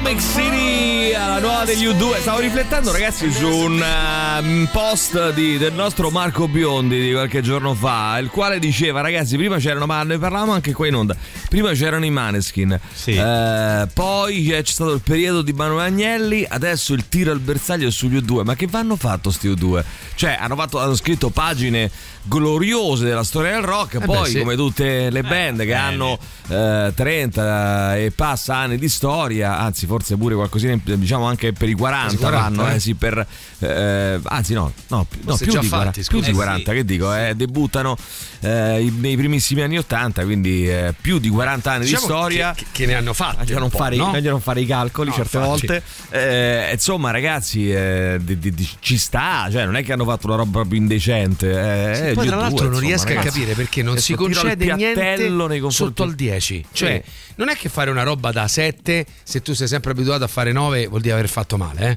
Atomic City, la nuova degli U2. Stavo riflettendo, ragazzi, su un uh, post di, del nostro Marco Biondi di qualche giorno fa, il quale diceva: Ragazzi, prima c'erano, ma ne parlavamo anche qua in onda. Prima c'erano i Maneskin, Sì. Eh, poi c'è stato il periodo di Manuel Agnelli. Adesso il tiro al bersaglio sugli U2. Ma che vanno fatto sti U2? Cioè, hanno, fatto, hanno scritto pagine gloriose della storia del rock. Eh poi, beh, sì. come tutte le band che bene. hanno eh, 30 e passa anni di storia, anzi forse pure qualcosina, in- diciamo anche per i 40, Quasi 40, vanno, eh. eh, sì, per, eh, anzi no, no, no, più, di fatti, 40, più di Eh, 40 sì. che dico, eh, debuttano eh, nei primissimi anni 80, quindi eh, più di 40 anni Diciamo di storia. che, che ne hanno fatti. Meglio non, fare, no? meglio non fare i calcoli No, certe infatti. volte. Eh, insomma, ragazzi, eh, di- di- di- ci sta, cioè non è che hanno fatto una roba proprio indecente. eh, Sì, eh, poi tra U2, l'altro non insomma, riesco a capire perché non si concede niente sotto al 10. Cioè, non è che fare una roba da 7, se tu sei sempre abituato a fare 9, vuol dire aver fatto male, eh?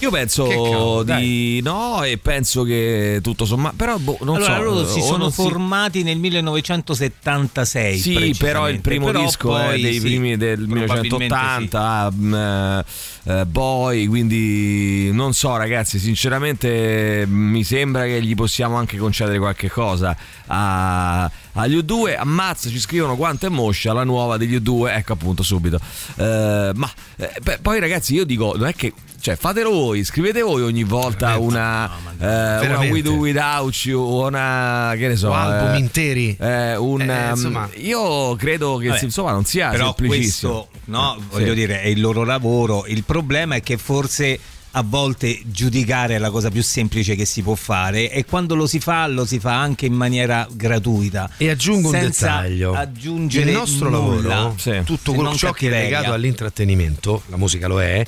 Io penso Che cavolo, di no e penso che tutto sommato però boh, non allora, so loro si o sono si- formati nel 1976. Sì, però il primo Però disco è poi, dei sì, primi del probabilmente 1980, mm, eh, eh, Boy, quindi non so ragazzi, sinceramente mm, mi sembra che gli possiamo anche concedere qualche cosa a- agli U2. Ammazza, ci scrivono quanto è moscia la nuova degli U2, ecco appunto subito. Eh, ma eh, beh, poi ragazzi io dico, non è che... Cioè, fatelo voi, scrivete voi ogni volta una, eh, una. We Do Without You, una che ne so, O album eh, interi. eh, un, Eh, um, insomma. io credo che Vabbè, insomma non sia però semplicissimo. questo, no, Eh, voglio sì. dire, è il loro lavoro. Il problema è che forse a volte giudicare è la cosa più semplice che si può fare e quando lo si fa lo si fa anche in maniera gratuita. E aggiungo un dettaglio. aggiungere il nostro nulla, lavoro, Sì. tutto quello ciò che è legato all'intrattenimento, la musica lo è,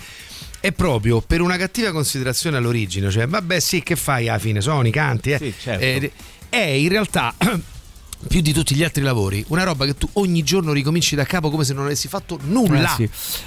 è proprio per una cattiva considerazione all'origine, cioè vabbè sì che fai alla fine, suoni, canti, eh. Sì, certo. Eh, è in realtà più di tutti gli altri lavori, una roba che tu ogni giorno ricominci da capo come se non avessi fatto nulla. Eh, sì.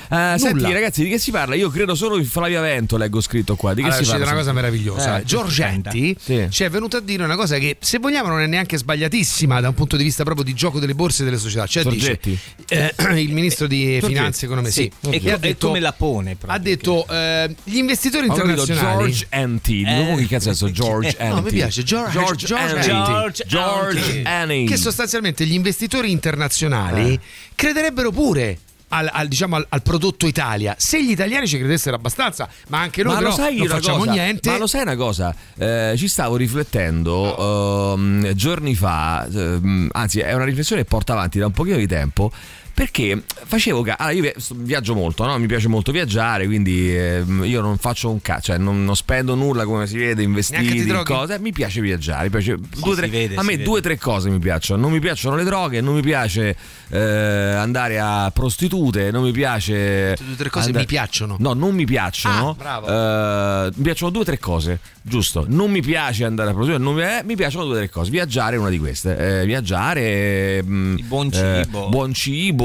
Eh, senti ragazzi di che si parla? Io credo solo di Flavia Vento, leggo scritto qua. Di che Allora, si c'è parla? una cosa meravigliosa. Eh, Giorgetti Sì. ci è venuto a dire una cosa che, se vogliamo, non è neanche sbagliatissima da un punto di vista proprio di gioco delle borse e delle società. Cioè, dice eh, il ministro di Giorgetti. Finanze e Economia, sì, E, che ha e detto, come la pone proprio, ha detto eh, gli investitori internazionali. George Anti. Eh. che cazzo è? George Anti. no, mi piace, George- Anti. George Anti. Che sostanzialmente gli investitori internazionali Eh. crederebbero pure al, al, diciamo, al, al prodotto Italia se gli italiani ci credessero abbastanza ma anche noi ma però non facciamo cosa? niente Ma lo sai una cosa? Eh, ci stavo riflettendo ehm, giorni fa, ehm, anzi è una riflessione che porta avanti da un pochino di tempo. Perché facevo. ca- Allora, io vi- viaggio molto, no? Mi piace molto viaggiare, quindi ehm, io non faccio un cazzo, cioè non, non spendo nulla come si vede, investiti, droghi? cose. Mi piace viaggiare. mi piace- due, si tre- vede, a me due o tre cose mi piacciono. Non mi piacciono le droghe, non mi piace eh, andare a prostitute, non mi piace. Tutte e tre cose andare- mi piacciono. No, non mi piacciono. Ah. Eh, mi piacciono due o tre cose, giusto? Non mi piace andare a non mi, eh, mi piacciono due o tre cose. Viaggiare è una di queste. Eh, viaggiare, mm, Il buon eh, cibo. buon cibo,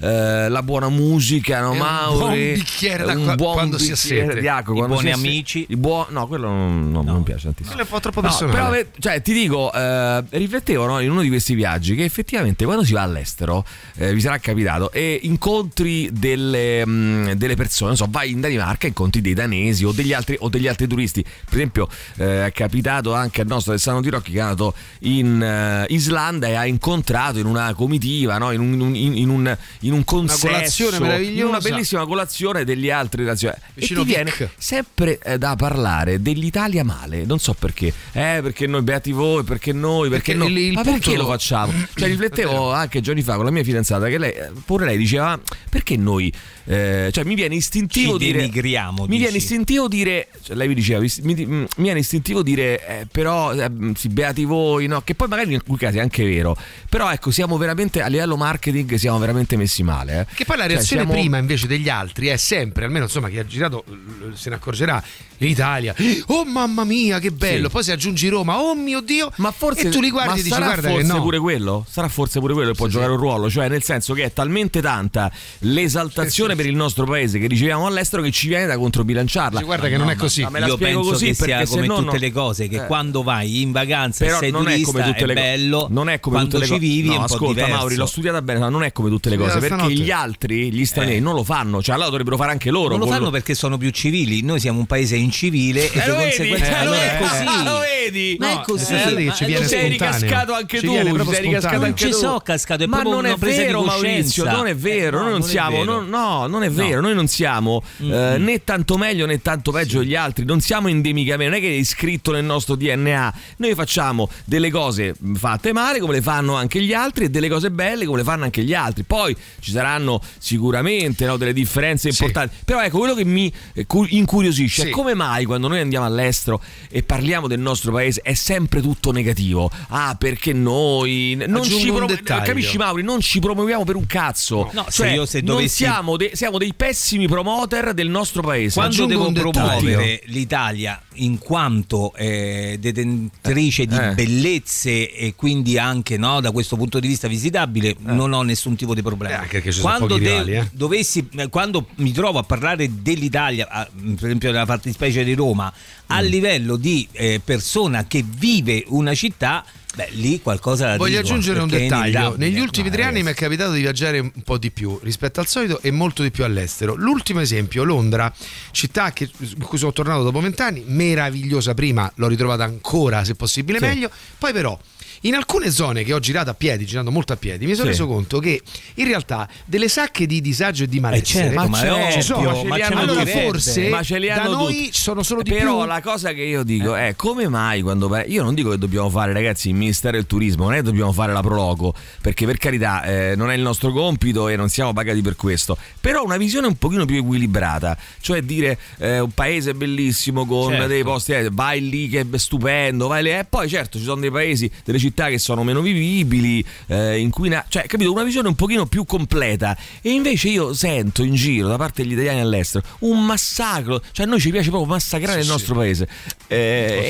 eh, la buona musica, no, E un Mauri? buon bicchiere d'acqua quando si ha bicchiere sete. di acqua I quando buoni si amici. I buo- no, quello non, non- non mi piace tantissimo. Quello è un po' troppo No, personale. però, cioè, ti dico, eh, riflettevo no, in uno di questi viaggi che effettivamente quando si va all'estero, eh, vi sarà capitato, e incontri delle, mh, delle persone, non so, vai in Danimarca e incontri dei danesi o degli altri, o degli altri turisti. Per esempio, eh, è capitato anche al nostro Alessandro Tirocchi che è andato in eh, Islanda e ha incontrato in una comitiva, no, in, un, in un- in un, in un consesso, colazione in meravigliosa. una bellissima colazione degli altri nazionali. E Vicino ti viene sempre eh, da parlare dell'Italia male, non so perché. Eh, perché noi beati voi, perché noi, perché, Perché no. il- il Ma perché lo facciamo? Cioè, riflettevo anche giorni fa con la mia fidanzata che lei, pure lei diceva, perché noi, eh, cioè mi viene istintivo Ci dire... Mi dici? viene istintivo dire, cioè, lei mi diceva, mi, mi- mi viene istintivo dire, eh, però, eh, sì, beati voi, no? Che poi magari in alcuni casi è anche vero. Però ecco, siamo veramente, a livello marketing, siamo veramente messi male. eh. Che poi la Cioè, reazione siamo- prima invece degli altri è sempre, almeno insomma chi ha girato eh, se ne accorgerà, in Italia, oh mamma mia che bello, Sì. poi se aggiungi Roma, oh mio Dio, Ma forse e tu li guardi e dici sarà guarda forse no. pure quello? Sarà forse pure quello che può Sì, giocare sì. un ruolo, cioè nel senso che è talmente tanta l'esaltazione informazione per il nostro paese che riceviamo all'estero che ci viene da controbilanciarla. Sì, guarda che non è così. ma me la Io penso così che sia come no tutte no- le cose, che Eh. quando vai in vacanza Però e sei non è turista come tutte le è cose. bello, non è come quando tutte le ci vivi no, è un po' ascolta, diverso. Mauri, l'ho studiata bene, ma non è come tutte le cose, perché stanotte. gli altri, gli stranieri, non lo fanno, cioè allora dovrebbero fare anche loro. non lo fanno perché sono più civili, noi siamo un paese incivile e Eh, di lo conseguenza Eh, è così. eh, lo vedi? Ma No, è così. è così, ma ci viene sei ricascato anche tu, sei ricascato anche Non ci tu. so cascato, è ma non è vero, Maurizio, non è vero, Eh, noi no, non non è siamo, vero. Non- no, non è No. vero, noi non siamo eh, né tanto meglio né tanto peggio degli altri, non siamo endemicamente, non è che è iscritto nel nostro DNA, noi facciamo delle cose fatte male come le fanno anche gli altri e delle cose belle come le fanno anche gli altri, poi ci saranno sicuramente no, delle differenze Sì. importanti, però ecco quello che mi eh, cu- incuriosisce Sì. è come mai quando noi andiamo all'estero e parliamo del nostro paese è sempre tutto negativo, ah perché noi non Aggiungo ci dettaglio. capisci Mauri, non ci promuoviamo per un cazzo, No, se cioè io se non dovessi- siamo, de- siamo dei pessimi promoter del nostro paese. Quando Aggiungo devo promuovere l'Italia in quanto eh, detentrice di Eh. bellezze e quindi anche no, da questo punto di vista visitabile, non ho nessun tipo di problema. Eh, quando, pochi rivali, eh. dovessi, eh, quando mi trovo a parlare dell'Italia, per esempio nella fattispecie di Roma, a Mm. livello di eh, persona che vive una città, beh, lì qualcosa Voglio dico, aggiungere un dettaglio. Negli ultimi Ma tre anni mi è capitato di viaggiare un po' di più rispetto al solito e molto di più all'estero. L'ultimo esempio, Londra, città che, in cui sono tornato dopo vent'anni, meravigliosa prima, l'ho ritrovata ancora se possibile Sì. meglio. Poi però in alcune zone che ho girato a piedi, girando molto a piedi, mi sono Sì. reso conto che in realtà delle sacche di disagio e di malessere certo, ma è certo, ci sono. ma ma allora forse Ma ce li da hanno noi tutti. sono solo di Però più. la cosa che io dico è come mai quando io non dico che dobbiamo fare ragazzi il Ministero del Turismo, non è che dobbiamo fare la Proloco, perché per carità eh, non è il nostro compito e non siamo pagati per questo, però una visione un pochino più equilibrata, cioè dire eh, un paese bellissimo con Certo. dei posti, eh, vai lì che è stupendo, vai lì, e poi certo ci sono dei paesi, delle città che sono meno vivibili, eh, inquina- cioè capito, una visione un pochino più completa e invece io sento in giro da parte degli italiani all'estero un massacro, cioè a noi ci piace proprio massacrare il nostro paese. Eh,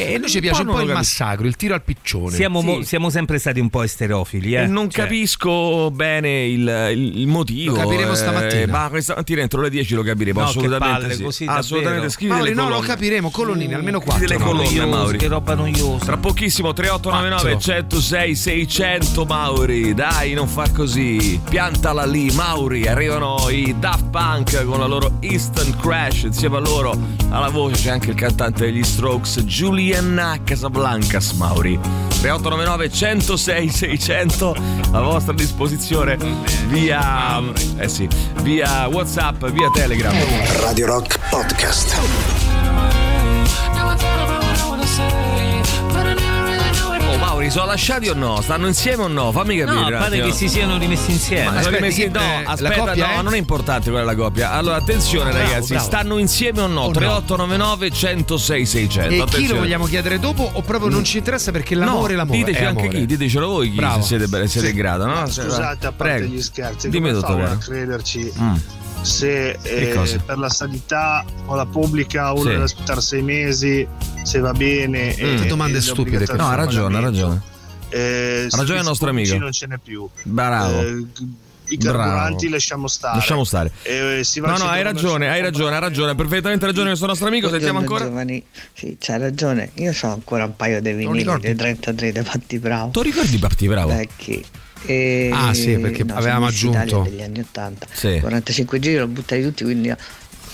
E e noi ci piace un po' il capisco. massacro, il tiro al piccione. Siamo, Sì. mo- siamo sempre stati un po' esterofili. Eh? E non Cioè, capisco bene il, il- il motivo. Lo capiremo eh, stamattina. ma questa mattina entro le 10 lo capiremo. No, assolutamente. che palle, sì. così assolutamente. Scrivi Mauri, no, lo capiremo, colonnine, almeno Scrivi quattro. delle no? colonne, noioso, Mauri. che roba noiosa. Tra pochissimo 3899 106 600 Mauri, dai non far così, piantala lì Mauri, arrivano i Daft Punk con la loro Instant Crash, insieme a loro alla voce c'è anche il cantante degli Strokes Julian Casablancas Mauri. 3899 106 600 a vostra disposizione via eh sì, via WhatsApp, via Telegram. Radio Rock Podcast. Oh Mauri, sono lasciati o no? Stanno insieme o no? Fammi capire. No, pare attimo. che si siano rimessi insieme. Ma Aspetta, rimessi- chi- no, eh, la aspetta, coppia no, è? non è importante quella della coppia. Allora, attenzione, Bravo, ragazzi, bravo. stanno insieme o no? O no? 3899 106 600. E chi attenzione. lo vogliamo chiedere dopo o proprio non ci interessa perché l'amore è no, l'amore? Diteci è anche amore. chi, ditecelo voi chi Bravo. se siete, siete in grado, no? Scusate, a parte Prego. gli scherzi, Dimmi, come fa dottore. a crederci Mm. Se eh, per la sanità o la pubblica uno Sì. deve aspettare sei mesi, se va bene. Mm. e- Domande e stupide. No, ha ragione, ha ragione. Eh, Ha ragione il nostro amico. Non ce n'è più. Bravo. Eh, I carburanti Bravo. lasciamo stare. Lasciamo stare. Eh, si va No, no, hai ragione, hai ragione, ha ragione, ha perfettamente ragione questo nostro amico, sentiamo ancora. giovani. Sì, c'ha ragione. Io ho ancora un paio di vinili dei 33 dei fatti bravo. Tu ricordi Parti Bravo? Vecchi. E... Ah, sì, perché no, avevamo aggiunto. degli anni 80. Sì. 45 giri l'ho buttati tutti, quindi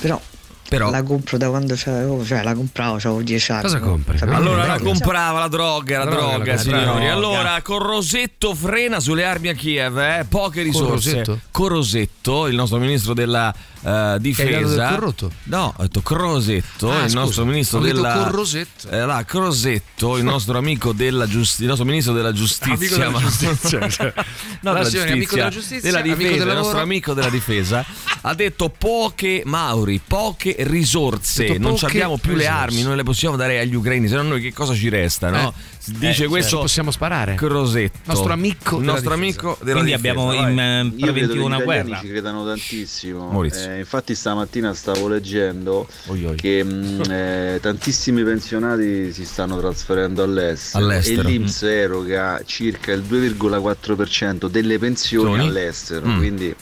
però, Però la compro da quando c'avevo, cioè la compravo, avevo 10 anni. Cosa compri? Sapete? Allora la comprava la droga, la La droga, droga, signori. droga. Allora, con Rosetto frena sulle armi a Kiev, eh? poche risorse. Rosetto? Con Rosetto, il nostro ministro della eh, dato difesa. del corrotto? No, ho detto Crosetto, Ah, il scusa, nostro ministro della con Rosetto. Eh, là, Crosetto, il nostro amico della giustizia, il nostro ministro della giustizia, Amico della ma- giustizia, cioè. no, La della è amico della giustizia, della amico difesa, del il nostro amico della difesa, ha detto poche Mauri, poche risorse, Ha detto non poche abbiamo più le risorse. armi, non le possiamo dare agli ucraini, se no noi che cosa ci resta, no? Si Dice Eh, questo Ci possiamo sparare. Crosetto, Nostro amico nostro difesa. amico della Quindi difesa, abbiamo vai. in eh, Io credo che preventivo gli una guerra. ci credano tantissimo. Eh, infatti stamattina stavo leggendo Oi, oi. che mh, eh, tantissimi pensionati si stanno trasferendo all'estero, All'estero. e l'Inps eroga circa il 2,4% delle pensioni Pensioni? all'estero. Mm. Quindi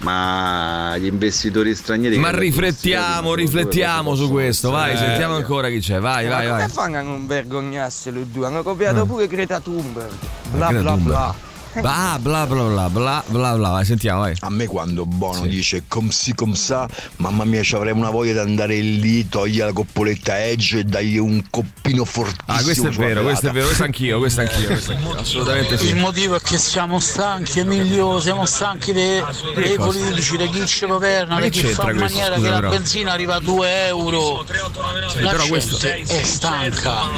Ma gli investitori stranieri. Ma riflettiamo, riflettiamo su questo. Vai, essere. sentiamo ancora chi c'è. Vai, vai, Ma vai. come fanno a non vergognarsi lui due? Hanno copiato Ah. pure Greta Thunberg. Bla Greta bla Thunberg. bla. Bla bla bla bla bla bla bla. Vai, sentiamo, vai. A me quando Bono dice com si com sa, mamma mia ci avrei una voglia di andare lì, togliere la coppoletta Edge e dargli un coppino fortissimo. Ah, questo è vero, questo è vero, questo anch'io, questo anch'io, questo anch'io. Assolutamente Il sì. motivo è che siamo stanchi, Emilio, siamo stanchi dei, dei politici, di chi ci governa, Ma di che chi fa in maniera scusa, che la però? benzina arriva a 2 euro. La però gente questo- è stanca,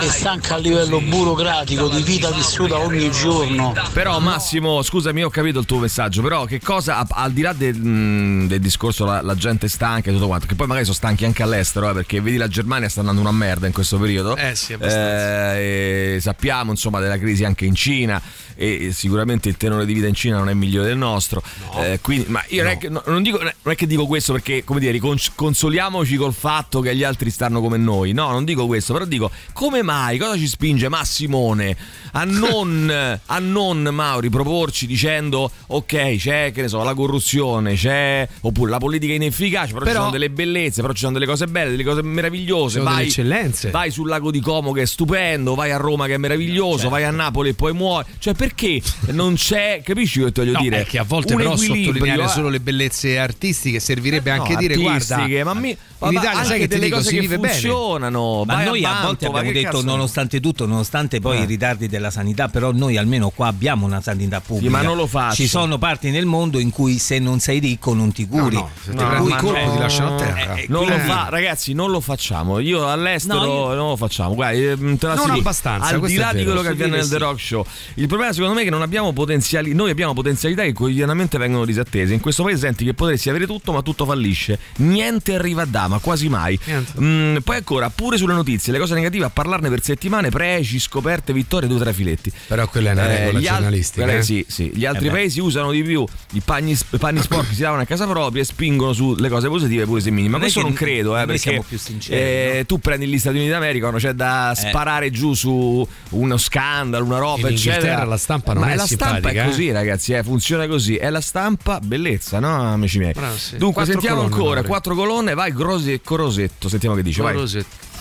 è stanca a livello burocratico, di vita vissuta ogni giorno. Però Massimo, scusami, ho capito il tuo messaggio, però che cosa, al di là del, del discorso la, la gente stanca e tutto quanto, che poi magari sono stanchi anche all'estero, eh, perché vedi la Germania sta andando una merda in questo periodo. Eh sì, abbastanza. Eh, sappiamo insomma della crisi anche in Cina e sicuramente il tenore di vita in Cina non è migliore del nostro. Eh, quindi, ma io non, è che, no, non dico- non è che dico questo perché, come dire, consoliamoci col fatto che gli altri stanno come noi. No, non dico questo, però dico come mai, cosa ci spinge Massimone a non, a non Mauri, proporci dicendo ok, c'è, che ne so, la corruzione, c'è, oppure la politica inefficace, però, ci Però- sono delle bellezze, però ci sono delle cose belle, delle cose meravigliose. Ci sono delle Vai, eccellenze. vai sul lago di Como che è stupendo, vai a Roma che è meraviglioso, Certo. vai a Napoli e poi muori. Cioè, perché non c'è, capisci che ti voglio No, dire? è che a volte Un però sottolineare eh. solo le bellezze artistiche servirebbe No, anche dire guarda ma mi- in Italia sai che delle dico cose che vive bene funzionano. Ma vai noi a Mantova, volte abbiamo detto, cazzo- nonostante tutto, nonostante poi Eh. i ritardi della sanità, però noi almeno qua abbiamo una sanità pubblica. ma non lo faccio. Ci sono parti nel mondo in cui se non sei ricco non ti curi. no, se ti No, prendi il colpo no. ti lasciano a terra Eh, eh, Non lo quindi- fa, ragazzi, non lo facciamo. Io all'estero No, io- non lo facciamo. Guarda, eh, te la Non assicuro. abbastanza, Al di là di quello che avviene nel The sì. Rock Show, il problema secondo me è che non abbiamo potenziali. Noi abbiamo potenzialità che quotidianamente vengono disattese. In questo paese senti che potresti avere tutto, ma tutto fallisce. Niente arriva a dama, quasi mai. Mm, poi ancora, pure sulle notizie, le cose negative a parlarne per settimane, pregi, scoperte, vittorie, due o tre filetti. però quella è una regola gli al- giornalistica guarda, eh. sì, sì. Gli altri Eh paesi usano di più i panni, panni sporchi, si lavano a casa propria e spingono sulle cose positive pure se minime. Ma Non questo non credo, eh, perché siamo più sinceri, eh, no? tu prendi gli Stati Uniti d'America quando c'è da Eh. sparare giù su uno scandalo, una roba, In eccetera. la stampa non Ma è la stampa è eh. così, ragazzi, eh, funziona così. È la stampa bellezza, no, amici miei? Bravo, sì. Dunque, Quattro sentiamo colonne, ancora quattro colonne, vai Grosi- Corosetto, sentiamo che dice, vai.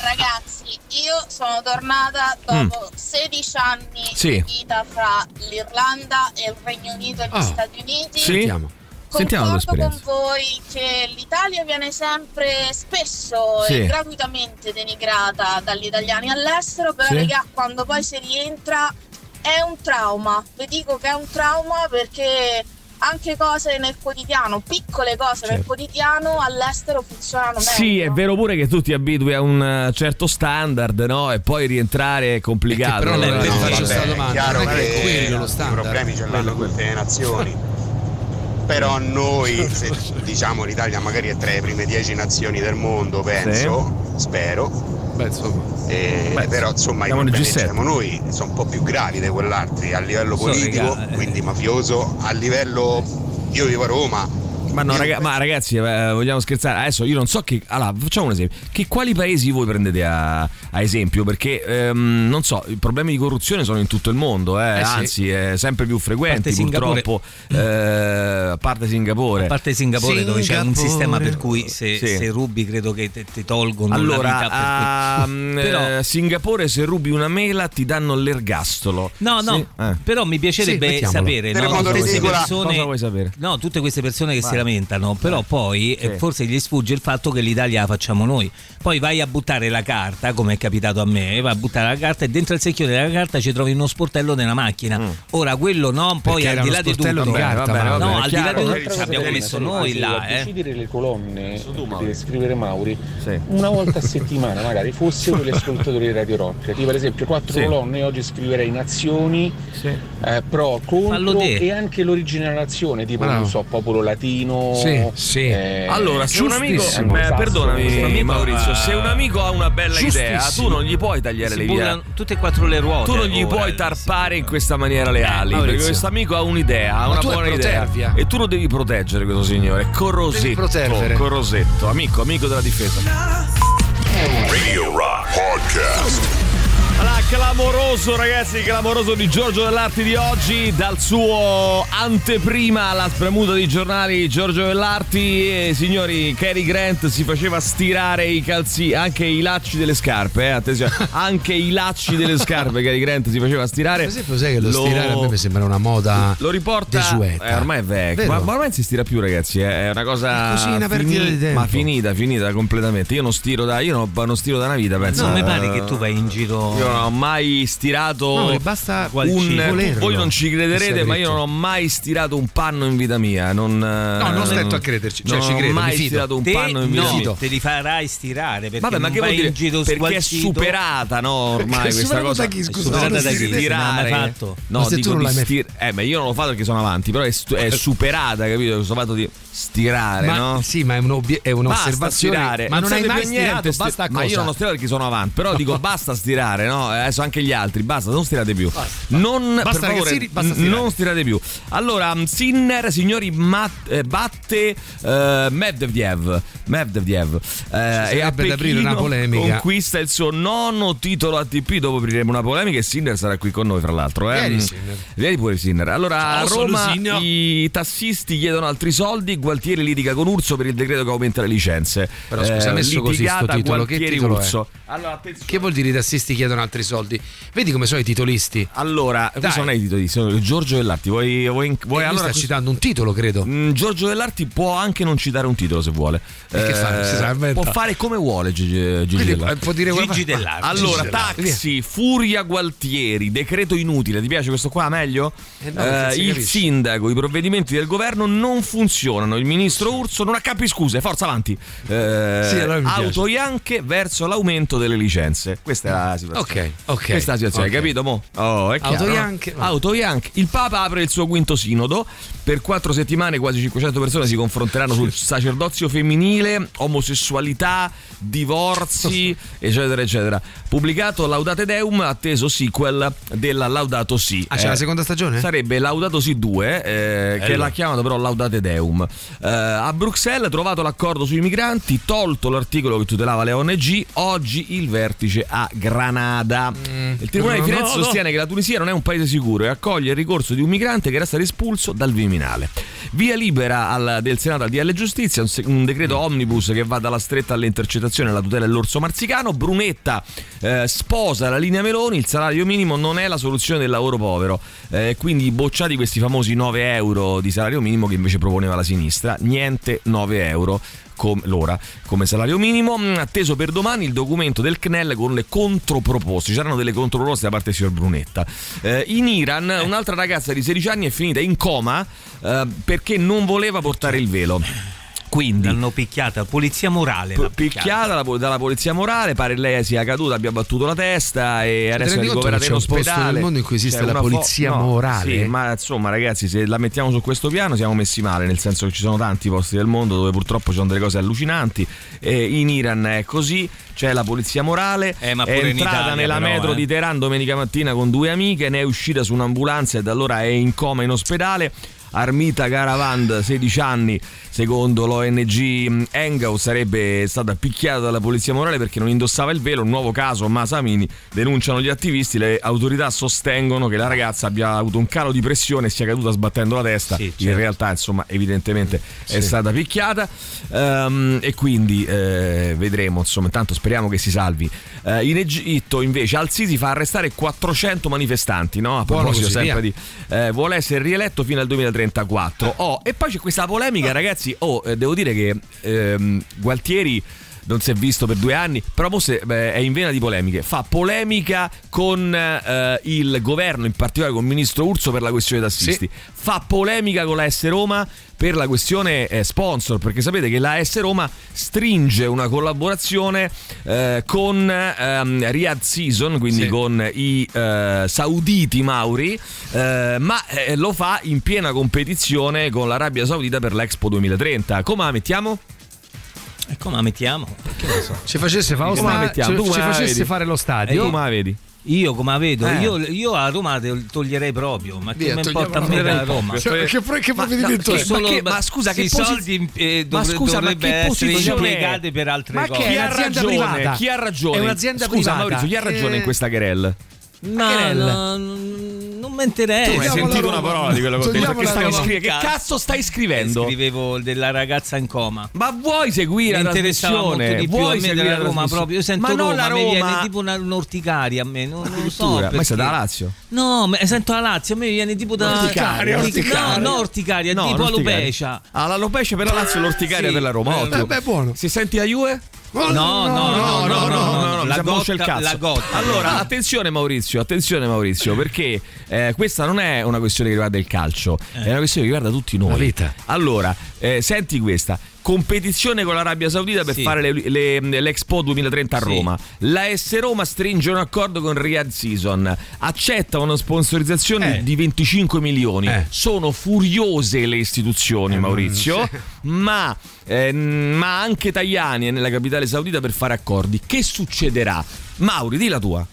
Ragazzi, io sono tornata dopo 16 anni Mm. Sì. di vita fra l'Irlanda e il Regno Unito e gli Ah. Stati Uniti. Sì? Sentiamo. Sentiamo con voi che l'Italia viene sempre spesso Sì. e gratuitamente denigrata dagli italiani all'estero, però Sì. raga, quando poi si rientra è un trauma. Vi dico che è un trauma perché anche cose nel quotidiano, piccole cose nel Certo. quotidiano all'estero funzionano meglio. Sì, è vero pure che tu ti abitui a un eh, certo standard, no? E poi rientrare è complicato. però no? non è- No, faccio vabbè. domanda, chiaro non è che è quello lo i problemi ce l'hanno tutte le nazioni. Però noi, se diciamo l'Italia magari è tra le prime dieci nazioni del mondo, penso, spero. Beh, insomma. Eh, Beh, però insomma siamo nel problemi G7. che abbiamo noi sono un po' più gravi di quell'altri a livello So, politico, raga, eh. quindi mafioso, a livello io vivo a Roma. Ma, no, raga- ma ragazzi, eh, vogliamo scherzare? Adesso io non so che. Allora, facciamo un esempio. Che quali paesi voi prendete a, a esempio? Perché ehm, non so, i problemi di corruzione sono in tutto il mondo, eh, Eh sì. anzi, è sempre più frequenti. parte Singapore. Purtroppo, eh, a parte Singapore. A parte Singapore, dove c'è un Singapore. sistema per cui se, Sì. se rubi credo che ti tolgono la vita Allora, per a cui- mm, Però- eh, Singapore se rubi una mela ti danno l'ergastolo. No, no, Sì? Eh. però mi piacerebbe sapere no, tutte queste persone, Cosa vuoi sapere? No, tutte queste persone che Vai. si lamentano, però poi eh, Sì. forse gli sfugge il fatto che l'Italia la facciamo noi. Poi vai a buttare la carta, come è capitato a me, vai a buttare la carta e dentro il secchio della carta ci trovi uno sportello della macchina. Ora quello no, poi Perché al di là di tutto, di carta, va bene, va no, al di là di tutto ci abbiamo messo noi là, eh. decidere le colonne deve scrivere Mauri Sì. una volta a settimana magari fossero gli ascoltatori di Radio Rock tipo per esempio quattro Sì. colonne oggi scriverei nazioni Sì. eh, pro, contro e anche l'origine della nazione tipo non so popolo latino Sì, sì. eh, Allora, se un amico, eh, perdonami. Maurizio, se un amico ha una bella idea, tu non gli puoi tagliare Si le bullano tutte e quattro le ruote. Tu non gli ora, puoi tarpare in questa maniera le ali, Maurizio. perché questo amico ha un'idea, ha una buona idea e tu lo devi proteggere questo signore, Corrosetto, proteggere. Corrosetto, amico, amico della difesa. Radio Rock Podcast. Allora, clamoroso ragazzi, clamoroso di Giorgio Dell'Arti di oggi, dal suo anteprima alla spremuta di giornali Giorgio Dell'Arti e signori, Cary Grant si faceva stirare i calzi, anche i lacci delle scarpe, eh, attenzione, anche i lacci delle scarpe Cary Grant si faceva stirare. Esempio, sai che lo, stirare a me mi sembra una moda Lo riporta desueta. eh, ormai è vecchio, Vero? ma, ma ormai non si stira più ragazzi, eh, è una cosa È così, una perdita di tempo. ma finita, finita completamente. Io non stiro da io non, non stiro da una vita, penso. No, mi pare Eh, che tu vai in giro. io non ho mai stirato No, basta un. volerlo. Voi non ci crederete, ma io non ho mai stirato un panno in vita mia. Non, no, non stretto a crederci, cioè, ci non credo, ho mai stirato un Te panno in vita no, mia. te li farai stirare perché Vabbè, ma che vuol vai dire? giro Perché è superata, no? Ormai questa cosa. chi, scusa? È superata Non da chi? Stirare. fatto? No, Ma se dico tu non di l'hai stir- Eh, ma io non lo faccio perché sono avanti, però è, stu- è superata, capito? Questo fatto di stirare, Ma no? sì, ma è, un'obie- è Basta un'osservazione. stirare. Ma non, hai mai stirato, basta Ma io non ho stirato perché sono avanti, però dico basta stirare, no? Eh, Adesso anche gli altri, basta, non stirate più. Non, Basta, favore, ragazzini, basta non stirate più. Allora, mm, Sinner, signori, mat- eh, batte eh, Medvedev. Medvedev. Eh, e a aprire una polemica. conquista il suo nono titolo ATP. Dopo apriremo una polemica e Sinner sarà qui con noi, fra l'altro. Eh? Vieni, Mm. Sinner. Vieni pure Sinner. Allora, Ciao, a Roma i tassisti chiedono altri soldi. Gualtieri litiga con Urso per il decreto che aumenta le licenze. Però scusa, Eh, messo così sto titolo, che titolo? Urso. Allora. Che vuol dire i tassisti chiedono altri soldi? Vedi come sono i titolisti? Allora, questo non è il titolo, sono Giorgio Dell'Arti. Vuoi, vuoi, vuoi Vuoi allora sta citando un titolo, credo. Mm, Giorgio Dell'Arti può anche non citare un titolo se vuole. E che fa? Si sa, inventa. può fare come vuole Gigi, Gigi Quindi, Dell'Arti. eh, può dire Gigi Dell'Arti. Allora, Gigi Dell'Arti. taxi, Furia Gualtieri, decreto inutile. Ti piace questo qua meglio? Eh no, si il capisce. sindaco, i provvedimenti del governo non funzionano. Il ministro Urso non ha capi scuse. Forza avanti. Eh, Sì, allora mi piace. auto Ianche verso l'aumento delle licenze. Questa è la situazione. Ok, ok. Questa è la situazione, ok. hai capito? Mo? Oh, è chiaro, Auto no? Ianche, va. Auto Ianche. Il Papa apre il suo quinto sinodo. Per quattro settimane quasi 500 persone si confronteranno sul sacerdozio femminile, omosessualità, divorzi, eccetera, eccetera. Pubblicato Laudate Deum, atteso sequel della Laudato Si. Ah, c'è Eh, la seconda stagione? Sarebbe Laudato Si 2, eh, che l'ha chiamato però Laudate Deum. Eh, a Bruxelles trovato l'accordo sui migranti, tolto l'articolo che tutelava le ONG, oggi il vertice a Granada. Il Tribunale di No, Firenze no, sostiene che la Tunisia non è un paese sicuro e accoglie il ricorso di un migrante che era stato espulso dal Viminale. Via libera al- del Senato al DL Giustizia, un, un decreto omnibus che va dalla stretta alle intercettazioni alla tutela dell'orso marzicano. Brunetta eh, sposa la linea Meloni, il salario minimo non è la soluzione del lavoro povero. Eh, quindi bocciati questi famosi 9 euro di salario minimo che invece proponeva la sinistra. Niente 9 euro com- l'ora come salario minimo. Mm, Atteso per domani il documento del CNEL con le controproposte. Ci saranno delle controproposte da parte del signor Brunetta. Eh, in Iran un'altra ragazza di 16 anni è finita in coma eh, perché non voleva portare il velo. Quindi L'hanno picchiata, polizia morale. l'ha picchiata dalla, dalla polizia morale, pare lei sia caduta, abbia battuto la testa e adesso è ricoverata in c'è un posto ospedale. nel mondo in cui esiste C'è la una fo- polizia no, morale? Sì, ma insomma, ragazzi, se la mettiamo su questo piano siamo messi male, nel senso che ci sono tanti posti del mondo dove purtroppo ci sono delle cose allucinanti. E in Iran è così, c'è la polizia morale, Eh, ma è entrata Italia, nella però, metro eh. di Teheran domenica mattina con due amiche, ne è uscita su un'ambulanza e da allora è in coma in ospedale. Armita Caravand, 16 anni, secondo l'ONG Engau sarebbe stata picchiata dalla polizia morale perché non indossava il velo. Un nuovo caso, Masamini, denunciano gli attivisti. Le autorità sostengono che la ragazza abbia avuto un calo di pressione e sia caduta sbattendo la testa. Sì, In certo. realtà, insomma, evidentemente è stata picchiata. Ehm, e quindi eh, vedremo, insomma, intanto speriamo che si salvi. Eh, in Egitto, invece, Al-Sisi fa arrestare 400 manifestanti, no? A proposito sempre via. di eh, vuole essere rieletto fino al 2034. Oh, e poi c'è questa polemica, ragazzi. Oh, eh, devo dire che ehm, Gualtieri non si è visto per due anni, però forse beh, è in vena di polemiche. Fa polemica con eh, il governo, in particolare con il ministro Urso per la questione tassisti. Fa polemica con la S Roma per la questione eh, sponsor, perché sapete che la S Roma stringe una collaborazione eh, con ehm, Riyadh Season, quindi Sì. con i eh, sauditi Mauri, eh, ma eh, lo fa in piena competizione con l'Arabia Saudita per l'Expo 2030. Come la mettiamo? E come la mettiamo? Che ne so. Ci facesse, fa lo Come la sta- mettiamo? ci- ci facesse vedi? fare lo E stadio. come la vedi? Io come la vedo, Eh. io, io a Roma te- toglierei proprio, ma Via, che mi importa a me da Roma? Cioè, che, che Ma- provvedimento no, è? Solo- ma che- ma scusa, sì, che posi- soldi eh, Ma dovre- scusa, ma dovrebbe che essere impiegati per altre Ma cose. Chi ha ragione? privata. Chi ha ragione? È un'azienda Scusa, privata. Maurizio, chi ha ragione Che- in questa querel? No, Querel. no, non mi interessa. Tu hai sentito una Roma. parola di quello che ho detto? Che Roma. scri- cazzo stai scrivendo? Scrivevo della ragazza in coma. Ma vuoi seguire Mi la trasmissione? di più Vuoi a me seguire della la Roma proprio. Io sento Ma non Roma, la mi viene Roma. tipo una, un'orticaria a me. Non, non lo so. Ma sei da Lazio? No, ma sento la Lazio, a me viene tipo da. Orticaria, No, orticaria. No, orticaria, No, tipo l'orticaria. alopecia. Ah, l'alopecia per la Lazio e l'orticaria Sì. per la Roma. Eh, Ottimo. beh, buono. Si senti la Juve? No, no, no, no, no, no, la sembra il gotta, cazzo. la gotta. Allora, attenzione Maurizio, attenzione Maurizio, perché eh, questa non è una questione che riguarda il calcio, è una questione che riguarda tutti noi. La vita. Allora, eh, senti questa. Competizione con l'Arabia Saudita per Sì. fare le- le- l'Expo 2030 a Sì. Roma. La S Roma stringe un accordo con Riyadh Season. Accetta una sponsorizzazione Eh. di 25 milioni. Eh. Sono furiose le istituzioni, Maurizio, ma, eh, ma anche Tajani è nella capitale saudita per fare accordi. Che succederà? Mauri, di la tua.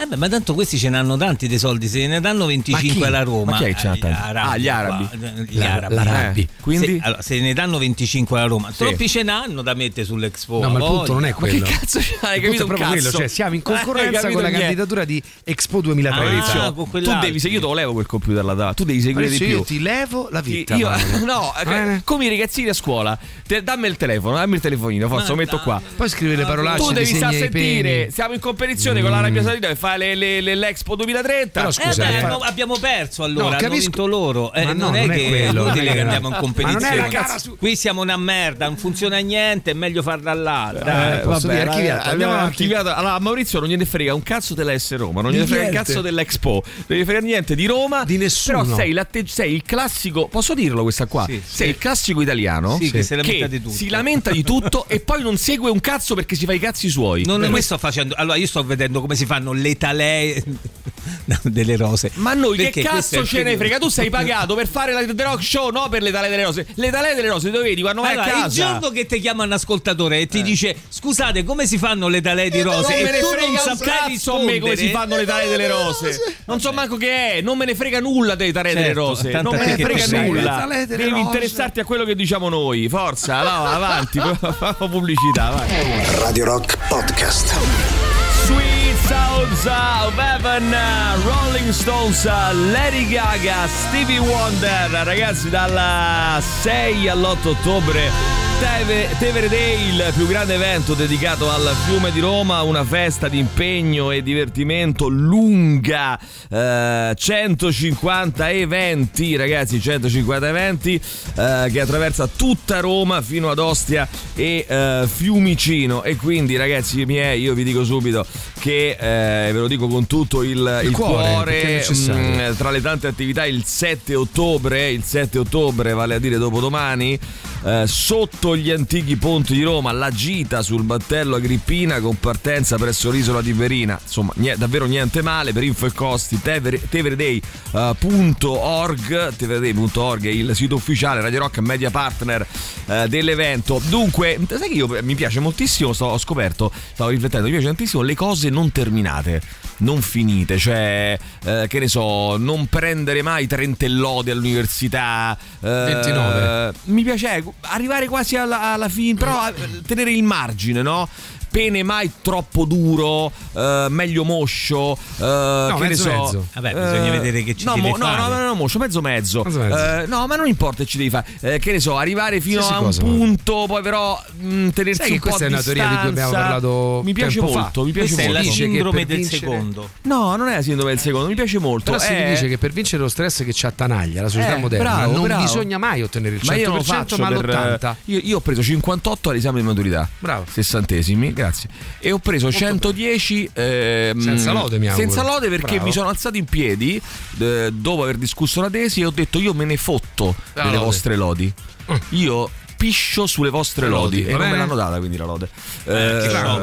Eh beh, ma tanto questi ce ne hanno tanti dei soldi, se ne danno 25 Ma chi? alla Roma. Ma chi è che ce Eh? Ah, gli arabi. eh, Gli La- arabi. l'arabi. Eh, quindi? Se, allora, se ne danno 25 alla Roma, Sì. troppi ce n'hanno da mettere sull'Expo. No, ma il punto non è voglia. Ma quello. che cazzo c'hai? Capito proprio quello, cioè siamo in Eh, concorrenza con la candidatura di Expo 2030. Maurizio, Ah, con tu devi, se io te lo levo quel computer là tu devi seguire Adesso di più. io ti levo la vita. Io- no, eh, Bene? come i ragazzini a scuola, te- dammi il telefono, dammi il telefonino, forza, lo metto qua. Poi scrivi le parolacce, Tu devi i sentire, siamo in competizione con l'Arabia Saudita per fare le- le- le- l'Expo 2030. Però Eh scusa, beh, eh. abbiamo- perso allora, No, hanno capisco- vinto loro. Eh, Ma no, non è non è che quello, è non è che che- andiamo in non è competizione. su- Qui siamo una merda, non funziona niente, è meglio farla là. Eh, posso dire, archiviato, abbiamo archiviato. Allora, a Maurizio non gliene frega un cazzo della S Roma, non gliene frega un cazzo dell'Expo, non gliene frega niente di Roma. Di nessuno. Però sei, sei il classico, posso dirlo questa qua? Sì, sei il classico italiano Sì, che si lamenta di tutto. si lamenta di tutto e poi non segue un cazzo perché si fa i cazzi suoi. Non Eh, ne sto facendo. Allora, io sto vedendo come si fanno le talee no, delle rose. Ma noi Perché che cazzo il ce ne frega? Tu sei pagato per fare la The Rock Show, no per le tale delle rose. Le tale delle rose dove vedi quando vai Allora, a il casa. giorno che ti chiama un ascoltatore e ti dice scusate come si fanno le talee di rose non me ne tu frega non un saprai cazzo a me come si fanno le tale delle rose. Non so manco che è, non me ne frega nulla dei tale delle Certo, rose. Non me ne frega nulla. tale delle Devi rose. interessarti a quello che diciamo noi. Forza, va, avanti, facciamo pubblicità, vai. Radio Rock Podcast. Sounds of Heaven, Rolling Stones, Lady Gaga, Stevie Wonder, ragazzi dal 6 all'8 ottobre. Teve- Tevere Day, il più grande evento dedicato al fiume di Roma, una festa di impegno e divertimento lunga, eh, 150 eventi, ragazzi, 150 eventi eh, che attraversa tutta Roma fino ad Ostia e eh, Fiumicino e quindi ragazzi miei io vi dico subito che eh, ve lo dico con tutto il, il cuore, perché è necessario. mm, tra le tante attività il 7 ottobre il 7 ottobre vale a dire dopodomani eh, sotto gli antichi ponti di Roma la gita sul battello Agrippina con partenza presso l'isola di Verina. Insomma nie- davvero niente male. Per info e costi tevere- tevereday.org tevereday.org è il sito ufficiale Radio Rock media partner eh, dell'evento. Dunque sai che io mi piace moltissimo sto- ho scoperto stavo riflettendo mi piace tantissimo le cose non terminate non finite. Cioè eh, che ne so non prendere mai 30 lode all'università eh, 29. mi piace eh, arrivare quasi alla, alla fine però eh, tenere il margine no pene mai troppo duro eh, meglio moscio eh, che ne mezzo so mezzo. Vabbè, bisogna vedere che ci no, deve mo- no, fare. no, no, no, moscio mezzo mezzo, Mezzo mezzo. Eh, no ma non importa che ci devi fare Eh, che ne so arrivare fino Sì, a un cosa, punto poi però mh, tenersi Sai che un po' questa è a una teoria di cui abbiamo distanza. parlato mi piace tempo fa. molto mi piace Questa è la molto Dice che sindrome del vincere- secondo. no non è la sindrome del secondo mi piace molto Però si è- dice che per vincere lo stress che ci attanaglia la società Eh, moderna bravo, non bravo. bisogna mai ottenere il 100% ma ma faccio per- l'80%. io, io ho preso 58 all'esame di maturità Bravo. sessantesimi grazie e ho preso 110 ehm, Senza lode, mi auguro. senza lode perché Bravo. mi sono alzato in piedi eh, dopo aver discusso la tesi e ho detto io me ne fotto La delle lode. vostre lodi io piscio sulle vostre lodi. lodi, E non me l'hanno data quindi la lode. Eh, però.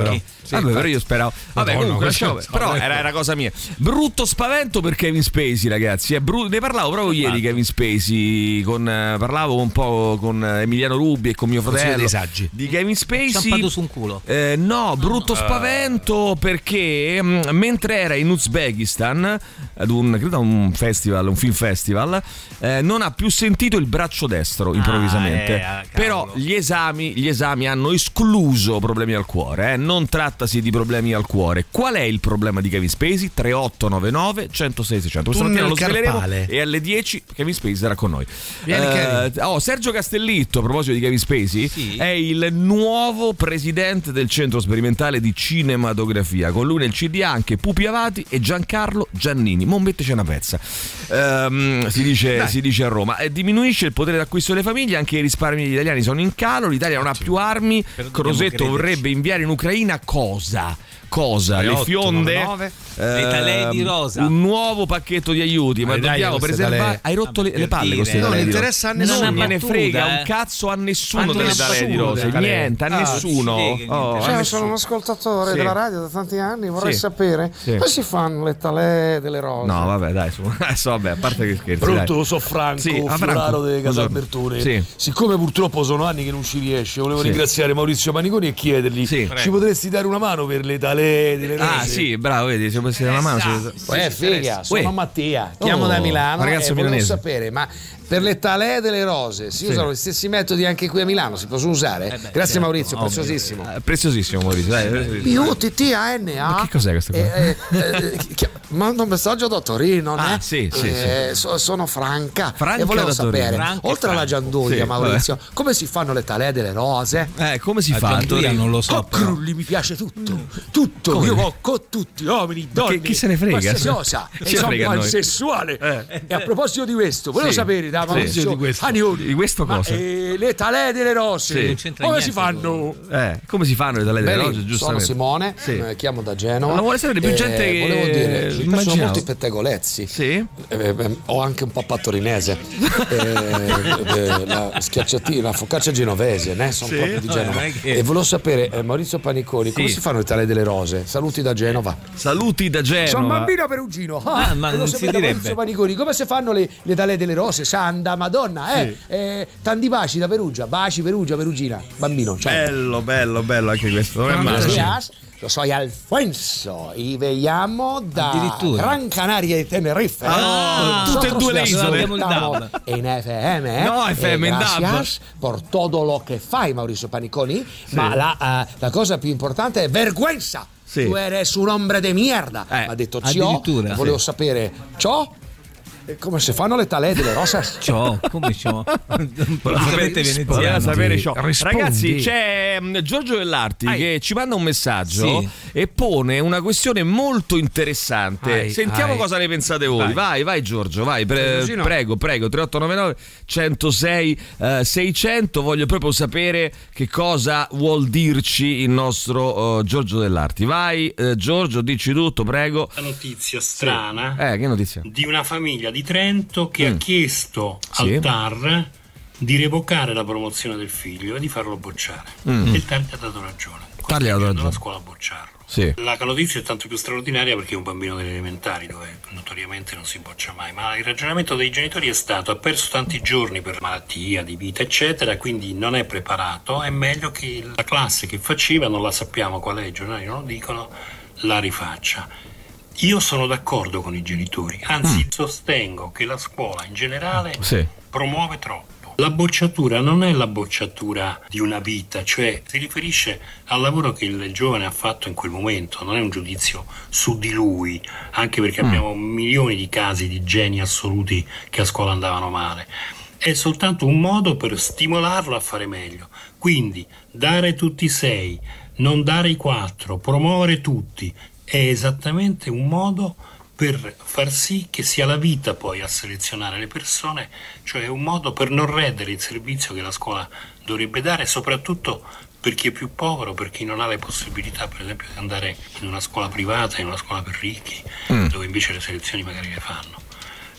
Sì, vabbè, però io speravo. Vabbè, Madonna, comunque, lasciamo- però era, era cosa mia. Brutto spavento per Kevin Spacey, ragazzi. È bru- ne parlavo proprio ieri di Kevin Spacey. Con, eh, parlavo un po' con Emiliano Rubi e con mio fratello dei saggi. di Kevin Spacey. Ciampato su un culo. Eh, no, brutto spavento perché mm, mentre era in Uzbekistan ad un, credo a un festival, un film festival, eh, non ha più sentito il braccio destro improvvisamente. eh, ah, cavolo. Però gli esami, gli esami hanno escluso problemi al cuore, eh. non trattasi di problemi al cuore. Qual è il problema di Kevin Spacey? 3899 106 600. Questa mattina lo sveleremo e alle 10 Kevin Spacey sarà con noi. Vieni, Kevin. oh, Sergio Castellitto, a proposito di Kevin Spacey, Sì. è il nuovo presidente del centro sperimentale di cinematografia. Con lui nel CD anche Pupi Avati e Giancarlo Giannini. Mo' metteci una pezza. Ehm, si, dice, si dice a Roma. E diminuisce il potere d'acquisto delle famiglie, anche i risparmi degli italiani sono in calo. L'Italia non ha più armi. Crosetto vorrebbe inviare in Ucraina cosa? Cosa? Le 38, fionde? 99. Le talee di rosa. Un nuovo pacchetto di aiuti, ma Ma dai, dobbiamo preservare. Hai rotto le, le palle queste Non interessa a nessuno. Non me ne frega eh. un cazzo a nessuno delle talee di rosa. Niente, a Ah, nessuno. Oh, Cioè, sono un ascoltatore Sì. della radio da tanti anni, vorrei Sì. sapere Sì. come si fanno le talee delle rose. No, vabbè, dai, su. Adesso, vabbè, a parte che scherzi. Pronto, sono Franco, Sì, Franco. Buongiorno. Casalbertone. Sì. Siccome purtroppo sono anni che non ci riesce, volevo ringraziare Maurizio Paniconi e chiedergli: ci potresti dare una mano per le talee delle Ah, rose? sì, bravo, vedi, se potessi dare una mano. se- Uè, figa, sono Uè. Mattia, chiamo Oh, da Milano ragazzo e volevo milanese. sapere, ma per le talee delle rose si Sì. usano gli stessi metodi anche qui a Milano? Si possono usare? beh, Grazie certo, Maurizio, preziosissimo. Eh, Preziosissimo, Maurizio. Dai. P-U-T-T-A-N-A Ma che cos'è questa qua? Eh, eh, eh, chi- mando un messaggio da Torino, Ah, né? sì, sì, Eh, so- sono Franca, Franca e volevo sapere, Franca oltre alla Sì, Maurizio, come si fanno le talee delle rose? Eh, come si fa? Gianduria non lo so. Oh, però. Crulli, mi piace tutto, tutto. Come? Io con tutti, uomini, donne. che- chi se ne frega? qualsiasi cosa. E sono. Eh. E a proposito di questo, volevo Sì. sapere da Sì. Maurizio Di questo. Anioni, Di questo ma, cosa? eh, le talee delle rose, Sì. Come si fanno? Eh, come si fanno le talee delle rose, sono giustamente? Simone, Sì. eh, chiamo da Genova. Ma vuole sapere più Eh, gente che Volevo dire, mi piacciono immaginavo. molto i pettegolezzi. Sì? Eh, eh, ho anche un papà torinese, Eh, eh, la schiacciatina, la focaccia genovese, ne? sono Sì? proprio di Genova. che- E volevo sapere, eh, Maurizio Paniconi, come Sì. si fanno le tale delle rose? Saluti da Genova. Saluti da Genova. Sono un bambino perugino. Ah, ma non si direbbe. Maurizio Paniconi, come si fanno le, le tale delle rose? Sanda, Madonna, eh? eh tanti baci da Perugia, baci Perugia, Perugina, bambino. Ciao. Bello, bello, bello anche questo. Non è male. Gracias. Lo soy Alfonso y vegliamo da Addirittura. Gran Canaria e Tenerife. Ah, tutte e due le isole. En FM, eh? No, FM, in gracias por todo lo che fai, Maurizio Paniconi. Ma la, eh, la cosa più importante è vergüenza. Sì. Tu eres un hombre de mierda. Eh, ha detto ciò. addirittura. Volevo Sì. sapere ciò. Come si fanno le talee delle rosas? Ciò, come ciò? Voleva veneziano. sapere ciò. Rispondi. Ragazzi, c'è mm, Giorgio Dell'Arti Ai. che ci manda un messaggio Sì. e pone una questione molto interessante. Ai, Sentiamo ai. cosa ne pensate voi. Vai, Vai. vai, Giorgio, vai. pre- no. prego, prego. 3899 106 eh, 600. Voglio proprio sapere che cosa vuol dirci il nostro eh, Giorgio Dell'Arti. Vai, eh, Giorgio, dici tutto, prego. Una notizia strana Eh, che notizia? di una famiglia di Trento che Mm. ha chiesto Sì. al TAR di revocare la promozione del figlio e di farlo bocciare. Mm. E il TAR gli ha dato ragione. TAR gli ha dato ragione. la scuola a bocciarlo. Sì. La notizia è tanto più straordinaria perché è un bambino delle elementari dove notoriamente non si boccia mai, ma il ragionamento dei genitori è stato ha perso tanti giorni per malattia, di vita eccetera, quindi non è preparato, è meglio che la classe che faceva, non la sappiamo qual è, i giornali non lo dicono, la rifaccia. Io sono d'accordo con i genitori, anzi sostengo che la scuola in generale Sì. promuove troppo. La bocciatura non è la bocciatura di una vita, cioè si riferisce al lavoro che il giovane ha fatto in quel momento, non è un giudizio su di lui, anche perché abbiamo milioni di casi di geni assoluti che a scuola andavano male. È soltanto un modo per stimolarlo a fare meglio. Quindi dare tutti i sei, non dare i quattro, promuovere tutti, è esattamente un modo per far sì che sia la vita poi a selezionare le persone, cioè è un modo per non rendere il servizio che la scuola dovrebbe dare, soprattutto per chi è più povero, per chi non ha le possibilità, per esempio, di andare in una scuola privata, in una scuola per ricchi, Mm. dove invece le selezioni magari le fanno.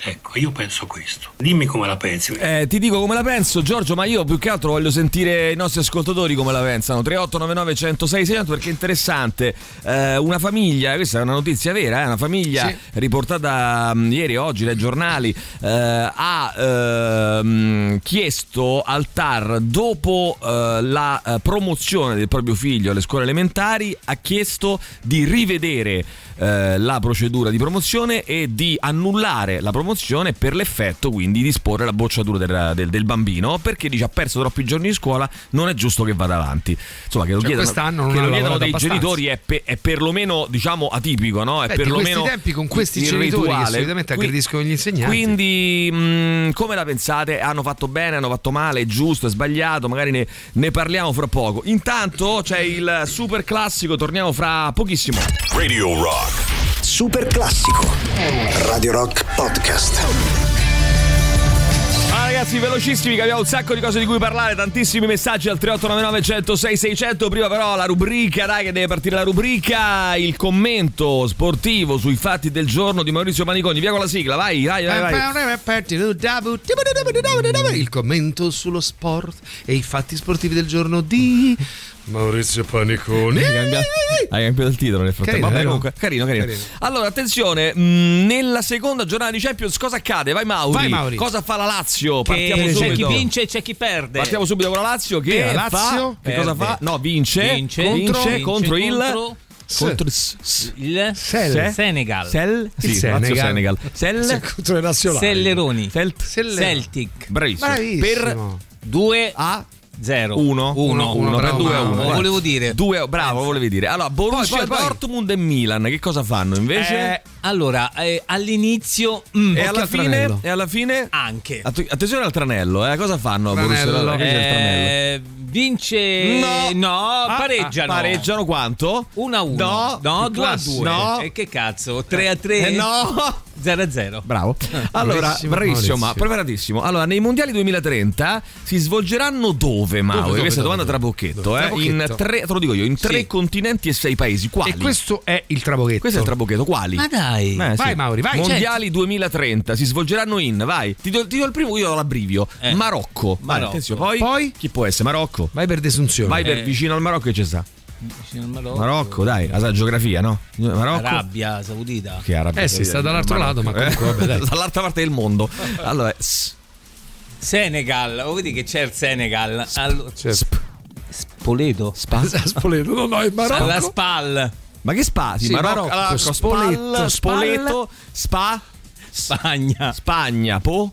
Ecco, io penso questo. Dimmi come la pensi. Eh, ti dico come la penso, Giorgio, ma io più che altro voglio sentire i nostri ascoltatori come la pensano. 3899 106 600 perché è interessante. Eh, una famiglia, questa è una notizia vera, eh, una famiglia Sì. riportata mh, ieri e oggi dai giornali eh, ha ehm, chiesto al TAR dopo eh, la eh, promozione del proprio figlio alle scuole elementari ha chiesto di rivedere eh, la procedura di promozione e di annullare la promozione per l'effetto quindi di disporre la bocciatura del, del- del bambino perché dice ha perso troppi giorni di scuola non è giusto che vada avanti insomma che lo Cioè, chiedano, quest'anno non che lo chiedano dei abbastanza. genitori è, pe- è perlomeno diciamo atipico no? è Beh, perlomeno questi tempi con questi genitori che solitamente aggrediscono gli insegnanti. quindi mh, come la pensate? hanno fatto bene hanno fatto male è giusto è sbagliato magari ne, ne parliamo fra poco intanto c'è il super classico torniamo fra pochissimo Radio Rock. Super classico. Radio Rock Podcast. Ah, ragazzi, velocissimi che abbiamo un sacco di cose di cui parlare, tantissimi messaggi al 3899 106 600. Prima però la rubrica, dai che deve partire la rubrica, il commento sportivo sui fatti del giorno di Maurizio Maniconi. Via con la sigla, vai, vai, vai. vai. Il commento sullo sport e i fatti sportivi del giorno di Maurizio Paniconi. Hai cambiato, hai cambiato il titolo nel frattempo. Carino, Vabbè, comunque, carino, carino, Carino. Allora, attenzione, mh, nella seconda giornata di Champions cosa accade? Vai Mauri. Vai, Mauri. Cosa fa la Lazio? Partiamo Che c'è chi vince e c'è chi perde. Partiamo subito con la Lazio che Che la Lazio fa, che cosa fa? No, vince, Vince, vince vince contro, il contro- contro il Sel. Senegal. Sel? Sì, Senegal. Senegal. Sel contro le nazionali. Selleroni. Celtic. Bravissimo. Bravissimo. Per 2 a 0. 1 1 1 per bravo, 2 a bravo. 1. Lo volevo dire. bravo, volevi dire. Allora, Borussia Poi, poi, poi. Dortmund e Milan che cosa fanno invece? Eh, allora, eh, all'inizio mm, e alla al fine tranello. e alla fine anche. Att- attenzione al tranello, eh. Cosa fanno a Borussia Tranello. Dortmund? Tranello? Eh, vince No. no, Ah, pareggiano. ah, pareggiano quanto? 1 a 1. No, no che 2 a classe. 2. No. E che cazzo? 3 a 3? Eh, no. 0 a 0. Bravo. Allora, Bravissimo, bravissimo, ma Maurizio. preparatissimo. Allora, nei mondiali 2030 si svolgeranno dove, Mauro? dove, Questa è dove, domanda dove? trabocchetto, Dove? eh? Trabocchetto. In tre, te lo dico io, in tre Sì. continenti e sei paesi. Quali? E questo è il trabochetto. Questo è il trabocchetto, quali? Ma dai. Eh, Vai, Mauri, vai, Mondiali 2030 si svolgeranno in, vai. Ti do, ti do il primo, io do l'abbrivio. Eh. Marocco. Vai, Marocco. poi, Poi? chi può essere? Marocco. Vai per desunzione. Vai per Eh. vicino al Marocco che ci sta. Marocco. Marocco, dai, la sa geografia, no? Marocco. Arabia Saudita. Che Arabia Eh sì, sta dall'altro lato, ma comunque, vabbè. Dall'altra parte del mondo. Allora, s- Senegal. Oh, vedi che c'è il Senegal. Allora, Certo. Spoleto. Spa. Spoleto, no, no, è Marocco. Alla Spal. Ma che spa? Sì, Sì, Marocco, Marocco, Spoleto, Spal, Spoleto, Spa, Spagna. Spagna, Po,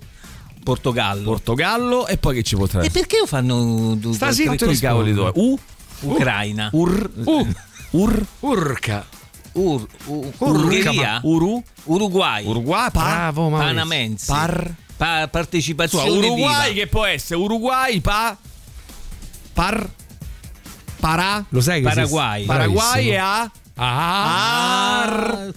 Portogallo. Portogallo e poi che ci potrà e essere? perché lo fanno du- Sta Tutti i cavoli dove? U, Ucraina. Ur, Uh. Ur, Urca. Ur, u- Urca, Ungheria. Uru, Uruguay. Uruguay, Bravo. Panamense. Par, Pa- partecipazione Insomma, Uruguay viva. che può essere Uruguay, Pa, Par, Parà, Lo sai che Paraguay. Paraguay e. A, Ar,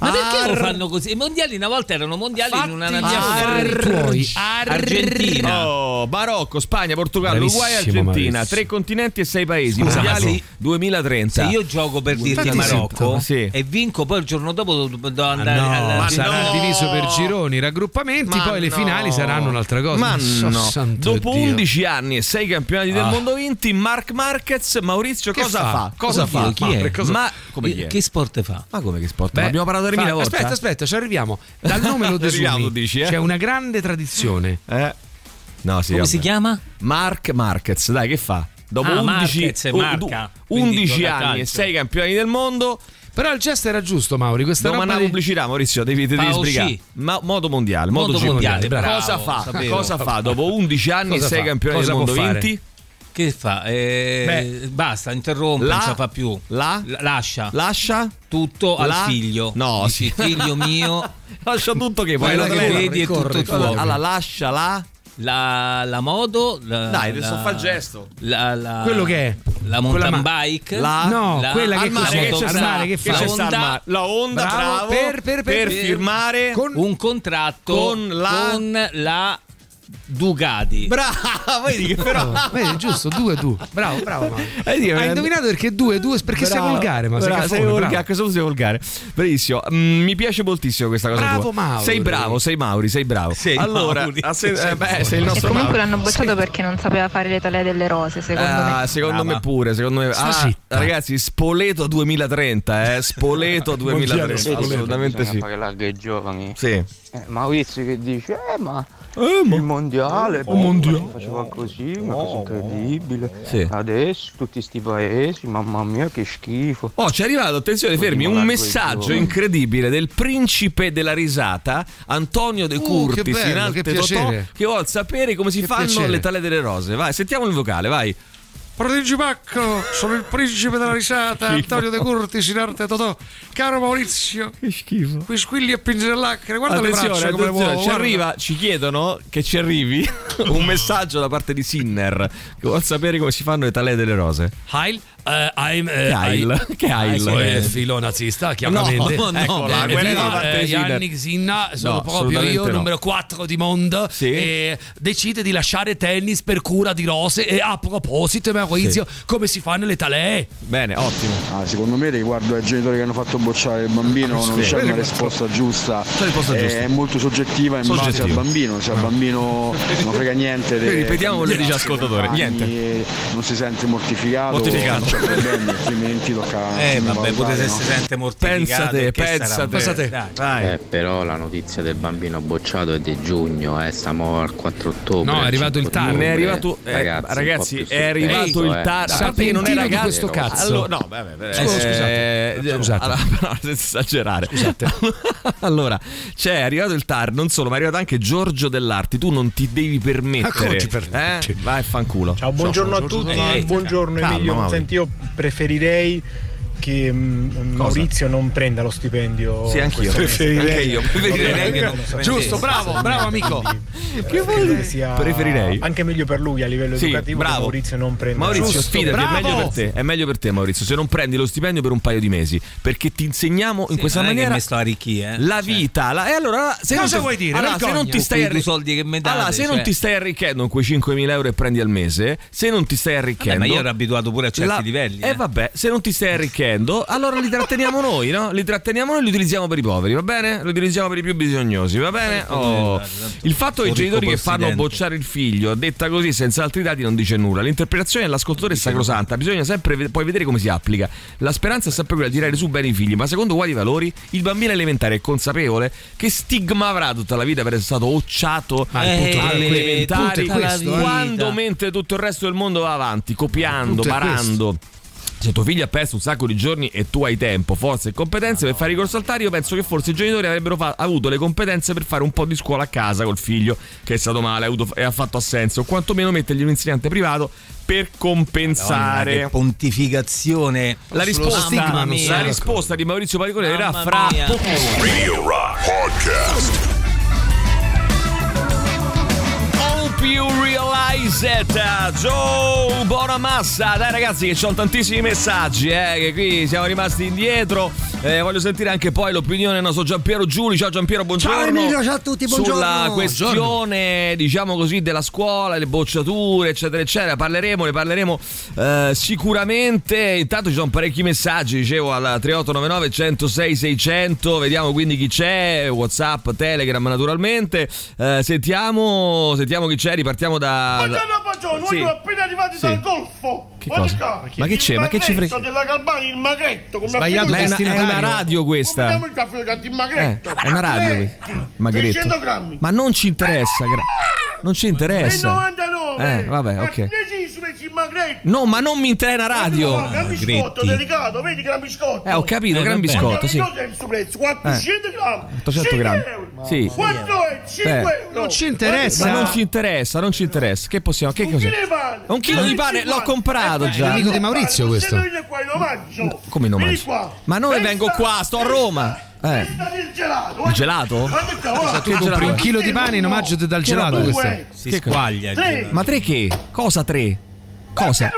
Ma perché lo Ar- fanno così? I mondiali una volta erano mondiali in una Fatti nazione. i tuoi. Argentina. Oh, Marocco, Spagna, Portogallo, Bravissimo, Uruguay, Argentina, Maurizio. tre continenti e sei paesi. Scusa, mondiali ma se- 2030. Se io gioco per dirti Infatti sì, Marocco sì. e vinco, poi il giorno dopo devo, devo Ah, andare no, alla sarà no. diviso per gironi, raggruppamenti, Ma poi le no. finali saranno un'altra cosa. Ma So no. Dopo Dio. 11 anni e 6 campionati del Ah. mondo vinti, Mark Marquez, Maurizio Che cosa fa? fa? Cosa Oddio, fa? chi Ma è? cosa- Ma come chi è? Che sport fa? Ma come che sport? Beh, abbiamo parlato 3000 fa- volte. Aspetta, aspetta, ci arriviamo. Dal nome lo desumi. dici, eh? C'è una grande tradizione. Eh. No, sì, Come vabbè. si chiama? Mark Marquez, dai, che fa? Dopo Ah, 11, Marquez, marca. du- Quindi 11 gioca a anni e calcio. 6 campioni del mondo. Però il gesto era giusto, Mauri. Questa roba mandare di- pubblicità, Maurizio, devi, devi Fa sbrigare. uscì. Ma, modo mondiale, modo, Modo G mondiale, bravo, cosa fa? sapevo. Cosa fa dopo 11 anni Cosa e 6 fa? campioni Cosa del mondo può fare? vinti? Che fa? Eh, Beh, basta, interrompe, la- non ce la fa più. la- lascia Lascia? tutto la- al figlio. No, Dici, sì. figlio mio, Lascia tutto che poi quello la che vedi è tutto tuo. Allora lascia la La, la modo, la, Dai, adesso la- fa il gesto. La, la- Quello che è? La mountain ma- bike. La- No, la- quella che mare, che c'è mare che fa? La onda-? La onda, Bravo, bravo, per- per- per- per per- firmare con- un contratto Con la- con la Ducati. Brava, vedi che però. Vedi, giusto, due tu. Bravo, bravo. Mauro. Hai indovinato perché due, due perché sei Bravo, volgare, ma sei bravo, caffone, sei volgare, bravo. a questo punto sei volgare. Benissimo, Mm, mi piace moltissimo questa cosa Bravo, tua. Mauri. Sei bravo, sei Mauri, sei bravo. Sei allora, Mauri. a se- Sei eh, beh, sei il E nostro comunque Mauri. l'hanno bocciato perché non sapeva fare le talee delle rose, secondo Ah, me. secondo Brava. me pure, secondo me. Ah, ragazzi, Spoleto 2030, eh, Spoleto 2030, Spoleto. assolutamente sì. giovani. Sì. Eh, Maurizio che dice, eh ma Eh, ma- il mondiale, Il mondiale. si faceva così, una cosa incredibile. Sì. Adesso tutti sti paesi, mamma mia che schifo. Oh, ci è arrivato, attenzione, fermi, un messaggio incredibile del principe della risata, Antonio De Oh, Curtis, che bello, in arte che Totò, che vuol sapere come si Che fanno piacere. le tale delle rose. Vai, sentiamo il vocale, vai. Prodigi Pacco, sono il principe della risata, Antonio De Curtis in arte Totò. Caro Maurizio, Che schifo. qui squilli e pinzellacche, guarda attenzione, le braccia come le muovo. ci guarda. arriva, ci chiedono che ci arrivi un messaggio da parte di Sinner che vuol sapere come si fanno le tale delle rose. Heil, eh, I'm, eh, Che Heil? Che Heil? Eh, filo nazista, chiaramente. No, no, da parte eh, di Sinner. Yannick Sinna, sono No, proprio io, no. numero 4 di mondo. Sì. E decide di lasciare tennis per cura di rose. E a proposito, Maurizio, come si fanno le talee? Bene, ottimo. Ah, secondo me riguardo ai genitori che hanno fatto bocciare il bambino non Sì. c'è una risposta giusta, C'è risposta è giusta. molto soggettiva in base Soggettiva. al bambino, se al bambino non frega niente ripetiamo quello che dice l'ascoltatore, niente. non si sente mortificato, Mortificato. C'è problemi, altrimenti tocca Eh, vabbè, pure se no? si sente mortificato. Pensa te, che pensa sarà- te. Pensa te. Dai. Dai. Vai. Eh, però la notizia del bambino bocciato è di giugno, eh, stiamo al 4 ottobre. No, è arrivato il 5 TAR. Ne è arrivato, eh, Ragazzi, è arrivato il TAR. eh. Parte che non di gas- questo cazzo. Allora, no, vabbè, vabbè, Scusa, eh, scusate. Scusate. allora, no, senza esagerare. allora, c'è è arrivato il TAR, non solo, ma è arrivato anche Giorgio Dell'Arti. Tu non ti devi permettere. ti permetti? Eh? Vai, fanculo. Ciao, buongiorno a tutti. Buongiorno calma, Emilio. Mauri. Senti, io preferirei che mm, Maurizio non prenda lo stipendio. Sì, anch'io. mese. Anche io. Preferirei che non Giusto, bravo, bravo amico. Che vuol dire? sia Preferirei. anche meglio per lui a livello Sì, educativo che bravo. Maurizio non prenda Maurizio, Giusto, sfidati, è bravo. meglio per te. È meglio per te, Maurizio. Se non prendi lo stipendio per un paio di mesi, perché ti insegniamo in Sì, questa non è che maniera mi sto a arricchire, eh. la Cioè. vita. la- E allora, se Cosa non ti- vuoi dire? Allora, se non ti stai arri- soldi che mi date, allora, se non cioè. ti stai arricchendo con quei 5.000 euro che prendi al mese, se non ti stai Vabbè, arricchendo. ma io ero abituato pure a certi livelli. E eh. vabbè, se non ti stai arricchendo, allora li tratteniamo noi, no? Li tratteniamo noi e li utilizziamo per i poveri, va bene? Li utilizziamo per i più bisognosi, va bene? Oh. Il fatto che i genitori che fanno bocciare il figlio, detta così senza altri dati, non dice nulla. L'interpretazione dell'ascoltatore è sacrosanta, bisogna sempre poi vedere come si applica. La speranza è sempre quella di tirare su bene i figli, ma secondo quali valori? Il bambino elementare è consapevole? Che stigma avrà tutta la vita per essere stato occiato Eh, alle il elementari questo, quando mentre tutto il resto del mondo va avanti, copiando, è barando. Se tuo figlio ha perso un sacco di giorni e tu hai tempo, forze e competenze per fare ricorso al TAR, io penso che forse i genitori avrebbero fa- avuto le competenze per fare un po' di scuola a casa col figlio che è stato male ha avuto- e ha fatto assenso, o quantomeno mettergli un insegnante privato per Madonna, compensare. che pontificazione. La risposta, la risposta di Maurizio Paricone era fra poco. Radio Rock Podcast. Hope you realize it Joe Bonamassa. Dai ragazzi che ci sono tantissimi messaggi eh, Che qui siamo rimasti indietro. Eh, Voglio sentire anche poi l'opinione del nostro Giampiero Giuli Ciao Giampiero buongiorno. Ciao Emilio, ciao a tutti, buongiorno. Sulla questione diciamo così della scuola Le bocciature eccetera eccetera. Parleremo, ne parleremo eh, sicuramente. Intanto ci sono parecchi messaggi Dicevo al 3899 106 600 Vediamo quindi chi c'è. Whatsapp, Telegram naturalmente. Eh, Sentiamo Sentiamo chi c'è Ripartiamo da... Buongiorno, buongiorno, Sì. noi appena arrivati Sì. dal golfo. Che cosa? Ma che c'è? Ma che ci frega? Il magretto della Galbani, il magretto. Come Sbagliato è una, è una radio questa. Il caffè canti il Eh, è una radio Eh, questa. Magretto. 600 grammi. Ma non ci interessa. gra- non ci interessa. 99. Eh, vabbè, ok. No, ma non mi interessa la radio. No, gran biscotto, delicato, vedi gran biscotto. Eh, ho capito, Eh, gran biscotto, sì. Cosa è il suo prezzo? 400 grammi. 800 5 grammi. Sì. 4 e 5 Eh. euro. Non ci interessa. Ma non ci interessa, non ci interessa. Che possiamo? Che Un cos'è? chilo di pane. Un chilo di pane l'ho comprato Eh, già. È amico di Maurizio questo. Qua in omaggio. Come in omaggio? qua. Ma non Festa- vengo qua, sto a Roma. Eh. Gelato. Il gelato? Guarda qua, guarda. Tu compri un chilo di pane in omaggio dal gelato questo. Si Che cosa? squaglia. Ma tre che? Cosa tre? Cosa?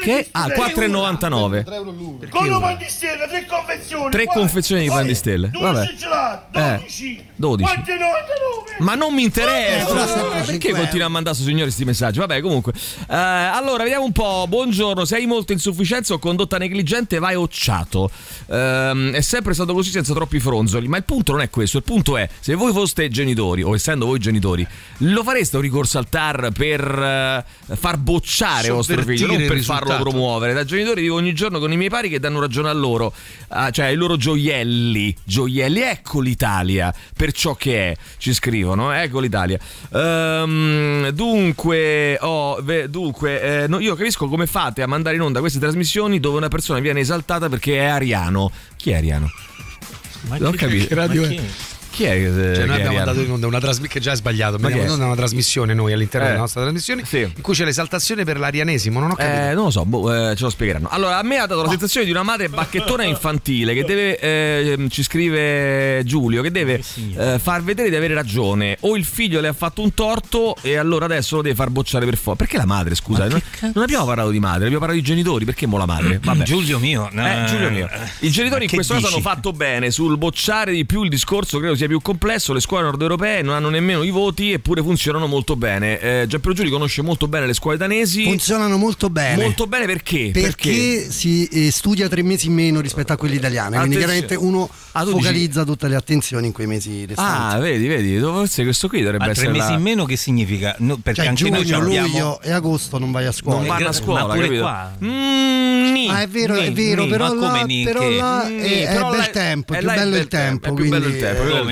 Che? Ah, 4,99. Con un pan di stelle, tre confezioni. Tre confezioni di pan di stelle. Vabbè. 12 gelati, Eh, 12. 12. 4,99. Ma non mi interessa. Perché 5 euro. continua a mandare su signori questi messaggi? Vabbè, comunque. Eh, allora, vediamo un po'. Buongiorno, sei molto insufficienza o condotta negligente, vai occiato. Ehm, è sempre stato così senza troppi fronzoli. Ma il punto non è questo. Il punto è: se voi foste genitori, o essendo voi genitori, lo fareste un ricorso al TAR per eh, far bocciare vostro figlio, non Sovvertire per farlo promuovere. Da genitori vivo ogni giorno con i miei pari che danno ragione a loro, ah, cioè ai loro gioielli. Gioielli, ecco l'Italia per ciò che è. Ci scrivono, ecco l'Italia. Ehm, dunque, oh, ve- dunque eh, no, io capisco come fate a mandare in onda queste trasmissioni dove una persona viene esaltata perché è ariano. Chi è ariano? non ho capito. che radio Ma chi, chi è? eh, Cioè, che noi è abbiamo mandato in onda una trasmissione che già è sbagliato. Ma Abbiamo che onda una trasmissione noi all'interno Eh. della nostra trasmissione in cui c'è l'esaltazione per l'arianesimo. Non ho capito. Eh, non lo so, boh, eh, ce lo spiegheranno. Allora, a me ha dato la sensazione di una madre bacchettona infantile che deve, eh, ci scrive Giulio, che deve eh, far vedere di avere ragione. O il figlio le ha fatto un torto e allora adesso lo deve far bocciare per forza. Perché la madre, scusa? Non, non abbiamo parlato di madre, abbiamo parlato di genitori. Perché mo la madre? Vabbè. Giulio mio. no. Eh, Giulio mio. I genitori in Che questo caso dici? hanno fatto bene sul bocciare di più il discorso, credo sia più complesso. Le scuole nord europee non hanno nemmeno i voti eppure funzionano molto bene. Eh, Giampiero Giuli conosce molto bene le scuole danesi. Funzionano molto bene. Molto bene perché? Perché, si eh, studia tre mesi in meno rispetto a quelli italiani, quindi chiaramente uno Ah, tu dici- focalizza tutte le attenzioni in quei mesi restanti. Ah, vedi, vedi, forse questo qui dovrebbe Ma tre essere mesi la- in meno che significa? No, perché Cioè anche giugno, noi ci abbiamo luglio e agosto non vai a scuola. Non vanno a scuola, ma pure capito? qua. Mm, nì, Ah, è vero, è Nì, vero, nì, però ma là, però là è, è però bel tempo, è è più è bello bel il tempo. è più bello il quindi,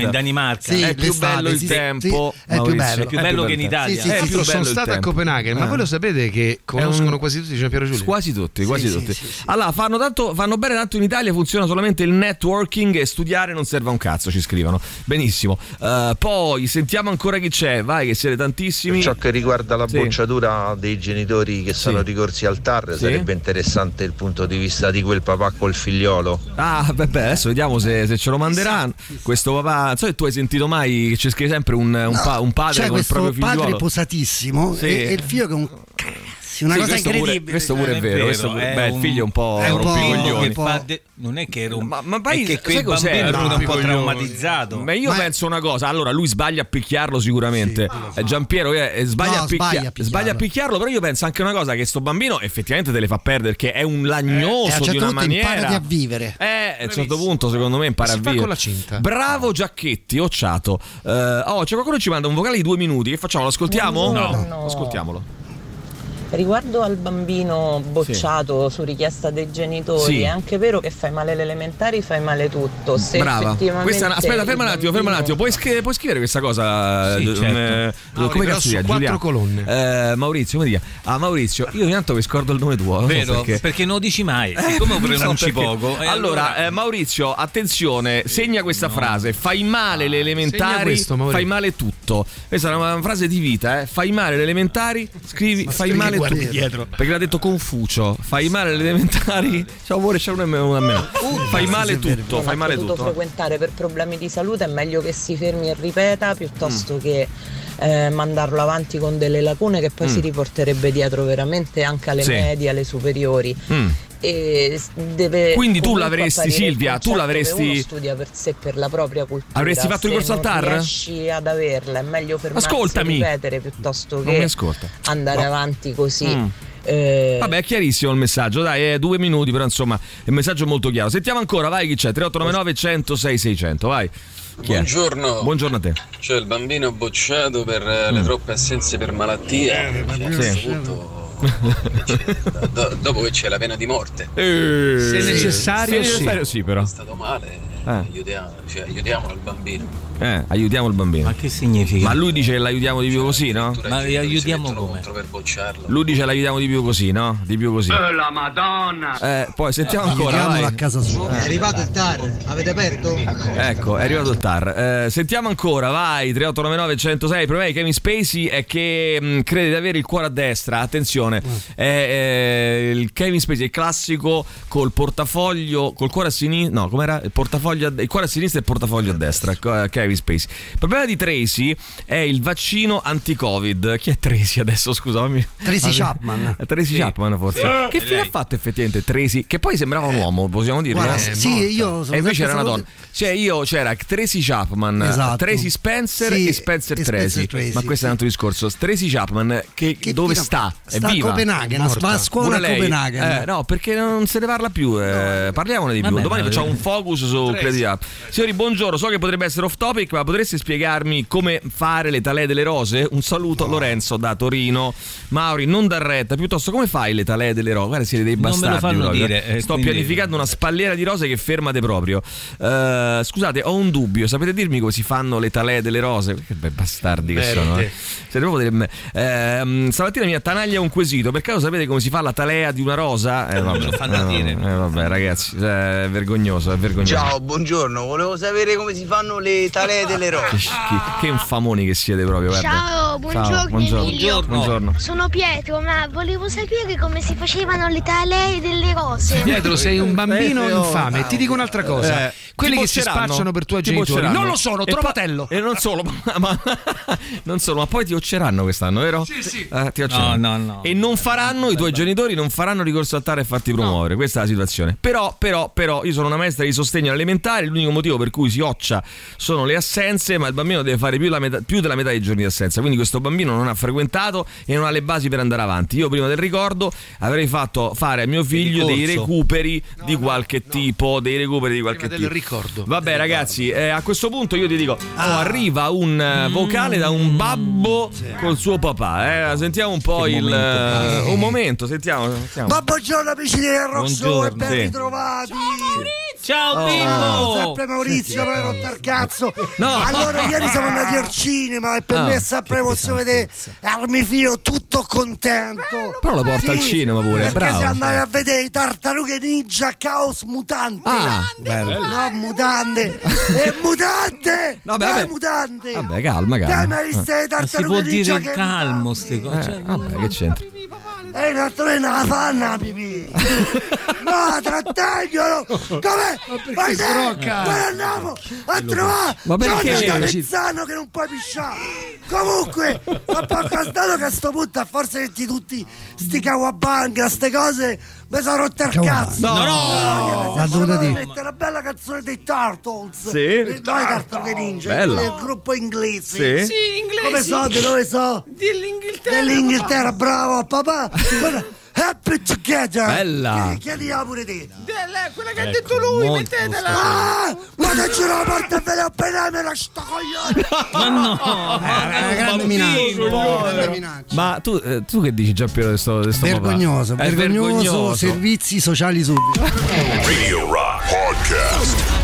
tempo, in Danimarca. Sì, è più bello il sì, tempo. sì, è più bello. è Più bello che in Italia. Sì, sì, sono stato a. Copenaghen, ma voi lo sapete che conoscono quasi tutti Giampiero Giulio? Quasi tutti, quasi tutti. Allora, fanno, tanto, fanno bene tanto in Italia, funziona solamente il networking e studiare non serve a un cazzo, ci scrivono. Benissimo. Eh, poi sentiamo ancora chi c'è, vai che siete tantissimi. Per ciò che riguarda la Sì. bocciatura dei genitori che sono Sì. ricorsi al TAR, Sì. sarebbe interessante il punto di vista di quel papà col figliolo. Ah, beh, beh, adesso vediamo se, se ce lo manderanno. Questo papà, non so se tu hai sentito mai che c'è sempre un, un, pa- un padre C'è con il proprio figliolo. padre posatissimo Sì. e, e il figlio che è un cazzo, una Sì, cosa questo pure- incredibile. questo pure è Eh, vero, questo pure- beh, il figlio è un po' è un rompicoglioni. un po'- de- non è che era un Ma, ma poi è che sai quel cos'è? bambino era un po' traumatizzato. Ma io Ma- penso una cosa, allora lui sbaglia a picchiarlo sicuramente. Eh, Giampiero eh, eh, sbaglia, No, a picchia- sbaglia a picchiarlo. sbaglia a picchiarlo, però io penso anche una cosa che sto bambino effettivamente te le fa perdere perché è un lagnoso E a un di certo una punto maniera. imparati a vivere. Eh, a un certo punto secondo me impara Si a vivere. con la cinta. Bravo Giacchetti, occiato. Eh, oh, c'è qualcuno che ci manda un vocale di due minuti. Che facciamo? Lo ascoltiamo? Buongiorno. Ascoltiamolo. Riguardo al bambino bocciato su richiesta dei genitori, Sì. è anche vero che fai male alle elementari, fai male tutto. Se Brava. effettivamente Questa aspetta, ferma un attimo, ferma un attimo. Puoi, scri- puoi scrivere questa cosa? Sì, eh, certo. eh, Mauri, come cazzo chiama? quattro Giulia? colonne. Eh, Maurizio, come ti chiami? Ah, Maurizio, io ogni tanto mi scordo il nome tuo. non so Vero? perché. Perché non lo dici mai. Siccome lo Non so pronunci perché. poco. eh, allora, eh, Maurizio, attenzione, segna questa frase: fai male le Segna elementari, questo, fai male tutto. Questa è una frase di vita, eh. Fai male le elementari, scrivi, fai scrivi male guardi tutto. dietro. Perché l'ha detto Confucio, fai male le elementari. Ciao, amore, c'è uno e uno a me. Fai male tutto, fai male tutto. frequentare per problemi di salute, è meglio che si fermi e ripeta piuttosto Mm. che eh, mandarlo avanti con delle lacune che poi Mm. si riporterebbe dietro veramente anche alle Sì. medie, alle superiori. Mm. E deve Quindi tu l'avresti, Silvia, tu concetto l'avresti- uno studia per sé, per la propria cultura. Avresti fatto ricorso al non TAR? riesci ad averla, è meglio fermarsi Ascoltami. ripetere piuttosto Non mi che ascolta. andare No. avanti così. Mm. Eh, Vabbè, è chiarissimo il messaggio, dai, è due minuti, però insomma, il messaggio è molto chiaro. Sentiamo ancora, vai chi c'è? 3899 106 600, vai. Chi è? Buongiorno. Buongiorno a te. Cioè il bambino bocciato per eh, le Mm. troppe assenze per malattia. Eh, Sì. Do- dopo che c'è la pena di morte. Eh, Se necessario, se sì. necessario sì, però. È stato male, Eh. aiutiamo, cioè, aiutiamo il bambino. Eh, aiutiamo il bambino. Ma che significa? Ma lui dice che l'aiutiamo di più così, no? Ma aiutiamo come? Contro per bocciarlo. Lui dice l'aiutiamo di più così, no? Di più così. la madonna! Eh, poi sentiamo ancora. Chiamalo vai. a casa sua. È arrivato il TAR, avete aperto? Ecco, è arrivato il TAR. Eh, sentiamo ancora, vai, 3899 106. Il problema di Kevin Spacey è che mh, crede di avere il cuore a destra. Attenzione, è, eh, il Kevin Spacey è il classico col portafoglio, col cuore a sinistra. No, com'era? Il portafoglio a, il cuore a sinistra e il portafoglio a destra. Ecco, eh, Ok, Kevin Spacey. Il problema di Tracy è il vaccino anti-Covid. Chi è Tracy adesso? Scusami. Tracy Chapman. Eh, Tracy Sì. Chapman, forse. Sì. Che fine lei. ha fatto effettivamente Tracy? Che poi sembrava un uomo, possiamo dirlo? Guarda, no? sì, io sono E invece era una donna. Cioè, io c'era Tracy Chapman, Esatto. Tracy Spencer Sì, e Spencer e Tracy. Spencer Tracy, Ma questo è un altro discorso. Tracy Chapman, che, dove fino- sta? È sta a viva? Copenaghen, È morta? va a scuola a? Copenaghen. Eh, no, perché non se ne parla più. eh, parliamone di più. Vabbè, Domani ma- facciamo un focus su Tracy. Credit Up. Signori, buongiorno. So che potrebbe essere off topic, ma potreste spiegarmi come fare le talee delle rose? Un saluto, Lorenzo da Torino. Mauri, non dar retta, piuttosto come fai le talee delle rose? Guarda, siete dei Non me lo bastardi. fanno proprio. dire, eh, Sto quindi- pianificando una spalliera di rose che fermate proprio. Eh, scusate, ho un dubbio. Sapete dirmi come si fanno le talee delle rose? Che bei bastardi che Merde. sono. Eh? Siete proprio delle... Ehm, stamattina mi attanaglia un quesito. Per caso sapete come si fa la talea di una rosa? Eh, vabbè, lo fanno eh, dire. eh, vabbè, ragazzi, eh, è vergognoso, è vergognoso. Ciao, buongiorno, volevo sapere come si fanno le talee delle Che, rose. schi- che infamoni che siete proprio, guarda. Ciao, buongiorno, buongiorno. Emilio. Buongiorno. Sono Pietro, ma volevo sapere come si facevano le talee delle rose. Pietro, sei un bambino Eh, oh, infame. Ti dico un'altra cosa. Eh, Quelli che si spacciano per tuoi Ti genitori. Non lo sono, E trovatello. E non solo, ma, ma- non solo, ma poi ti occeranno quest'anno, vero? Sì, sì. Eh, ti occeranno. No, no, no. E non faranno, i tuoi genitori non faranno ricorso al TAR e farti promuovere. Questa è la situazione. Però, però, però, io sono una maestra di sostegno elementare. L'unico motivo per cui si occia sono le assenze, ma il bambino deve fare più, la metà- più della metà dei giorni di assenza. Quindi questo bambino non ha frequentato e non ha le basi per andare avanti. Io prima del ricordo avrei fatto fare a mio figlio dei recuperi di qualche tipo, dei recuperi di qualche Prima del tipo. ricordo. Vabbè, ragazzi, eh, a questo punto io ti dico: oh, arriva un eh, vocale da un babbo col suo papà. Eh. Sentiamo un po' il. eh, un momento, sentiamo. sentiamo. Ma buongiorno amici di Rosso e ben sì. ritrovati. Ciao Oh. Ah, Pippo! sempre Maurizio, non ero il cazzo. No. Allora, ieri siamo andati al cinema e per Ah. me è sempre emozione vedere Armifilo tutto contento. Però lo porta al cinema pure, perché bravo. si andava a vedere i tartarughe ninja Chaos Mutante. Ah, bello. No, mutande! E mutante! Vabbè, Dai, vabbè. mutante! Vabbè, calma, Dai, calma. ma visto le Ma si può dire calmo ste cose. Eh, vabbè, che c'entra? e realtà non la fanno la pipì no trattagliolo come vai te sbrocca? noi andiamo a trovare Ma perché? Capezzano che non puoi pisciare. Comunque fa poco stato che a sto punto a forza di tutti sti cawabanga ste cose mi sono rotto il cazzo. No, no L'ha dovuta dire. mettere una bella canzone dei Turtles. Sì. Eh, no i Tartarughe Ninja. Bella. il gruppo inglese Sì. come so di dove so? Dell'Inghilterra. dell'Inghilterra bravo papà Happy Together Bella. Chiedi- chiediamo pure te Della- quella che ha detto lui, mettetela. ah guardaci la porta e ve la appena me la sto coglione Ma no! È una grande minaccia. grande minaccia. Ma tu, eh, tu che dici, Giampiero, di sto, di sto Vergognoso, vergognoso, vergognoso. servizi sociali subito. Radio Rock Podcast.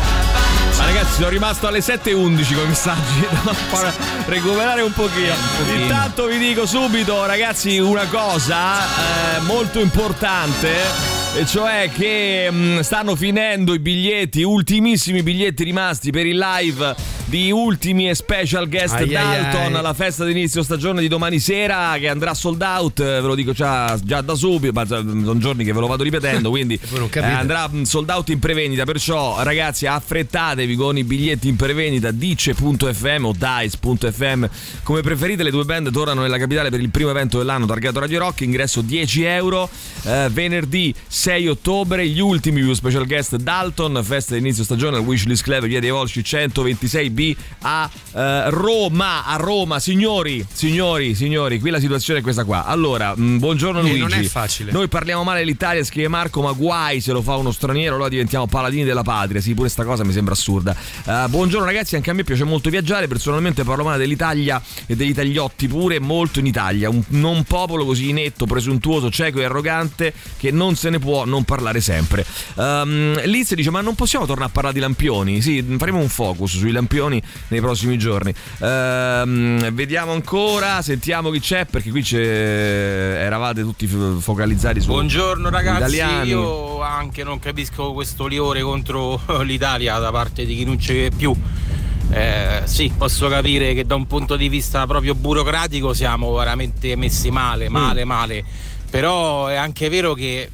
Ragazzi, sono rimasto alle 7.11 con i messaggi. Far recuperare un pochino. Intanto vi dico subito, ragazzi, una cosa eh, molto importante. E cioè che mh, stanno finendo i biglietti, ultimissimi biglietti rimasti per il live di ultimi e special guest Ai, ai, Dalton ai. alla festa di inizio stagione di domani sera che andrà sold out, eh, ve lo dico già, già da subito, ma già- sono giorni che ve lo vado ripetendo, quindi eh, andrà mh, sold out in prevendita, perciò ragazzi affrettatevi con i biglietti in prevendita dice.fm o dice.fm come preferite, le due band tornano nella capitale per il primo evento dell'anno targato Radio Rock, ingresso 10 euro, eh, venerdì 6 ottobre, gli ultimi più special guest Dalton, festa di inizio stagione al Wishlist Club via dei Volsci 126B a eh, Roma, a Roma, signori, signori, signori, qui la situazione è questa qua. Allora, mh, buongiorno Eh, Luigi. non è facile. Noi parliamo male dell'Italia, scrive Marco, ma guai se lo fa uno straniero, allora diventiamo paladini della patria. Sì, pure sta cosa mi sembra assurda. Eh, buongiorno ragazzi, anche a me piace molto viaggiare, personalmente parlo male dell'Italia e degli tagliotti pure, molto in Italia. Un non popolo così inetto, presuntuoso, cieco e arrogante che non se ne può non parlare sempre. Um, Liz dice, ma non possiamo tornare a parlare di lampioni? Sì, faremo un focus sui lampioni nei prossimi giorni. Ehm, vediamo ancora, sentiamo chi c'è, perché qui c'è... eravate tutti fo- focalizzati su Buongiorno ragazzi, italiani. io anche non capisco questo liore contro l'Italia da parte di chi non c'è più. Eh, sì, posso capire che da un punto di vista proprio burocratico siamo veramente messi male, male, male. Però è anche vero che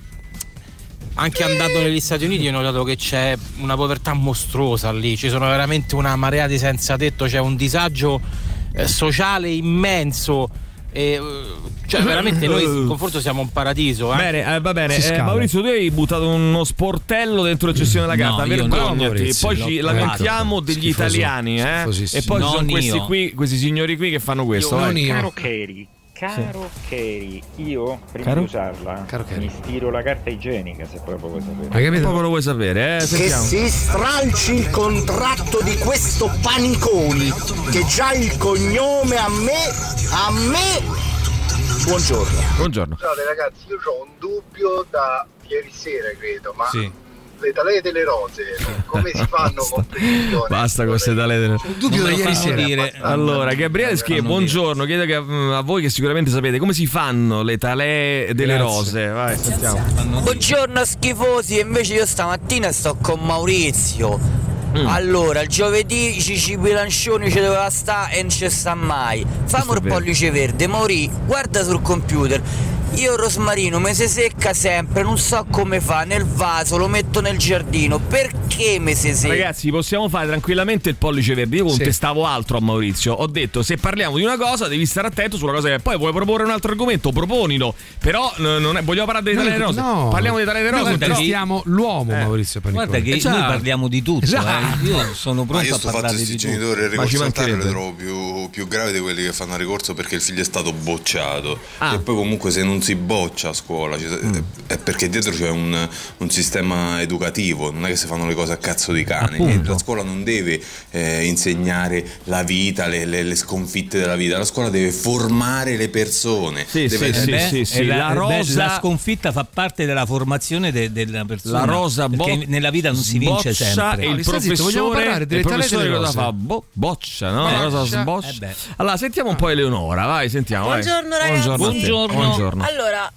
anche andando negli Stati Uniti ho notato che c'è una povertà mostruosa lì, ci sono veramente una marea di senza tetto, c'è un disagio eh, sociale immenso. E, eh, cioè veramente noi in confronto siamo un paradiso eh. Bene, eh, va bene. Eh. Maurizio, tu hai buttato uno sportello dentro la cessione della No, carta. io no, Vergognati. Maurizio, Poi ci lamentiamo degli Schifoso. italiani, eh? E poi ci Non sono questi io. qui, questi signori qui che fanno questo. Non vai. io. Caro Keri, caro Keri, io prima Caro? di usarla Caro Keri. mi stiro la carta igienica se proprio vuoi sapere. Hai capito? Proprio lo vuoi sapere, eh? Che si stralci il contratto di questo Paniconi, che già il cognome a me, a me. Buongiorno. Buongiorno. Scusate ragazzi, io ho un dubbio da ieri sera credo, ma Sì. Le talee delle rose come si fanno competizione? Basta con queste tale delle... dubbio da ieri sera. dire- Allora, Gabriele scrive: Buongiorno, chiedo che, mm, a voi che sicuramente sapete come si fanno le talee delle Grazie. rose. Vai, sentiamo. Buongiorno schifosi, invece io stamattina sto con Maurizio. Mm. Allora, il giovedì Cici Bilancioni ci doveva stare e non ci sta mai. Fammi il pollice verde, Mauri, guarda sul computer. Io il rosmarino mi si secca sempre, non so come fa, nel vaso, lo metto nel giardino. Perché mi si secca? Ragazzi, possiamo fare tranquillamente il pollice verde. Io Sì. contestavo altro a Maurizio. Ho detto: se parliamo di una cosa, devi stare attento sulla cosa che. Poi vuoi proporre un altro argomento? Proponilo. Però n- non è- vogliamo parlare dei Noi- talee rose. no. Parliamo talee Noi rose. però- contestiamo l'uomo Maurizio Paniconi. Guarda che Esatto. noi parliamo di tutto, Esatto. eh. io sono pronto io a parlare di tutto. genitori il Ma ci ricorso al TAR lo trovo più, più grave di quelli che fanno ricorso perché il figlio è stato bocciato Ah. e poi comunque se non si boccia a scuola Mm. è perché dietro c'è un, un sistema educativo non è che si fanno le cose a cazzo di cane la scuola non deve eh, insegnare la vita le, le- le sconfitte della vita la scuola deve formare le persone Sì, Deve- sì, Beh, sì, sì. e La, La beh, rosa- la sconfitta fa parte della formazione de- della persona. La rosa perché bo- nella vita non si vince sempre. E No, il zitto, professore, parlare delle il professore cosa rose? fa? Bo- boccia, no? La rosa Boccia. sboccia. Eh. Allora, sentiamo un po' Eleonora, vai, sentiamo. vai. Buongiorno, ragazzi. Buongiorno. Buongiorno. Allora,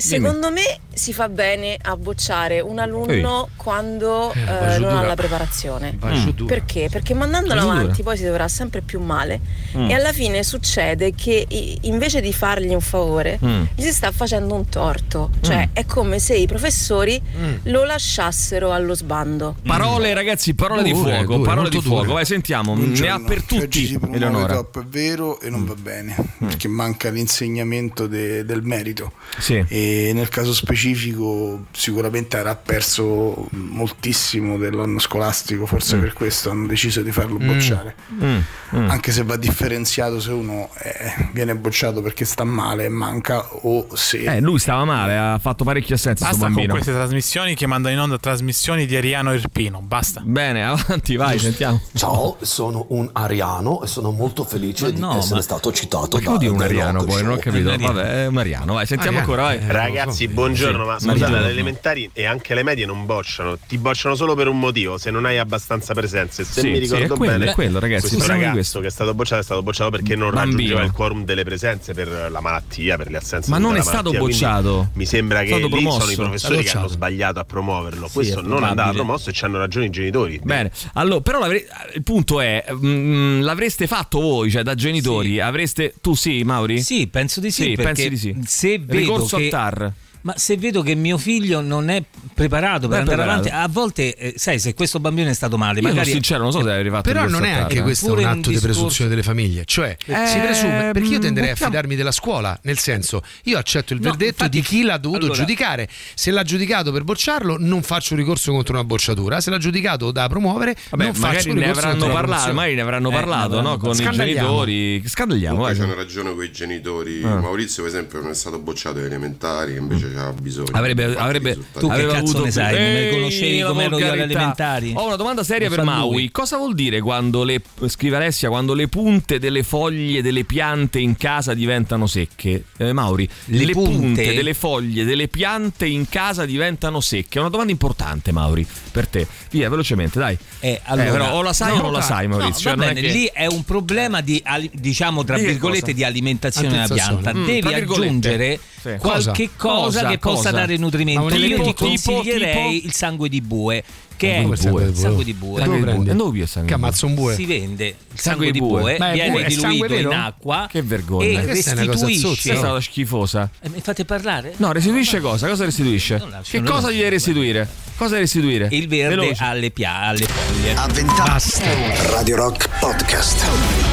secondo me si fa bene a bocciare un alunno quando Eh, eh, non ha la preparazione. Dura. Perché? Perché mandandolo Va giù dura. avanti poi si dovrà sempre più male Mm. e alla fine succede che invece di fargli un favore Mm. gli si sta facendo un torto, cioè è come se i professori Mm. lo lasciassero allo sbando. Parole, ragazzi, parole di Dure, fuoco. dure, parole di fuoco. dure. Vai, sentiamo. Ne ha Buongiorno. per tutti, si promuove Eleonora. troppo, è vero e non va bene perché manca l'insegnamento de- del merito Sì. e nel caso specifico sicuramente avrà perso moltissimo dell'anno scolastico forse per questo hanno deciso di farlo bocciare Mm, mm. anche se va differenziato se uno eh, viene bocciato perché sta male e manca o se Eh, lui stava male, ha fatto parecchie assenze Basta con queste trasmissioni che mandano in onda trasmissioni di Ariano Irpino. Basta. Bene, avanti, vai, sentiamo. Ciao, sono un ariano e sono molto felice Ma di no, essere ma- stato citato Ma da dire un ariano poi? Non ho capito. Vabbè, è un ariano, vai, sentiamo ancora, vai. Ragazzi, buongiorno, ma Sì, scusate, le elementari e anche le medie non bocciano, ti bocciano solo per un motivo, se non hai abbastanza presenze. Se Sì, mi sì, ricordo è quello, bene, è quello, ragazzi, questo ragazzo questo. che è stato bocciato è stato bocciato perché non Bambino. raggiungeva il quorum delle presenze per la malattia, per le assenze Ma non è stato malattia, bocciato. Mi sembra che lì sono promosso. i professori che hanno sbagliato a promuoverlo. Sì, Questo non andava promosso e ci hanno ragione i genitori. Bene, allora, però il punto è, mm, l'avreste fatto voi, cioè da genitori, avreste... Tu sì, Mauri? Sì, penso di sì, Sì, perché pensi di sì. se vedo Ricorso che al TAR. Ma se vedo che mio figlio non è preparato per Non è andare preparato. avanti, a volte, eh, sai, se questo bambino è stato male, Io sono magari. sincero, non so se avevi fatto Però non è anche questo un un atto di discorso- presunzione delle famiglie. Cioè, si Eh, presume perché io tenderei a fidarmi della scuola. Nel senso, io accetto il No, verdetto infatti- di chi l'ha dovuto allora- giudicare. Se l'ha giudicato per bocciarlo, non faccio un ricorso contro una bocciatura. Se l'ha giudicato da promuovere, Vabbè, non faccio magari un ne ricorso avranno contro la parlato, magari ne avranno Eh, parlato, ne avranno no? Con i genitori. Scandagliamo, Comunque c'hanno ragione quei genitori. Ah. Maurizio, per esempio, non è stato bocciato alle elementari, invece aveva bisogno. Avrebbe, avrebbe. Tu che aveva cazzo avuto ne sai? Non mi conoscevi come ero io alle elementari? Ho una domanda seria Lo per Maui. lui. Cosa vuol dire quando le scrive Alessia quando le punte delle foglie delle piante in casa diventano secche? Eh, Mauri, Le punte? punte? delle foglie delle piante in casa diventano secche? È una domanda importante, Mauri, per te. Via, velocemente, dai. Eh, allora, però o la sai o non la sai, Maurizio. No, Non è che- lì è un problema di, diciamo, tra virgolette, cosa? di alimentazione della pianta. Mm, Devi aggiungere Sì. qualche cosa, Cosa? che possa Cosa? dare nutrimento. Io ti consiglierei tipo- il sangue di bue. che è Come sangue di bue? sangue di bue. Sangue di bue. E dove sangue Che ammazza un bue. Si vende il Sangue sangue di bue. bue, Ma è viene diluito in acqua Che vergogna. e questa è una cosa restituisce. Schifosa. Eh, Mi fate parlare? No, restituisce cosa? Cosa restituisce? Che cosa gli devi restituire? Cosa devi restituire? Il verde alle, pia- alle foglie. A vent'anni. Radio Rock Podcast.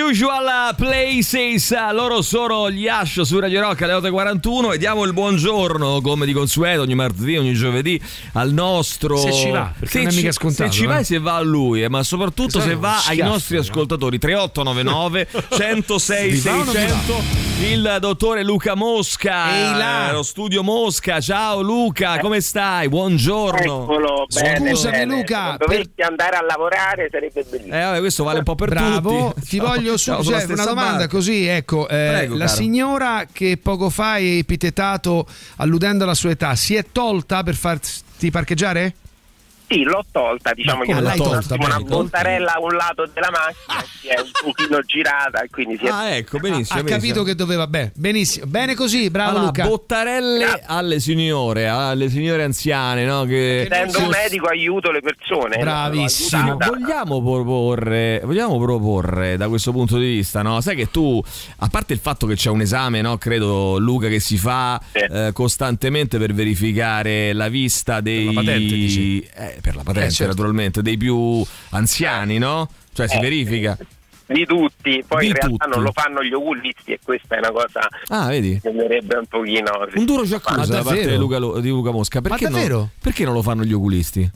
Usual Places, loro sono gli Ash su Radio Rock alle 8.41 e diamo il buongiorno come di consueto ogni martedì, ogni giovedì al nostro... Se ci va, perché non è mica scontato, Se ci eh. va e se va a lui, eh, ma soprattutto se va ai schiaffi, nostri no? ascoltatori 3899 106 Vi va o non vi va? 600 il dottore Luca Mosca Ehi là. eh, lo studio Mosca ciao Luca come stai buongiorno Eccolo, bene, Scusami, bene. Luca, Se dovessi andare a lavorare sarebbe bellissimo. eh vabbè questo vale un po' per Bravo, tutti ti Ciao. Voglio Ciao, su- cioè, una domanda così, ecco, eh, Prego, la caro. signora che poco fa hai epitetato alludendo alla sua età, si è tolta per farti parcheggiare? Sì, l'ho tolta, diciamo che ho come l'hai dato un tolta? una Bene, voltarella a un lato della macchina e si è un pochino girata e quindi si è... ah ecco benissimo ha benissimo. capito che doveva, beh, benissimo, bene così, bravo Allora, Luca. bottarelle alle signore, alle signore anziane, no? Che Essendo un medico aiuto le persone. Bravissimo. l'ho aiutata. Vogliamo proporre, vogliamo proporre da questo punto di vista, no? Sai che tu, a parte il fatto che c'è un esame, no? Credo, Luca, che si fa eh, costantemente per verificare la vista dei. la patente, dici? Eh, per la patente, Eh, certo. naturalmente, dei più anziani, no? Cioè si Eh, verifica. Di tutti, poi Di in realtà tutti. non lo fanno gli oculisti e questa è una cosa Ah, vedi? che mi un pochino... Un duro ci accusa da parte di Luca, di Luca Mosca. Perché, non, perché non lo fanno gli oculisti?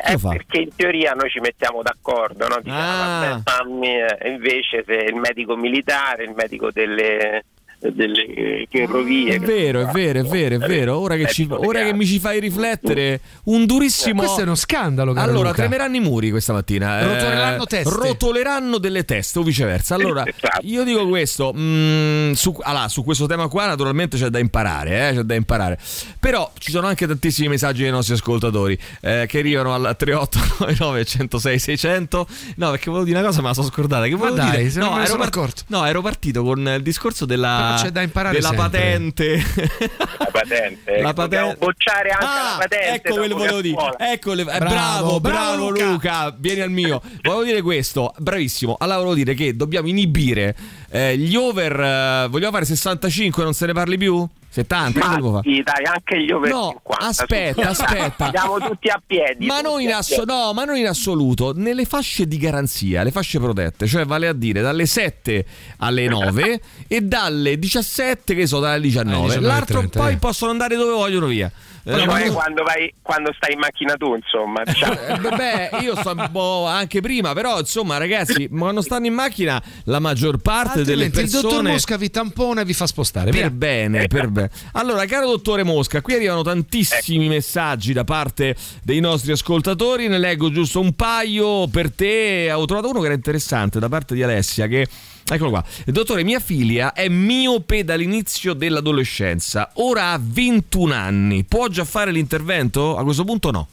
Eh, lo fa? perché in teoria noi ci mettiamo d'accordo, no? Diciamo, Ah. vabbè, fammi, eh, invece se il medico militare, il medico delle, delle ferrovie... È vero, è vero, è vero, è vero. Ora che, ci- ora che mi ci fai riflettere, un durissimo. Questo è uno scandalo, caro Allora, Luca. tremeranno i muri questa mattina. eh, Rotoleranno teste. Rotoleranno delle teste o viceversa. Allora, Esatto. io dico questo: mm, su, allora, su questo tema qua, naturalmente c'è da imparare, eh, c'è da imparare. Però ci sono anche tantissimi messaggi dei nostri ascoltatori eh, che arrivano al 3899 106 600. No, perché volevo dire una cosa, ma la sono scordata. Che Ma volevo dai, dire? ne ero part- accorto. no, ero partito con il discorso della, Però c'è da imparare della sempre. patente. La patente, La dobbiamo patente. bocciare anche Ah, la patente. ecco quello volevo dire. Ecco le- eh, Bravo, bravo, bravo, bravo, Luca. Luca. vieni al mio. Volevo dire questo, bravissimo. Allora volevo dire che dobbiamo inibire eh, gli over. eh, vogliamo fare 65 non se ne parli più? 70? Che Ma sì, dai, anche gli over No, 50. aspetta, aspetta. Andiamo tutti a piedi. Ma non, in a asso- piedi. no, ma non in assoluto, nelle fasce di garanzia, le fasce protette, cioè vale a dire dalle 7 alle 9 e dalle 17 che so dalle 19. Alle 19:30, L'altro poi eh. possono andare dove vogliono via. Eh, Poi ma- quando, vai, quando stai in macchina tu, insomma. diciamo. Eh, Beh, io sto un po' anche prima, però insomma, ragazzi, quando stanno in macchina, la maggior parte delle Altrimenti il dottor persone. Mosca vi tampona e vi fa spostare. Per via. bene, per bene. Allora, caro dottore Mosca, qui arrivano tantissimi Ecco. messaggi da parte dei nostri ascoltatori. Ne leggo giusto un paio per te. Ho trovato uno che era interessante da parte di Alessia. Che eccolo qua. Dottore, mia figlia è miope dall'inizio dell'adolescenza. Ora ha 21 anni. Può già fare l'intervento? A questo punto no.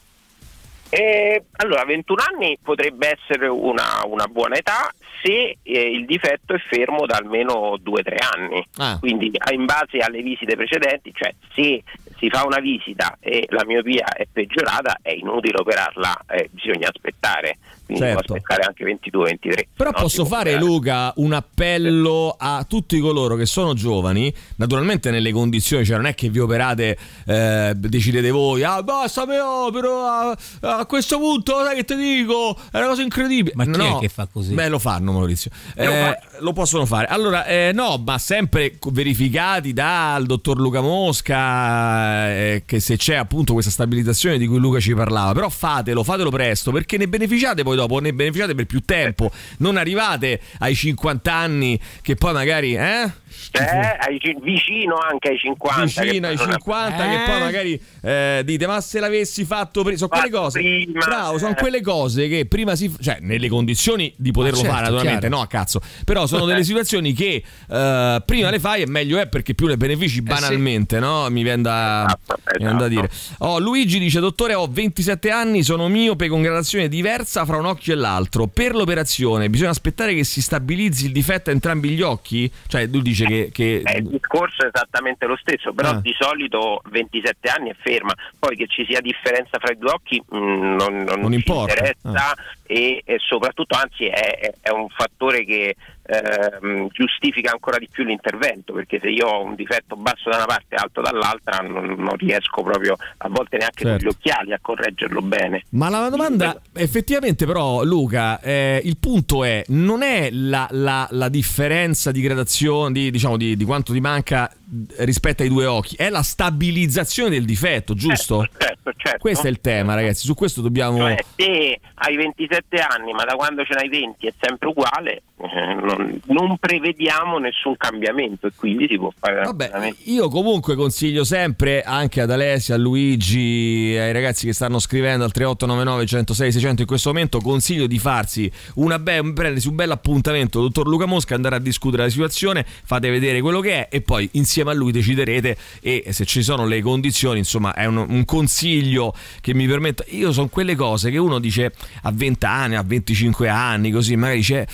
Eh, allora, 21 anni potrebbe essere una, una buona età se eh, il difetto è fermo da almeno 2-3 anni. Ah. Quindi in base alle visite precedenti, cioè se si fa una visita e la miopia è peggiorata, è inutile operarla, eh, bisogna aspettare. Quindi Certo. può aspettare anche 22-23. Però no, posso fare, operare. Luca, un appello a tutti coloro che sono giovani, naturalmente nelle condizioni, cioè non è che vi operate, eh, decidete voi, ah basta me opero, a, a questo punto sai che ti dico, è una cosa incredibile. Ma chi è No. che fa così? Beh, lo fanno Maurizio. Eh, lo possono fare. Allora, eh, no, ma sempre verificati dal dottor Luca Mosca, eh, che se c'è appunto questa stabilizzazione di cui Luca ci parlava, però fatelo, fatelo presto, perché ne beneficiate poi dopo, ne beneficiate per più tempo, non arrivate ai 50 anni che poi magari, eh? Eh, ai ci- vicino anche ai 50. vicino che ai poi non è- 50 che poi Eh. magari eh, dite ma se l'avessi fatto prima sono quelle cose prima, bravo sono eh. quelle cose che prima si cioè nelle condizioni di poterlo certo, fare naturalmente chiaro. no a cazzo però sono delle situazioni che eh, prima le fai e meglio è perché più ne benefici banalmente no mi viene da, Esatto, mi viene da esatto. dire oh, Luigi dice dottore ho 27 anni sono miope con gradazione diversa fra un un occhio e l'altro. Per l'operazione bisogna aspettare che si stabilizzi il difetto a entrambi gli occhi? Cioè, lui dice che. che... Eh, il discorso è esattamente lo stesso, però Ah. di solito 27 anni è ferma. Poi che ci sia differenza fra i due occhi mh, non, non, Non ci importa. interessa e, e soprattutto, anzi, è- è un fattore che ehm, giustifica ancora di più l'intervento, perché se io ho un difetto basso da una parte e alto dall'altra non, non riesco proprio a volte neanche con Certo. gli occhiali a correggerlo bene. Ma la domanda, effettivamente, però, Luca, eh, il punto è: non è la, la- la differenza di gradazione, di, diciamo, di, di quanto ti manca rispetto ai due occhi, è la stabilizzazione del difetto, giusto? Certo, certo. Questo è il tema, ragazzi. Su questo dobbiamo. Cioè, se hai 27 anni, ma da quando ce n'hai 20 è sempre uguale, eh, non, non prevediamo nessun cambiamento e quindi si può fare Vabbè, io comunque consiglio sempre anche ad Alessia, a Luigi, ai ragazzi che stanno scrivendo al 3899 106 600 in questo momento, consiglio di farsi una be- prendersi un bel appuntamento, dottor Luca Mosca, andare a discutere la situazione, fate vedere quello che è e poi insieme a lui deciderete e se ci sono le condizioni, insomma, è un, un consiglio che mi permetta. Io sono quelle cose che uno dice a 20 anni, a 25 anni, così magari dice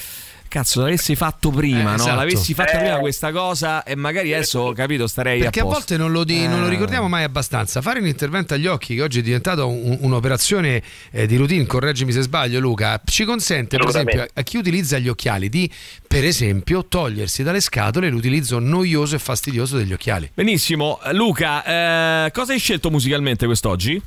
Cazzo, l'avessi fatto prima, Eh, no? esatto. L'avessi fatta Eh. prima questa cosa e magari adesso, capito, starei Perché a, posto. volte non lo, di- non lo Eh. ricordiamo mai abbastanza. Fare un intervento agli occhi, che oggi è diventato un- un'operazione eh, di routine, correggimi se sbaglio, Luca, ci consente, per esempio, a chi utilizza gli occhiali di, per esempio, togliersi dalle scatole l'utilizzo noioso e fastidioso degli occhiali. Benissimo, Luca, eh, cosa hai scelto musicalmente quest'oggi?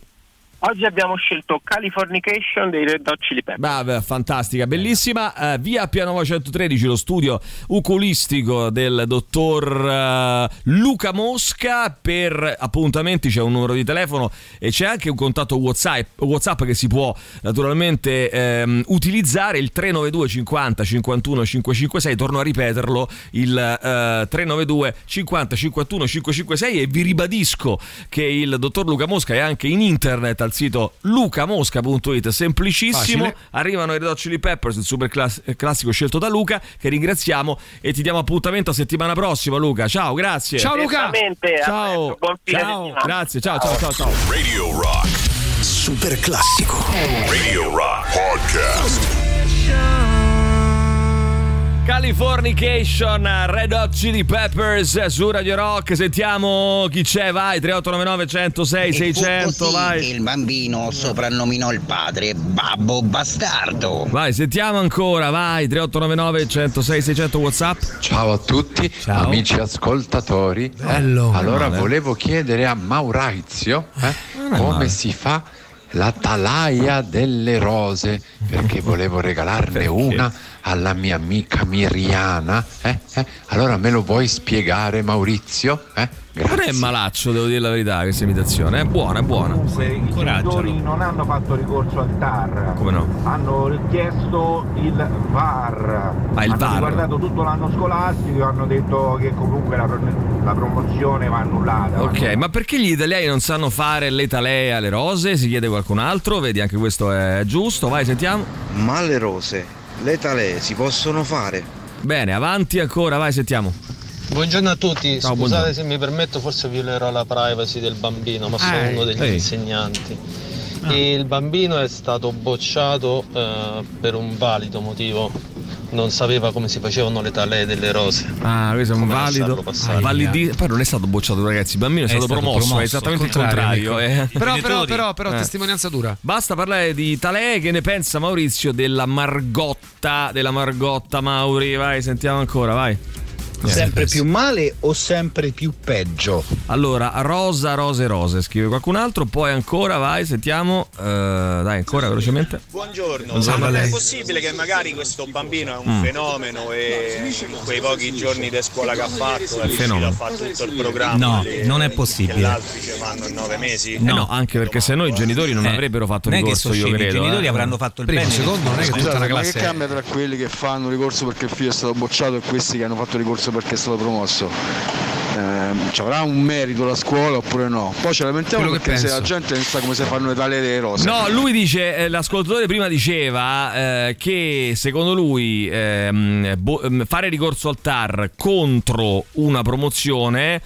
Oggi abbiamo scelto Californication dei Red Hot Chili Peppers. Brava, fantastica, bellissima. Eh, via Pianova 113, lo studio oculistico del dottor eh, Luca Mosca. Per appuntamenti c'è un numero di telefono e c'è anche un contatto WhatsApp, WhatsApp che si può naturalmente ehm, utilizzare. Il 392 50 51 556. Torno a ripeterlo: il eh, 392 50 51 556. E vi ribadisco che il dottor Luca Mosca è anche in internet al sito lucamosca.it. Semplicissimo. Facile. Arrivano i Red Hot Chili Peppers, il super class- classico scelto da Luca, che ringraziamo e ti diamo appuntamento a settimana prossima, Luca. Ciao, grazie. Ciao, Luca. Ciao. presto, buon fine Ciao, grazie. Ciao, ciao, ciao, ciao. Radio Rock. Super classico. Radio Rock Podcast. Californication, Red Hot Chili Peppers su Radio Rock. Sentiamo chi c'è, vai. 3899 106 E fu 600, così vai. che il bambino soprannominò il padre Babbo Bastardo. Vai, sentiamo ancora, vai. 3899 106 600 WhatsApp. Ciao a tutti, amici ascoltatori. Bello. Allora Male. volevo chiedere a Maurizio eh, come si fa la talaia delle rose, perché volevo regalarne una alla mia amica Miriana. eh, eh. Allora me lo vuoi spiegare Maurizio? Eh? Non è malaccio, devo dire la verità, questa imitazione. È buona, è buona. I genitori non hanno fatto ricorso al TAR. Come no? Hanno richiesto il VAR. Ah, il hanno VAR. riguardato tutto l'anno scolastico e hanno detto che comunque la, la promozione va annullata. Ok, ma perché gli italiani non sanno fare le talee alle rose? Si chiede qualcun altro, vedi anche questo è giusto, vai sentiamo. Ma le rose, le talee si possono fare? Bene, avanti ancora, vai sentiamo. Buongiorno a tutti, Ciao, scusate buongiorno. se mi permetto, forse violerò la privacy del bambino, ma Eh, sono uno degli ehi. insegnanti. Ah. Il bambino è stato bocciato eh, per un valido motivo, non sapeva come si facevano le talee delle rose. Ah, questo è un valido. Ah, validi- Poi non è stato bocciato, ragazzi. Il bambino è, È stato, stato promosso, promosso, è esattamente il contrario, contrario. amico. eh. Però, però, però, però, Eh. testimonianza dura. Basta parlare di talee. Che ne pensa Maurizio della Margotta? Della Margotta Mauri, vai, sentiamo ancora, vai. Sempre più male o sempre più peggio? Allora, rosa, rose, rose, scrive qualcun altro. Poi ancora, vai, sentiamo. Eh, dai, ancora velocemente. Buongiorno, Buongiorno ma è possibile che magari questo bambino è un Mm. fenomeno e in quei pochi giorni di scuola che ha fatto è riuscito Fenomeno. a fare tutto il programma? No, le- non è possibile. gli altri ci fanno in nove mesi? Eh no, anche perché se no i genitori non Eh, avrebbero fatto che ricorso, io scemi, i credo. genitori eh. avranno fatto il Primo, bene. secondo, non è che tutta Scusate, una ma classe che cambia tra quelli che fanno ricorso perché il figlio è stato bocciato e questi che hanno fatto ricorso perché è stato promosso? Ehm, ci avrà un merito la scuola oppure no? Poi lamentiamo Quello che perché se la gente non sa come si fanno le talee delle rose. No, lui dice, eh, l'ascoltatore prima diceva eh, che secondo lui ehm, bo- ehm, fare ricorso al TAR contro una promozione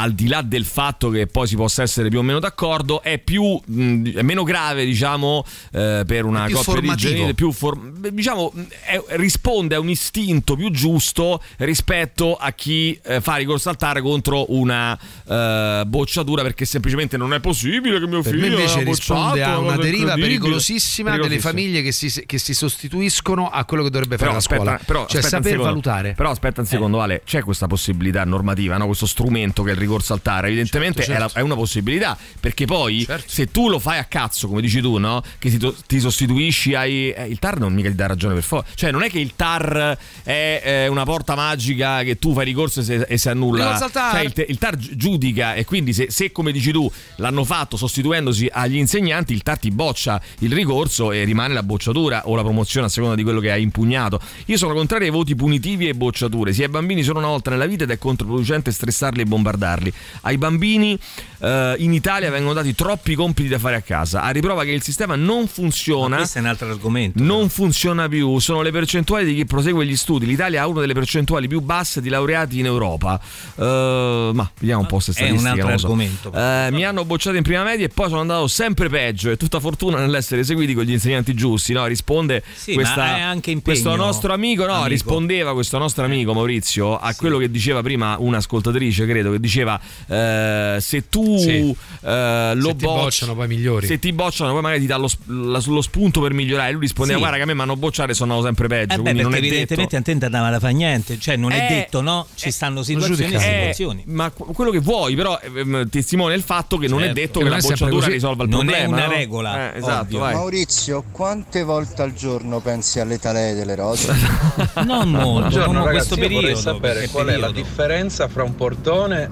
al di là del fatto che poi si possa essere più o meno d'accordo, è più mh, è meno grave, diciamo, eh, per una più coppia di formativo. genitori, più for- diciamo, è- risponde a un istinto più giusto rispetto a chi eh, fa ricorso al TAR contro una eh, bocciatura perché semplicemente non è possibile che mio Per figlio invece ha bocciato, risponde a una deriva pericolosissima delle famiglie che si, che si sostituiscono a quello che dovrebbe fare Però la aspetta, scuola. però cioè saper valutare. Però aspetta un secondo, Ale, c'è questa possibilità normativa, no? questo strumento che è il ricorso al TAR. Evidentemente Certo, È, la- è una possibilità, perché poi se tu lo fai a cazzo, come dici tu, no? Che ti, ti sostituisci ai. eh, il TAR non mica ti dà ragione per forza. Cioè, non è che il TAR è eh, una porta magica che tu fai ricorso e si, e si annulla. Ricorso al TAR. Cioè, il, te- il TAR gi- giudica e quindi se, se, come dici tu, l'hanno fatto sostituendosi agli insegnanti, il TAR ti boccia il ricorso e rimane la bocciatura o la promozione a seconda di quello che hai impugnato. Io sono contrario ai voti punitivi e bocciature. Si è bambini solo una volta nella vita ed è controproducente stressarli e bombardarli. Ai bambini eh, in Italia vengono dati troppi compiti da fare a casa, a riprova che il sistema non funziona. Questo è un altro argomento. Non funziona più, sono le percentuali di chi prosegue gli studi. L'Italia ha una delle percentuali più basse di laureati in Europa. Eh, ma vediamo un po' se È un statistiche. altro so. argomento. Eh, mi hanno bocciato in prima media e poi sono andato sempre peggio. E tutta fortuna nell'essere seguiti con gli insegnanti giusti. No? Risponde Sì, questa- ma impegno, questo nostro amico. No, amico. rispondeva questo nostro amico Maurizio a quello che diceva prima un'ascoltatrice, credo, che diceva eh, se tu Sì. eh, lo Se ti bocci- bocciano, poi migliori. Se ti bocciano, poi magari ti dà lo, la- lo spunto per migliorare. Lui rispondeva: Sì. Guarda, che a me mi hanno bocciato e sono andato sempre peggio. Eh beh, quindi non è evidentemente detto. a te non andava da fare niente, cioè non è Eh, detto, no? Ci stanno situazioni e Eh, situazioni. ma qu- quello che vuoi, però ehm, testimone il fatto che non è Certo. detto Che che non la è bocciatura risolva il Non è problema. una no? regola, Eh, esatto. Maurizio, quante volte al giorno pensi alle talee delle rose? Non molto, Buongiorno non ragazzi, questo io vorrei periodo. sapere qual è la periodo. differenza fra un portone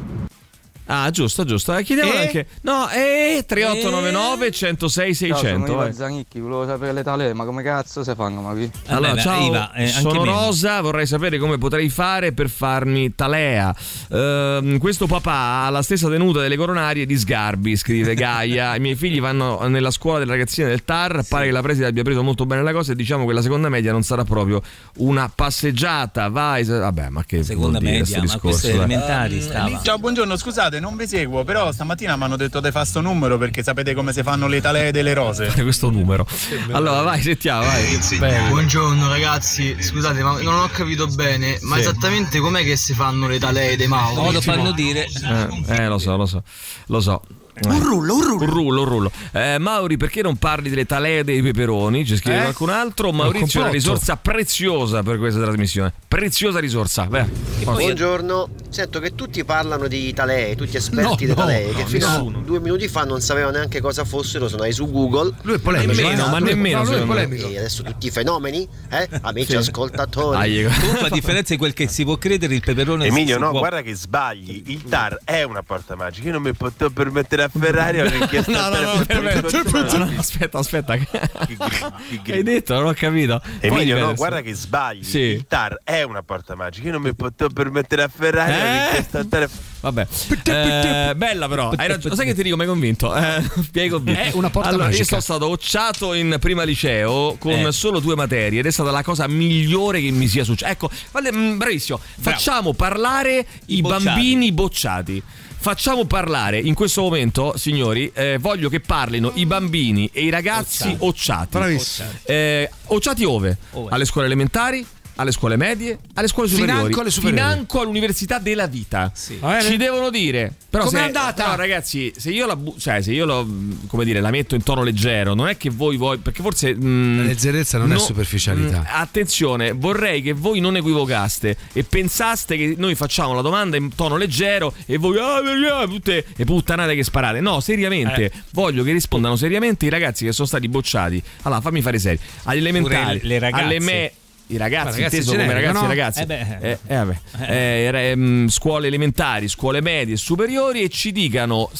Ah, giusto, giusto. Eh, chiediamo E? anche. No, eh, 3899 106 600. vai. Zanicchi, volevo sapere le talee, ma come cazzo si fanno? Ma qui? Allora, Vabbè, ciao, Iva, eh, anche sono meno. Rosa, vorrei sapere come potrei fare per farmi talea. Ehm, questo papà ha la stessa tenuta delle coronarie di Sgarbi, scrive Gaia. I miei figli vanno nella scuola delle ragazzine del TAR, pare che la preside abbia preso molto bene la cosa e diciamo che la seconda media non sarà proprio una passeggiata, vai, se- vabbè, ma che Seconda vuol dire media, sto ma discorso, queste dai? elementari stava. Ciao, buongiorno, scusate, non vi seguo, però stamattina mi hanno detto di fare sto numero perché sapete come si fanno le talee delle rose. questo numero. Allora, vai, sentiamo, vai. Buongiorno ragazzi, scusate ma non ho capito bene, ma Sì. esattamente com'è che si fanno le talee dei Mauri? No, lo fanno dire. Eh, eh, lo so, lo so, lo so. Un rullo, un rullo. Un rullo, un rullo. Eh, Mauri, perché non parli delle talee dei peperoni? Ci scrive Eh? qualcun altro. Maurizio è una risorsa preziosa per questa trasmissione. Preziosa risorsa. Beh. Buongiorno, sento che tutti parlano di talee, tutti esperti No, di no, talee, che no, fino nessuno. a due minuti fa non sapevano neanche cosa fossero, sono andati su Google. Lui è polemico, Nemmeno, eh? ma nemmeno, no, lui è polemico. E adesso tutti i fenomeni, eh? Amici Sì. ascoltatori. Comunque, a differenza di quel che si può credere, il peperone Emilio, si no, può- guarda che sbagli. Il TAR è una porta magica. Io non mi potevo permettere a Ferrari perché No, no, no, no, no, aspetta, aspetta. Hai detto, non ho capito. Poi Emilio, no, guarda che sbagli. Sì. Il TAR è una porta magica. Io non mi potevo permettere a Ferrari Eh? tele- Vabbè, Eh, bella però. Hai ragione. Sai che ti dico? Mi hai convinto? Eh, mi hai convinto. È una porta allora, magica. Io sono stato occiato in prima liceo con Eh. solo due materie ed è stata la cosa migliore che mi sia successa. Ecco, guarda, mm, bravissimo. Facciamo parlare i, bocciati. bambini bocciati. Facciamo parlare in questo momento, signori, eh, voglio che parlino i bambini e i ragazzi occiati. Bravissimo. Eh, occiati ove? Ove? Alle scuole elementari, alle scuole medie, alle scuole superiori. Financo alle superiori. Financo all'università della vita. Va bene? Ci devono dire. Però Com'è se- andata? No, ragazzi, se io la bu- cioè, se io lo come dire, la metto in tono leggero, non è che voi voi perché forse mm, La leggerezza non è no- superficialità. mm, attenzione, vorrei che voi non equivocaste e pensaste che noi facciamo la domanda in tono leggero e voi ah, ah, ah, tutte le puttanate che sparate. No, seriamente, Eh. voglio che rispondano seriamente i ragazzi che sono stati bocciati. Allora, fammi fare serio. Agli elementari, le ragazze. alle me i ragazzi, ragazzi inteso come ragazzi e no? ragazzi, Eh beh. Eh, eh, vabbè. Eh, re- mm, scuole elementari, scuole medie, superiori e ci dicano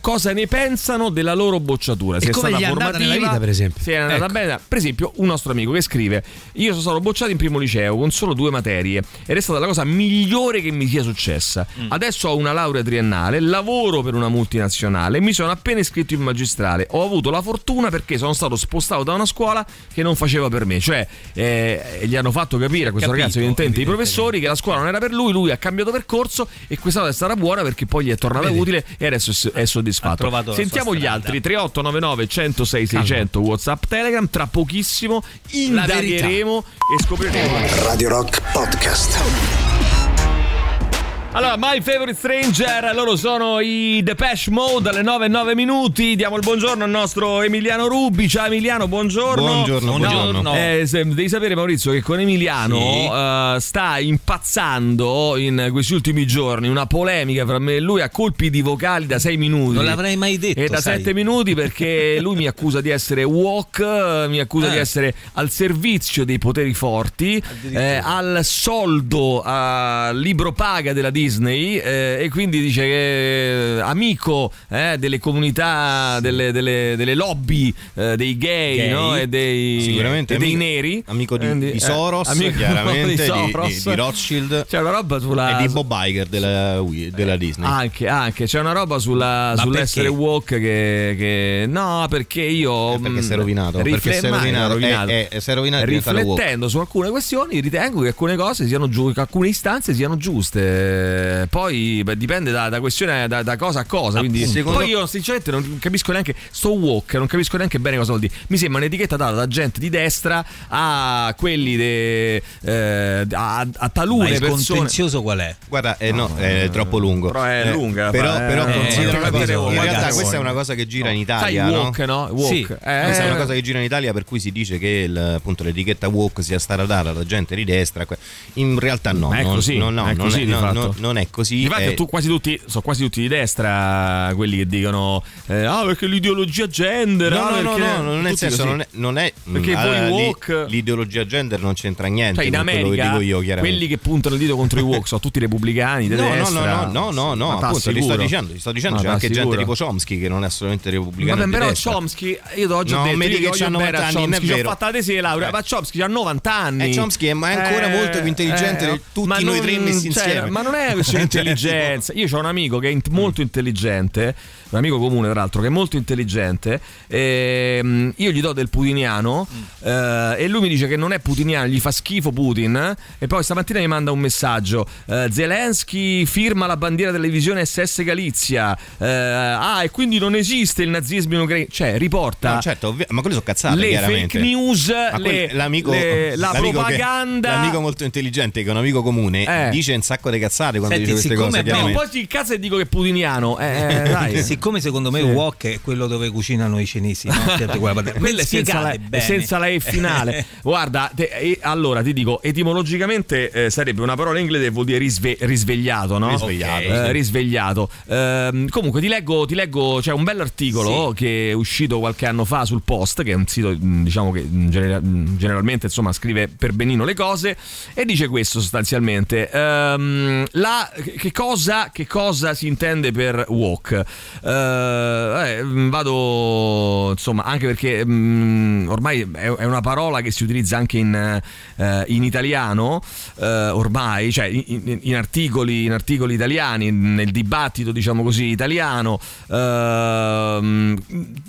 cosa ne pensano della loro bocciatura. E Se come è stata è andata formativa, nella vita, per esempio. Se è andata Ecco. bene. Per esempio, un nostro amico che scrive: Io sono stato bocciato in primo liceo con solo due materie ed è stata la cosa migliore che mi sia successa. Mm. Adesso ho una laurea triennale, lavoro per una multinazionale e mi sono appena iscritto in magistrale. Ho avuto la fortuna perché sono stato spostato da una scuola che non faceva per me. Cioè, eh, gli hanno fatto capire a questo Capito, ragazzo, evidentemente, i professori, che la scuola non era per lui. Lui ha cambiato percorso e questa volta è stata buona perché poi gli è tornata Vedi? utile e adesso è- è soddisfatto. Sentiamo gli altri 3899 106 600 WhatsApp Telegram. Tra pochissimo indagheremo e scopriremo. Radio Rock Podcast. Allora, My Favorite Stranger, loro sono i Depeche Mode alle 9 e 9 minuti. Diamo il buongiorno al nostro Emiliano Rubi. Ciao Emiliano, buongiorno. Buongiorno, buongiorno. Eh, se- devi sapere Maurizio che con Emiliano eh, sta impazzando in questi ultimi giorni una polemica fra me e lui a colpi di vocali da 6 minuti. Non l'avrei mai detto. E da sai. 7 minuti perché lui mi accusa di essere walk, eh, mi accusa Eh. di essere al servizio dei poteri forti, eh, al soldo, al libro paga della Disney eh, e quindi dice che eh, amico eh, delle comunità, delle, delle- delle lobby eh, dei gay, Gay. no? e dei, e dei amico- neri. amico di- Quindi, di eh, Soros, amico chiaramente, di, Soros. di- di Rothschild. C'è una roba sulla... E di Bob Iger della, della Disney. Anche, anche, c'è una roba sulla, sull'essere perché? woke che, che- No, perché io. Eh, perché mh, sei rovinato, perché rifle- sei ma rovinato, rovinato. eh, eh, sei rovinato e diventato woke. Riflettendo su alcune questioni, ritengo che alcune cose siano giu- che alcune istanze siano giuste. Poi beh, dipende da, da questione, da, da cosa a cosa. Quindi, secondo- poi io, sinceramente, non capisco neanche. Sto woke, non capisco neanche bene cosa vuol dire. Mi sembra un'etichetta data da gente di destra a quelli de, eh, a, a Ma talune il persone. contenzioso qual è? Guarda, eh, no, è troppo lungo. Però è Eh, lunga, Però, però eh, considera eh, una cosa. capire, In realtà, magari. questa è una cosa che gira in Sai, Italia. woke, no? Woke. Sì, Eh, questa è una cosa che gira in Italia per cui si dice che il- appunto, l'etichetta woke sia stata data da gente di destra. In realtà no, Ma è non- così, no, no, è non, così è, no, no, non è così. Infatti, è- tu quasi tutti, sono quasi tutti di destra quelli che dicono: eh, Ah, perché l'ideologia gender. No, ah, no, no, perché-" no, non nel senso, non è, non è Perché mm, voi allora, lì- woke- l'ideologia gender non c'entra niente Cioè, in con quello che America, dico io, chiaramente. quelli che puntano il dito contro i woke sono tutti repubblicani. No, no, no, destra. no, no, no, no, Ma appunto, ti sto dicendo, ti sto dicendo, Ma c'è anche t'assicuro. gente tipo Chomsky che non è assolutamente repubblicano Vabbè, però. Chomsky, io ti ho No, detto che c'ha bene 90 a anni, è ci ho vero. fatta la tesi di laurea, Eh. ma Chomsky ha 90 anni. Eh, Chomsky è- ancora molto più intelligente di tutti noi tre messi cioè, insieme. Ma non è di Cioè, intelligenza. Io ho un amico che è in- molto intelligente, un amico comune tra l'altro, che è molto intelligente. ehm, io gli do del putiniano eh, e lui mi dice che non è putiniano, gli fa schifo Putin. E poi stamattina mi manda un messaggio: eh, Zelensky firma la bandiera della divisione SS Galizia. eh, ah, e quindi non esiste il nazismo in Ucraina. Cioè, riporta. No, certo, ovvi- ma quelle sono cazzate le chiaramente. fake news, le- quel- l'amico, le- la l'amico che- propaganda. l'amico molto intelligente che è un amico comune Eh. dice un sacco di cazzate quando Senti, dice queste siccome cose abbiamo- poi ti incazza e dico che è putiniano. Eh, eh, dai. Siccome secondo me Sì. wok è quello dove cucinano i cinesi, no? Certo, Quella è senza la, bene. senza la E finale. Guarda, te- e- allora ti dico, etimologicamente eh, sarebbe una parola inglese che vuol dire risve- risvegliato, no? Risvegliato, Eh, sì. risvegliato. Ehm, comunque ti leggo, ti leggo, c'è un bell'articolo che è uscito qualche anno fa sul Post, che è un sito mh, diciamo che mh, genera- mh, generalmente insomma scrive per benino le cose e dice questo sostanzialmente. Ehm, la, che, cosa, che cosa si intende per walk? Eh, eh, vado insomma anche perché mh, ormai è, è una parola che si utilizza anche in, eh, in italiano eh, ormai cioè in, in- articoli in articoli italiani nel dibattito diciamo così italiano ehm,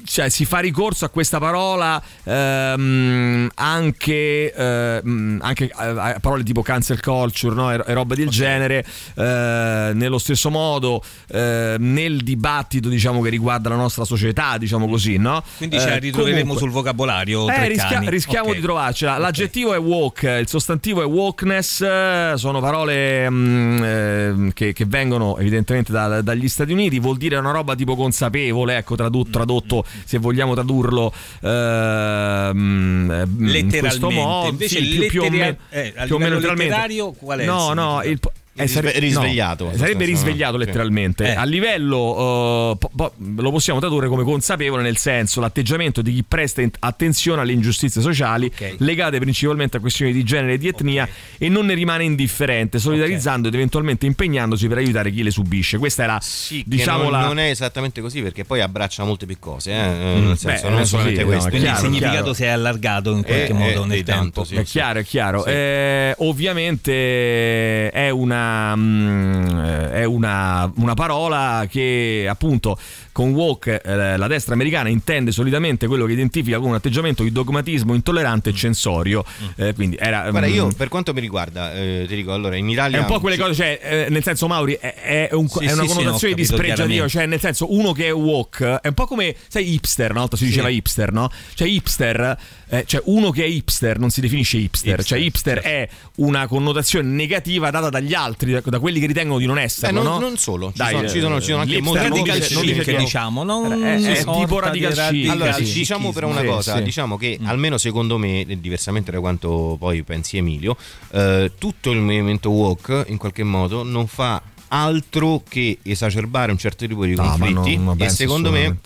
cioè si fa ricorso a questa parola ehm, anche, ehm, anche a, parole tipo cancel culture no? e roba del genere eh, nello stesso modo eh, nel dibattito diciamo che riguarda la nostra società diciamo così no? Quindi la Eh, ritroveremo comunque- sul vocabolario eh, rischia- rischiamo Ok. di trovarcela. L'aggettivo è woke, il sostantivo è wokeness, eh, sono parole mm, eh, che, che vengono evidentemente da- dagli Stati Uniti, vuol dire una roba tipo consapevole, ecco tradu- Mm, tradotto se vogliamo tradurlo ehm, in questo Letteralmente. modo, Invece sì, più, più o meno, eh, più o meno letteralmente. letterario qual è No, no, il, Eh, sare- risvegliato. no, sarebbe risvegliato letteralmente. Eh. A livello, eh, po- po- lo possiamo tradurre come consapevole, nel senso l'atteggiamento di chi presta in- attenzione alle ingiustizie sociali legate principalmente a questioni di genere e di etnia e non ne rimane indifferente, solidarizzando ed eventualmente impegnandosi per aiutare chi le subisce. Questa è la, Sì, diciamo, non, la, non è esattamente così perché poi abbraccia molte più cose, eh, Mm, nel senso, beh, non eh, solamente sì, questo. no, Quindi il chiaro, significato chiaro. si è allargato in qualche Eh, modo eh, nel tempo. tanto, sì. È chiaro, è chiaro. Eh, ovviamente è una, mm, è una, una parola che appunto con woke eh, la destra americana intende solitamente quello che identifica come un atteggiamento di dogmatismo intollerante e censorio. Eh, quindi era, Guarda, mm, io per quanto mi riguarda, eh, ti dico, allora in Italia è un po' quelle cose, cioè, eh, nel senso, Mauri, è, è un- Sì, è una sì, sì, connotazione no, ho capito dispregiativa. Cioè, nel senso, uno che è woke è un po' come, sai, hipster. Una volta si diceva hipster, no? Cioè, hipster, eh, cioè, uno che è hipster non si definisce hipster. Hipster, cioè, hipster è una connotazione negativa data dagli altri, da, da quelli che ritengono di non esserlo. Eh, non- no? non solo, ci Dai, sono- ci sono- ci sono anche molti non radical dice- non chic, dice che- diciamo, non è, è tipo di radical chic. radical Allora, Sì, diciamo però una cosa, sì. diciamo che almeno secondo me, diversamente da quanto poi pensi Emilio, eh, tutto il movimento woke in qualche modo non fa altro che esacerbare un certo tipo di No, conflitti non- non e secondo me.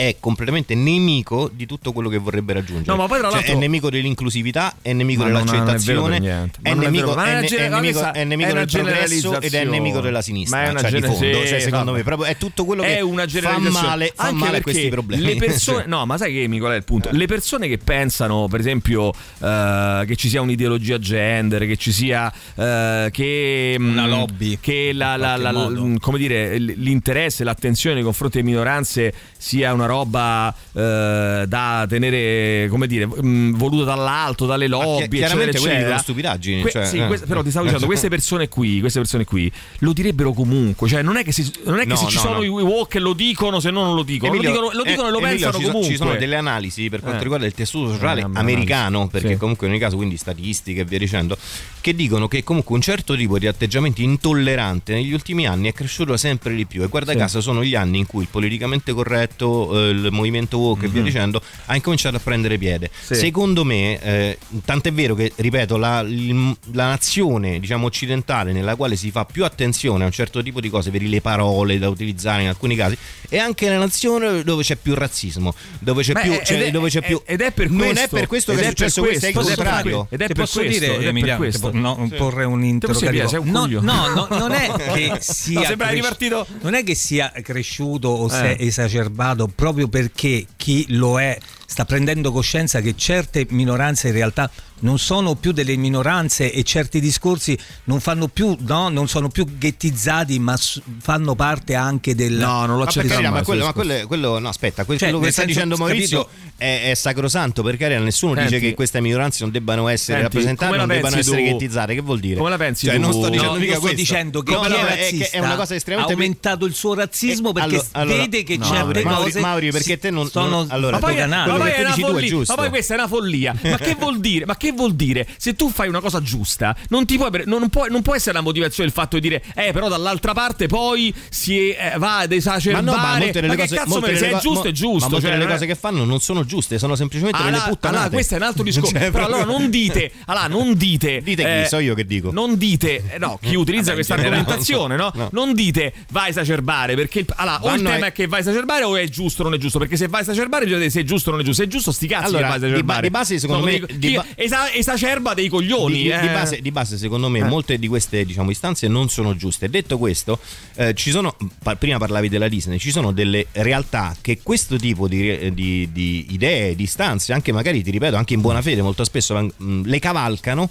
È completamente nemico di tutto quello che vorrebbe raggiungere. No, ma poi tra Cioè, l'altro- è nemico dell'inclusività, è nemico Ma non è dell'accettazione, è nemico, è è una nemico- nemico una del progresso ed è nemico della sinistra. Ma è una cioè, di gener- fondo, sì, cioè, secondo vabbè. me proprio è tutto quello che è una fa male, fa Anche male a questi problemi. Le persone, Cioè. no, ma sai che mi qual è il punto? Le persone che pensano, per esempio, eh, che ci sia un'ideologia gender, che ci sia eh, che Una mh, lobby, che la, la- la- mh, come dire, l'interesse, l'attenzione nei confronti delle minoranze sia una roba eh, da tenere, come dire, mh, voluta dall'alto, dalle chi- lobby, chiaramente eccetera, eccetera. stupidaggini, Que- cioè, sì, eh. queste- però ti stavo dicendo, queste persone qui, queste persone qui lo direbbero comunque, cioè non è che, si- non è che No, se ci no, sono no. i walk lo dicono, se no non lo dicono, Emilio, lo dicono, lo eh, dicono e lo Emilio, pensano ci comunque. Ci sono delle analisi per quanto Eh. riguarda il tessuto sociale Eh, americano, perché sì. comunque in ogni caso quindi statistiche e via dicendo, che dicono che comunque un certo tipo di atteggiamento intollerante negli ultimi anni è cresciuto sempre di più e guarda Sì. caso sono gli anni in cui il politicamente corretto, eh, il movimento woke e via Mhm. dicendo ha incominciato a prendere piede. Sì. Secondo me, eh, tant'è vero che, ripeto, la, la nazione diciamo occidentale nella quale si fa più attenzione a un certo tipo di cose, vedi le parole da utilizzare in alcuni casi, è anche la nazione dove c'è più razzismo, dove c'è Beh, più... cioè, è- dove c'è più ed è per non questo- è per questo che è per successo questo, è il questo, contrario. ed è per posso questo, dire, ed è per Emiliano, questo. no, Sì. porre un Te posso dire, interrogativo? sei un No, no, no, non è che sia No, sembra cres- ripartito- non è che sia cresciuto o si Eh. è esacerbato proprio perché chi lo è sta prendendo coscienza che certe minoranze in realtà non sono più delle minoranze e certi discorsi non fanno più no, non sono più ghettizzati ma fanno parte anche del No, non lo Ma accettiamo ma mai, quello, ma quello, quello- no, aspetta, quel- Cioè, quello che sta dicendo Maurizio è, è sacrosanto, per carità, nessuno Senti, dice che queste minoranze non debbano essere Senti, rappresentate, non debbano essere tu? ghettizzate. Che vuol dire? Come la pensi Cioè, tu? non sto dicendo No, sto dicendo che No, chi è razzista è una cosa ha estremamente aumentato il suo razzismo Eh, perché allora- vede che certe Mauri, cose Mauri, perché te non- sono allora, ma poi, ma quello che è dici tu è follia. giusto. Ma poi questa è una follia. Ma che vuol dire? Ma che vuol dire? Se tu fai una cosa giusta, non ti puoi, non può, non può essere la motivazione il fatto di dire, eh, però dall'altra parte poi si eh, va ad Ma esacerbare. no, ma molte delle che cose, cazzo molte me se è giusto è mo- giusto. Ma molte cioè, delle è- cose che fanno non sono giuste, sono semplicemente delle puttanate. allora, questo è un altro discorso. Cioè, però allora non dite, allora non dite, Dite chi, eh, so io che dico. Non dite, eh, no, chi utilizza questa argomentazione, no? no. Non dite va a esacerbare perché allora, o il tema è che va a esacerbare o è giusto o non è giusto. Perché se va a esacerbare bisogna dire se è giusto o non è giusto. Se è giusto, sti cazzi Allora, a di ba- di base, secondo No, me, di ba- esa- esacerba dei coglioni. Di, di- di eh. base, di base, secondo me, molte di queste diciamo, istanze non sono giuste. Detto questo, eh, ci sono, pa- prima parlavi della Disney, ci sono delle realtà che questo tipo di, di- di idee, di istanze, anche magari, ti ripeto, anche in buona fede, molto spesso mh, le cavalcano.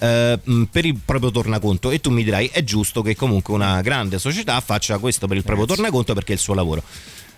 eh, mh, per il proprio tornaconto e tu mi dirai è giusto che comunque una grande società faccia questo per il proprio tornaconto perché è il suo lavoro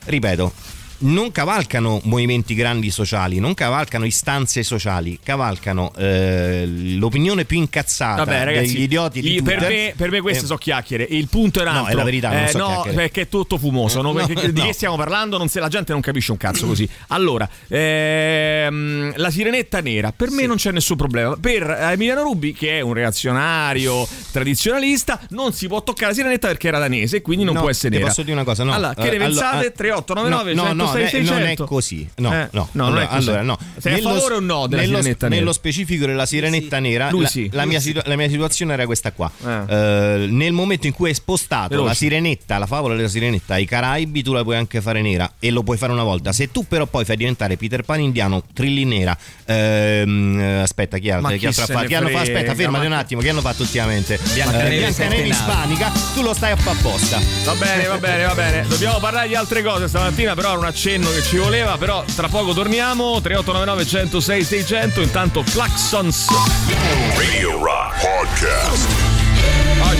ripeto non cavalcano movimenti grandi sociali, non cavalcano istanze sociali, cavalcano eh, l'opinione più incazzata Vabbè, ragazzi, degli idioti di io- per, me, per me queste Eh, sono chiacchiere. Il punto è un No, altro. è la verità, Eh, so no, perché è tutto fumoso. no? Perché- di che stiamo parlando? Non se- la gente non capisce un cazzo così. Allora, ehm, la sirenetta nera, per me non c'è nessun problema. Per Emiliano Rubi, che è un reazionario tradizionalista, non si può toccare la sirenetta perché era danese quindi non No, può essere nera. posso dire una cosa, no. Allora, che Eh, ne allora, pensate? eh, 3899 no, no, no, sei 600. non è così. No, Eh, no. no, non allora, così. allora, no. Sei a favore o no della nello, sirenetta nera? nello specifico della sirenetta nera, Lui la, sì. la Lui mia sì. situa- la mia situazione era questa qua. Eh. Eh, nel momento in cui hai spostato Veloce. la sirenetta, la favola della sirenetta ai Caraibi, tu la puoi anche fare nera e lo puoi fare una volta. Se tu però poi fai diventare Peter Pan indiano, Trilli nera, eh, aspetta, chi altro? Chi chi altro ha fatto? Chi hanno fatto? Aspetta, fermati ma- un attimo, chi hanno fatto ultimamente? Biancaneve Eh, ispanica, tu lo stai a fa apposta. Va bene, va bene, va bene. Dobbiamo parlare di altre cose stamattina, però era un accenno che ci voleva. Però tra poco torniamo. 3899 106 600. Intanto Claxons. Radio Rock Podcast.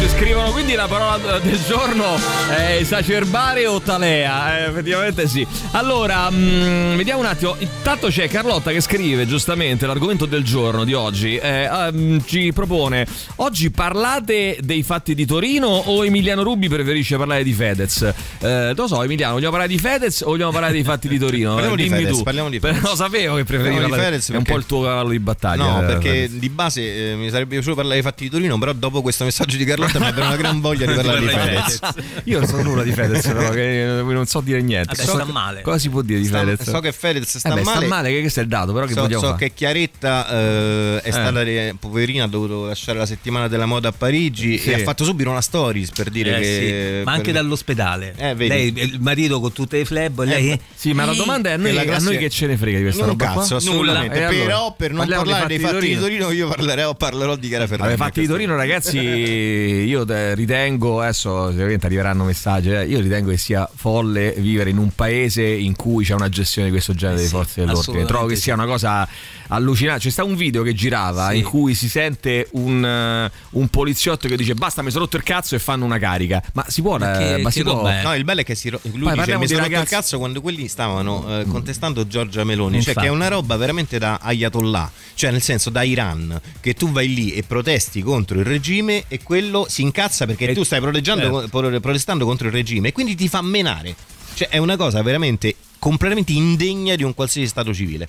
Ci scrivono quindi la parola del giorno è esacerbare o talea. Eh, effettivamente sì. Allora, mm, vediamo un attimo. Intanto c'è Carlotta che scrive giustamente l'argomento del giorno di oggi. Eh, ehm, ci propone: oggi parlate dei fatti di Torino o Emiliano Rubi preferisce parlare di Fedez? Eh, non lo so, Emiliano, vogliamo parlare di Fedez o vogliamo parlare dei fatti di Torino? Parliamo Eh, di Dimmi Fedez, tu. parliamo di Fedez. Però sapevo che preferivi Parliamo di parlare- Fedez È un perché- po' il tuo cavallo di battaglia. No, eh, perché di base eh, mi sarebbe piaciuto parlare dei fatti di Torino, però dopo questo messaggio di Carlotta mi aveva una gran voglia di parlare di Fedez. Io non so nulla di Fedez, però che non so dire niente. Vabbè, So sta che- male. Cosa si può dire di Sta- Fedez? so che Fedez sta Eh beh, male. sta male, che questo è il dato, però che So, vogliamo so fare? che Chiaretta eh, è stata eh, poverina, ha dovuto lasciare la settimana della moda a Parigi Sì. e ha fatto subito una stories per dire Eh, che. sì, ma anche per- dall'ospedale. Eh, vedi. Lei, il marito con tutte le fleb, lei Eh, Sì, ma la Eh, domanda è a noi, a noi che ce ne frega di questa Non roba cazzo, qua? assolutamente. Allora? Però per non parlare dei fatti di Torino, io parlerò, parlerò di Chiara Ferragni. Fatti di Torino, ragazzi, io eh, ritengo, adesso sicuramente arriveranno messaggi, eh, io ritengo che sia folle vivere in un paese in cui c'è una gestione di questo genere Eh di sì, forze dell'ordine. Trovo che sì. sia una cosa allucinante. C'è sta un video che girava Sì. in cui si sente un, eh, un poliziotto che dice basta, mi sono rotto il cazzo e fanno una carica. Ma si può... Ma che- ma si può... No, il bello è che si ro- lui Poi dice mi di sono rotto il ragazzi- cazzo quando quelli stavano eh, contestando Giorgia Meloni, cioè Infatti. che è una roba veramente da ayatollah, cioè nel senso da Iran, che tu vai lì e protesti contro il regime e quello si incazza perché E- tu stai certo. pro- protestando contro il regime e quindi ti fa menare. Cioè è una cosa veramente completamente indegna di un qualsiasi stato civile.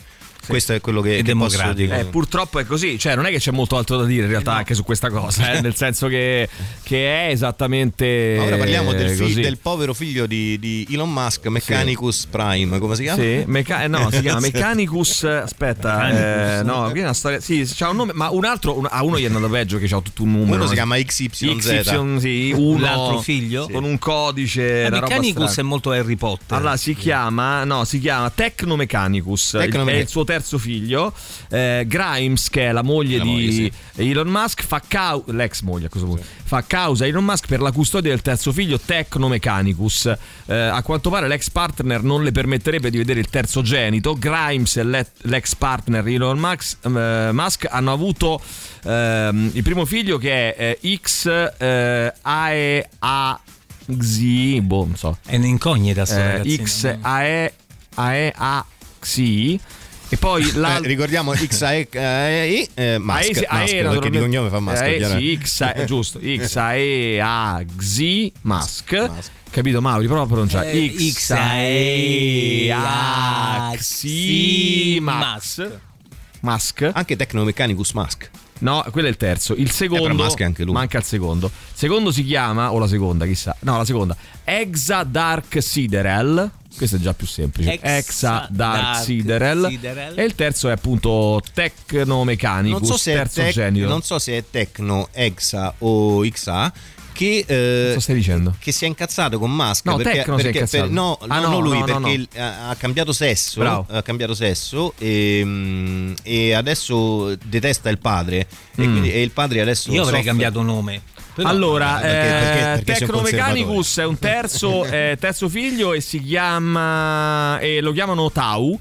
Questo è quello che, E che posso democratico. dire. Eh, purtroppo è così, cioè non è che c'è molto altro da dire in realtà anche su questa cosa, eh, nel senso che, che è esattamente... Ma ora parliamo del, fi- del povero figlio di, di Elon Musk, Mechanicus Prime, come si chiama? Sì, Meca- eh, no, si chiama Sì. Mechanicus. Aspetta, eh, no, qui è una storia. Sì, c'ha un nome, ma un altro. un- a uno gli è andato peggio che c'ha tutto un numero. Uno si no? chiama XYZ. XY, sì, uno L'altro figlio? con un codice. Roba Mechanicus è molto Harry Potter. Allora si chiama, no, si chiama Tecno Mechanicus, Tecno è il suo terzo figlio. Eh, Grimes, che è la moglie La di moglie, Elon Musk, fa causa, l'ex moglie a questo punto, fa causa a Elon Musk per la custodia del terzo figlio Tecno Mechanicus. Eh, a quanto pare l'ex partner non le permetterebbe di vedere il terzogenito. Grimes e le- l'ex partner Elon Musk, eh, Musk hanno avuto ehm, il primo figlio che è eh, X eh, AE A Xi, boh, non so. È un'incognita sto Eh. X AE AE A Xi e poi Eh, l'altro ricordiamo XAE eh, eh, Musk, AE, perché di cognome fa eh, chiaro. sì, X, eh, giusto X AE A Xi Musk capito Mauri prova a pronunciare Eh, X AE A Xi Max Musk Anche Tecnomechanicus Musk. No, quello è il terzo. Il secondo. Eh, Musk è anche lui. Manca il secondo. Il secondo si chiama, o la seconda, chissà. No, la seconda. Exa Dark Siderel. Questo è già più semplice. Exa Exa Dark, Dark Siderel. Siderel. E il terzo è appunto Tecnomechanicus. Non so, se è terzo tec- genio. non so se è Tecno, Exa o XA. Che, eh, Cosa stai dicendo? che si è incazzato con Musk No, perché, Tecno si è perché- incazzato. per- no, Ah, no, no, non lui no, perché no. il- ha, ha cambiato sesso Bravo. ha cambiato sesso e, mm, e adesso detesta il padre e, Mm. quindi, e il padre adesso Io avrei soffre. cambiato nome. Però- allora, perché- perché- eh, perché Tecnomechanicus è un terzo, eh, terzo figlio e si chiama. E lo chiamano Tau.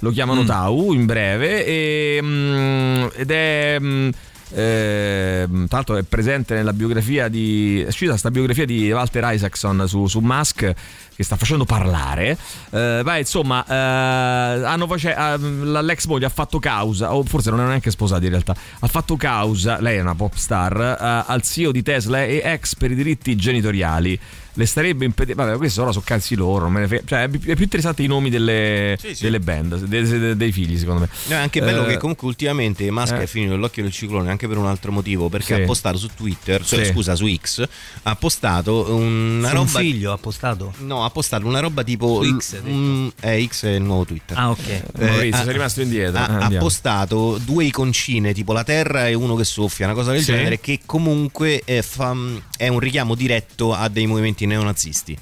Lo chiamano Mm. Tau in breve. E, mm, ed è. mm, eh, tra l'altro è presente nella biografia di è uscita sta biografia di Walter Isaacson su, su Musk che sta facendo parlare. Eh, beh, insomma eh, face- eh, l'ex moglie ha fatto causa o forse non è neanche sposata in realtà ha fatto causa lei è una pop star eh, al CEO di Tesla e ex per i diritti genitoriali le starebbe impedendo. Vabbè, questo ora sono cazzi loro. non me ne frega- Cioè, è più è più interessante i nomi delle, delle band, dei, dei- dei figli, secondo me. No, è anche bello Eh, che comunque ultimamente Musk eh. è finito nell'occhio del ciclone anche per un altro motivo, perché Sì. ha postato su Twitter, cioè, Sì. scusa, su X, ha postato una Su un roba figlio ha postato? No, ha postato una roba tipo Su X, mm, eh, X è il nuovo Twitter. Ah, ok. Maurizio, ha- sei rimasto indietro. Ha, Eh, ha postato due iconcine, tipo la Terra e uno che soffia, una cosa del Sì. genere, che comunque eh, fa- è un richiamo diretto a dei movimenti neonazisti.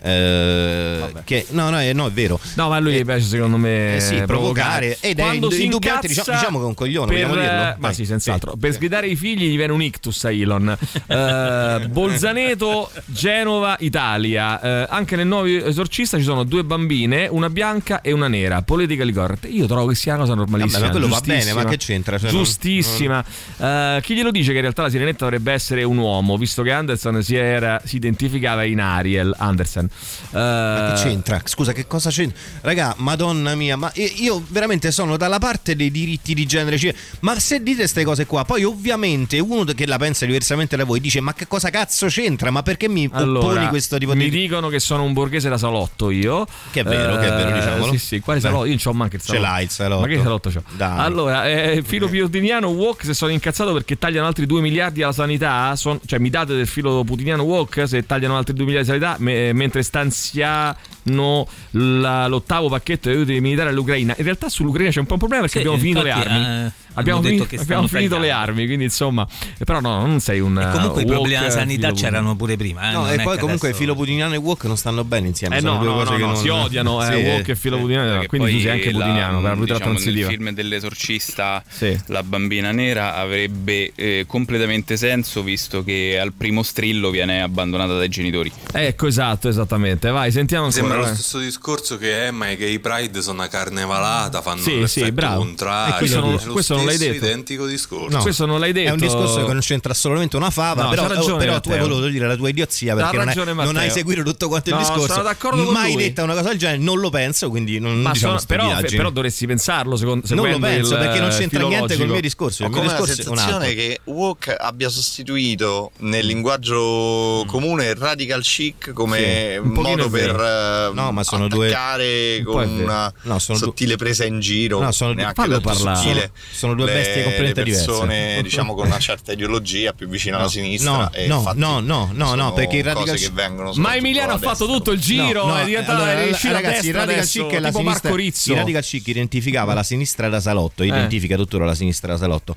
Eh, che, no, no, è, no, è vero. No, ma a lui gli piace secondo me Eh sì, provocare. Ed è Quando ind- si indubbiamente, diciamo- diciamo che è un coglione, per- vogliamo dirlo? Ma Dai. sì, senz'altro. Per sgridare i figli gli viene un ictus a Elon. Eh, Bolzaneto, Genova, Italia. Eh, anche nel nuovo esorcista ci sono due bambine, una bianca e una nera. Politically correct. Io trovo che sia una cosa normalissima. Vabbè, ma quello va bene, ma che c'entra? Cioè, Giustissima. Eh, chi glielo dice che in realtà la sirenetta dovrebbe essere un uomo, visto che Anderson si, era- si identificava in Ariel. Anderson. Ma Eh, che c'entra? Scusa, che cosa c'entra? Raga, madonna mia, ma io- veramente sono dalla parte dei diritti di genere. cioè, ma se dite queste cose qua, poi ovviamente uno che la pensa diversamente da voi dice: Ma che cosa cazzo c'entra? Ma perché mi Allora, opponi questo tipo mi di. dicono che sono un borghese da salotto io. Che è vero, che è vero, Eh, diciamolo. Sì, sì, quale salotto? Io non c'ho manco il ce salotto. l'hai il salotto. Ma che salotto c'ho? Dai. Allora, eh, filo putiniano walk, se sono incazzato perché tagliano altri 2 miliardi alla sanità, son- cioè mi date del filo putiniano walk se tagliano altri 2 miliardi alla sanità, me- mentre stanziano la- l'ottavo pacchetto di aiuti militari all'Ucraina. In realtà sull'Ucraina c'è un po' un problema perché Sì, abbiamo finito le armi. eh, abbiamo che abbiamo finito le armi, quindi insomma, però no, non sei un E comunque i problemi della sanità filo- c'erano pure prima. eh, No, non e poi comunque adesso- filo putiniano e walk non stanno bene insieme. Eh sono no, due no, cose no, che no, non si odiano, eh, Sì, walk e filo putiniano, quindi tu sei anche la- putiniano per la verità diciamo, transitiva. Nel film dell'esorcista Sì. la bambina nera avrebbe eh, completamente senso visto che al primo strillo viene abbandonata dai genitori. Ecco, esatto, esattamente. Vai, sentiamo ancora. sembra lo stesso discorso che Emma e che i Pride sono una carnevalata, fanno Sì, l'effetto sì, bravo. contrario. E questo non- questo non l'hai detto. identico discorso. No. Questo non l'hai detto. È un discorso che non c'entra assolutamente una fava, No, però, ragione, però tu hai voluto dire la tua idiozia perché non hai, non hai seguito tutto quanto No, il discorso. sono d'accordo con Mai lui. detta una cosa del genere, non lo penso, quindi non Ma diciamo sono- però, però dovresti pensarlo secondo Non lo penso perché non eh, c'entra niente col filologico. mio discorso. Ho Il mio la discorso è un sensazione che Walk abbia sostituito nel linguaggio comune il radical chic come Mm. Un modo per vero. eh, No, ma sono due- attaccare po' con una No, sono due- sottile presa in giro, No, sono due- neanche fallo parlare. sottile. Sono due le- bestie completamente le persone, diverse. diciamo con una certa ideologia più vicina alla sinistra No, e no, no, no, no, no, sono perché il cose radical che vengono Ma Emiliano ha fatto tutto il giro, No, no, è diventato allora, è riuscito a ragazzi, destra il radical chic è la tipo sinistra, Marco Rizzo. il radical chic identificava la sinistra da salotto, Eh. identifica tuttora la sinistra da salotto.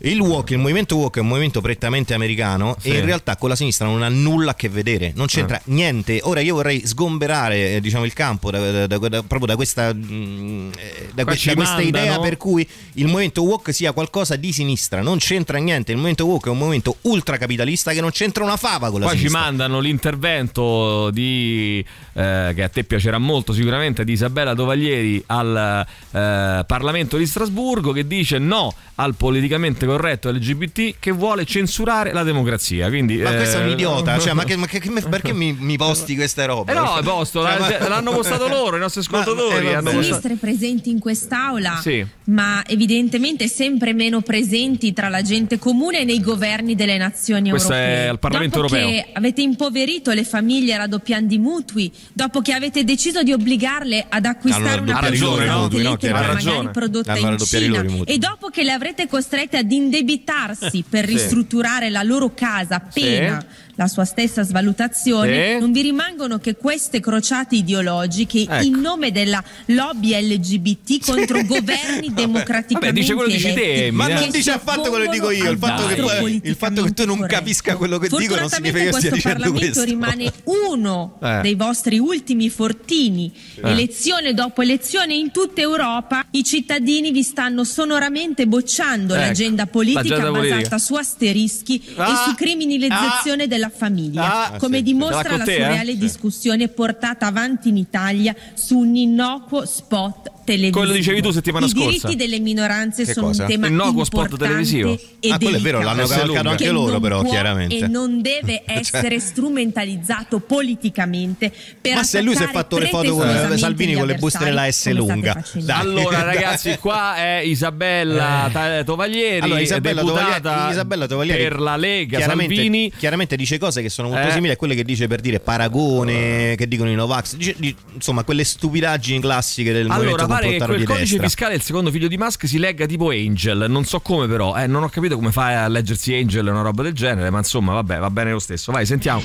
Il walk, il movimento walk è un movimento prettamente americano Sì. e in realtà con la sinistra non ha nulla a che vedere, non c'entra niente. Ora io vorrei sgomberare eh, diciamo, il campo da, da- da- proprio da questa, mm, eh, ci questa mandano. idea per cui il movimento walk sia qualcosa di sinistra, non c'entra niente. Il movimento walk è un movimento ultracapitalista che non c'entra una fava con la Qua ci sinistra. mandano l'intervento di eh, che a te piacerà molto sicuramente di Isabella Tovaglieri al eh, Parlamento di Strasburgo che dice no al politicamente corretto LGBT che vuole censurare la democrazia. Quindi, Ma questo è un eh, idiota, cioè, ma, che- ma che- perché mi, mi posti queste robe? Eh no, è posto, Cioè, ma- l'hanno postato loro, i nostri ascoltatori. eh, hanno vabbè. postato- sinistre presenti in quest'aula, Sì. ma evidentemente sempre meno presenti tra la gente comune e nei governi delle nazioni Questo è europee. al Parlamento dopo europeo. che avete impoverito le famiglie raddoppiando i mutui, dopo che avete deciso di obbligarle ad acquistare Hanno una pensione i mutui, no? utile, Chiaro. magari ragione. prodotta Hanno in Cina loro e dopo che le avrete costrette ad indebitarsi per Sì. ristrutturare la loro casa appena Sì. La sua stessa svalutazione, Sì. non vi rimangono che queste crociate ideologiche Ecco. in nome della lobby LGBT contro governi democraticamente Vabbè, dice quello che dici te, eletti, Emiliano. Ma non che dice affatto quello che dico io. Il fatto, che, il fatto che tu non politicamente capisca quello che dico non significa che io stia questo dicendo Parlamento questo. rimane uno Eh. dei vostri ultimi fortini. Eh. Elezione dopo elezione in tutta Europa i cittadini vi stanno sonoramente bocciando Ecco, l'agenda politica l'agenda politica. basata su asterischi e Ah, su criminalizzazione della famiglia, Ah, come sì. dimostra la te, eh? surreale discussione portata avanti in Italia su un innocuo spot televisivo. Quello dicevi tu settimana I scorsa. diritti delle minoranze Che sono cosa? un tema Innocuo spot televisivo? e Ah, quello è vero, l'hanno cavalcato anche che loro, non però, può chiaramente. E non deve Cioè- essere strumentalizzato politicamente per Ma se lui si è fatto le foto con Salvini con le buste della S lunga. Allora, ragazzi, qua è Isabella Ta- Tovaglieri, Allora, Isabella deputata Tovaglieri, Isabella Tovaglieri per la Lega chiaramente, Salvini. chiaramente dice dice cose che sono molto Eh. simili a quelle che dice per dire paragone, che dicono i Novax, dice- di- insomma quelle stupidaggini classiche del Allora, movimento pare che quel di codice destra. fiscale del secondo figlio di Musk si legga tipo Angel. Non so come, però. Eh, non ho capito come fai a leggersi Angel e una roba del genere. Ma insomma, vabbè, va bene lo stesso. Vai, sentiamo.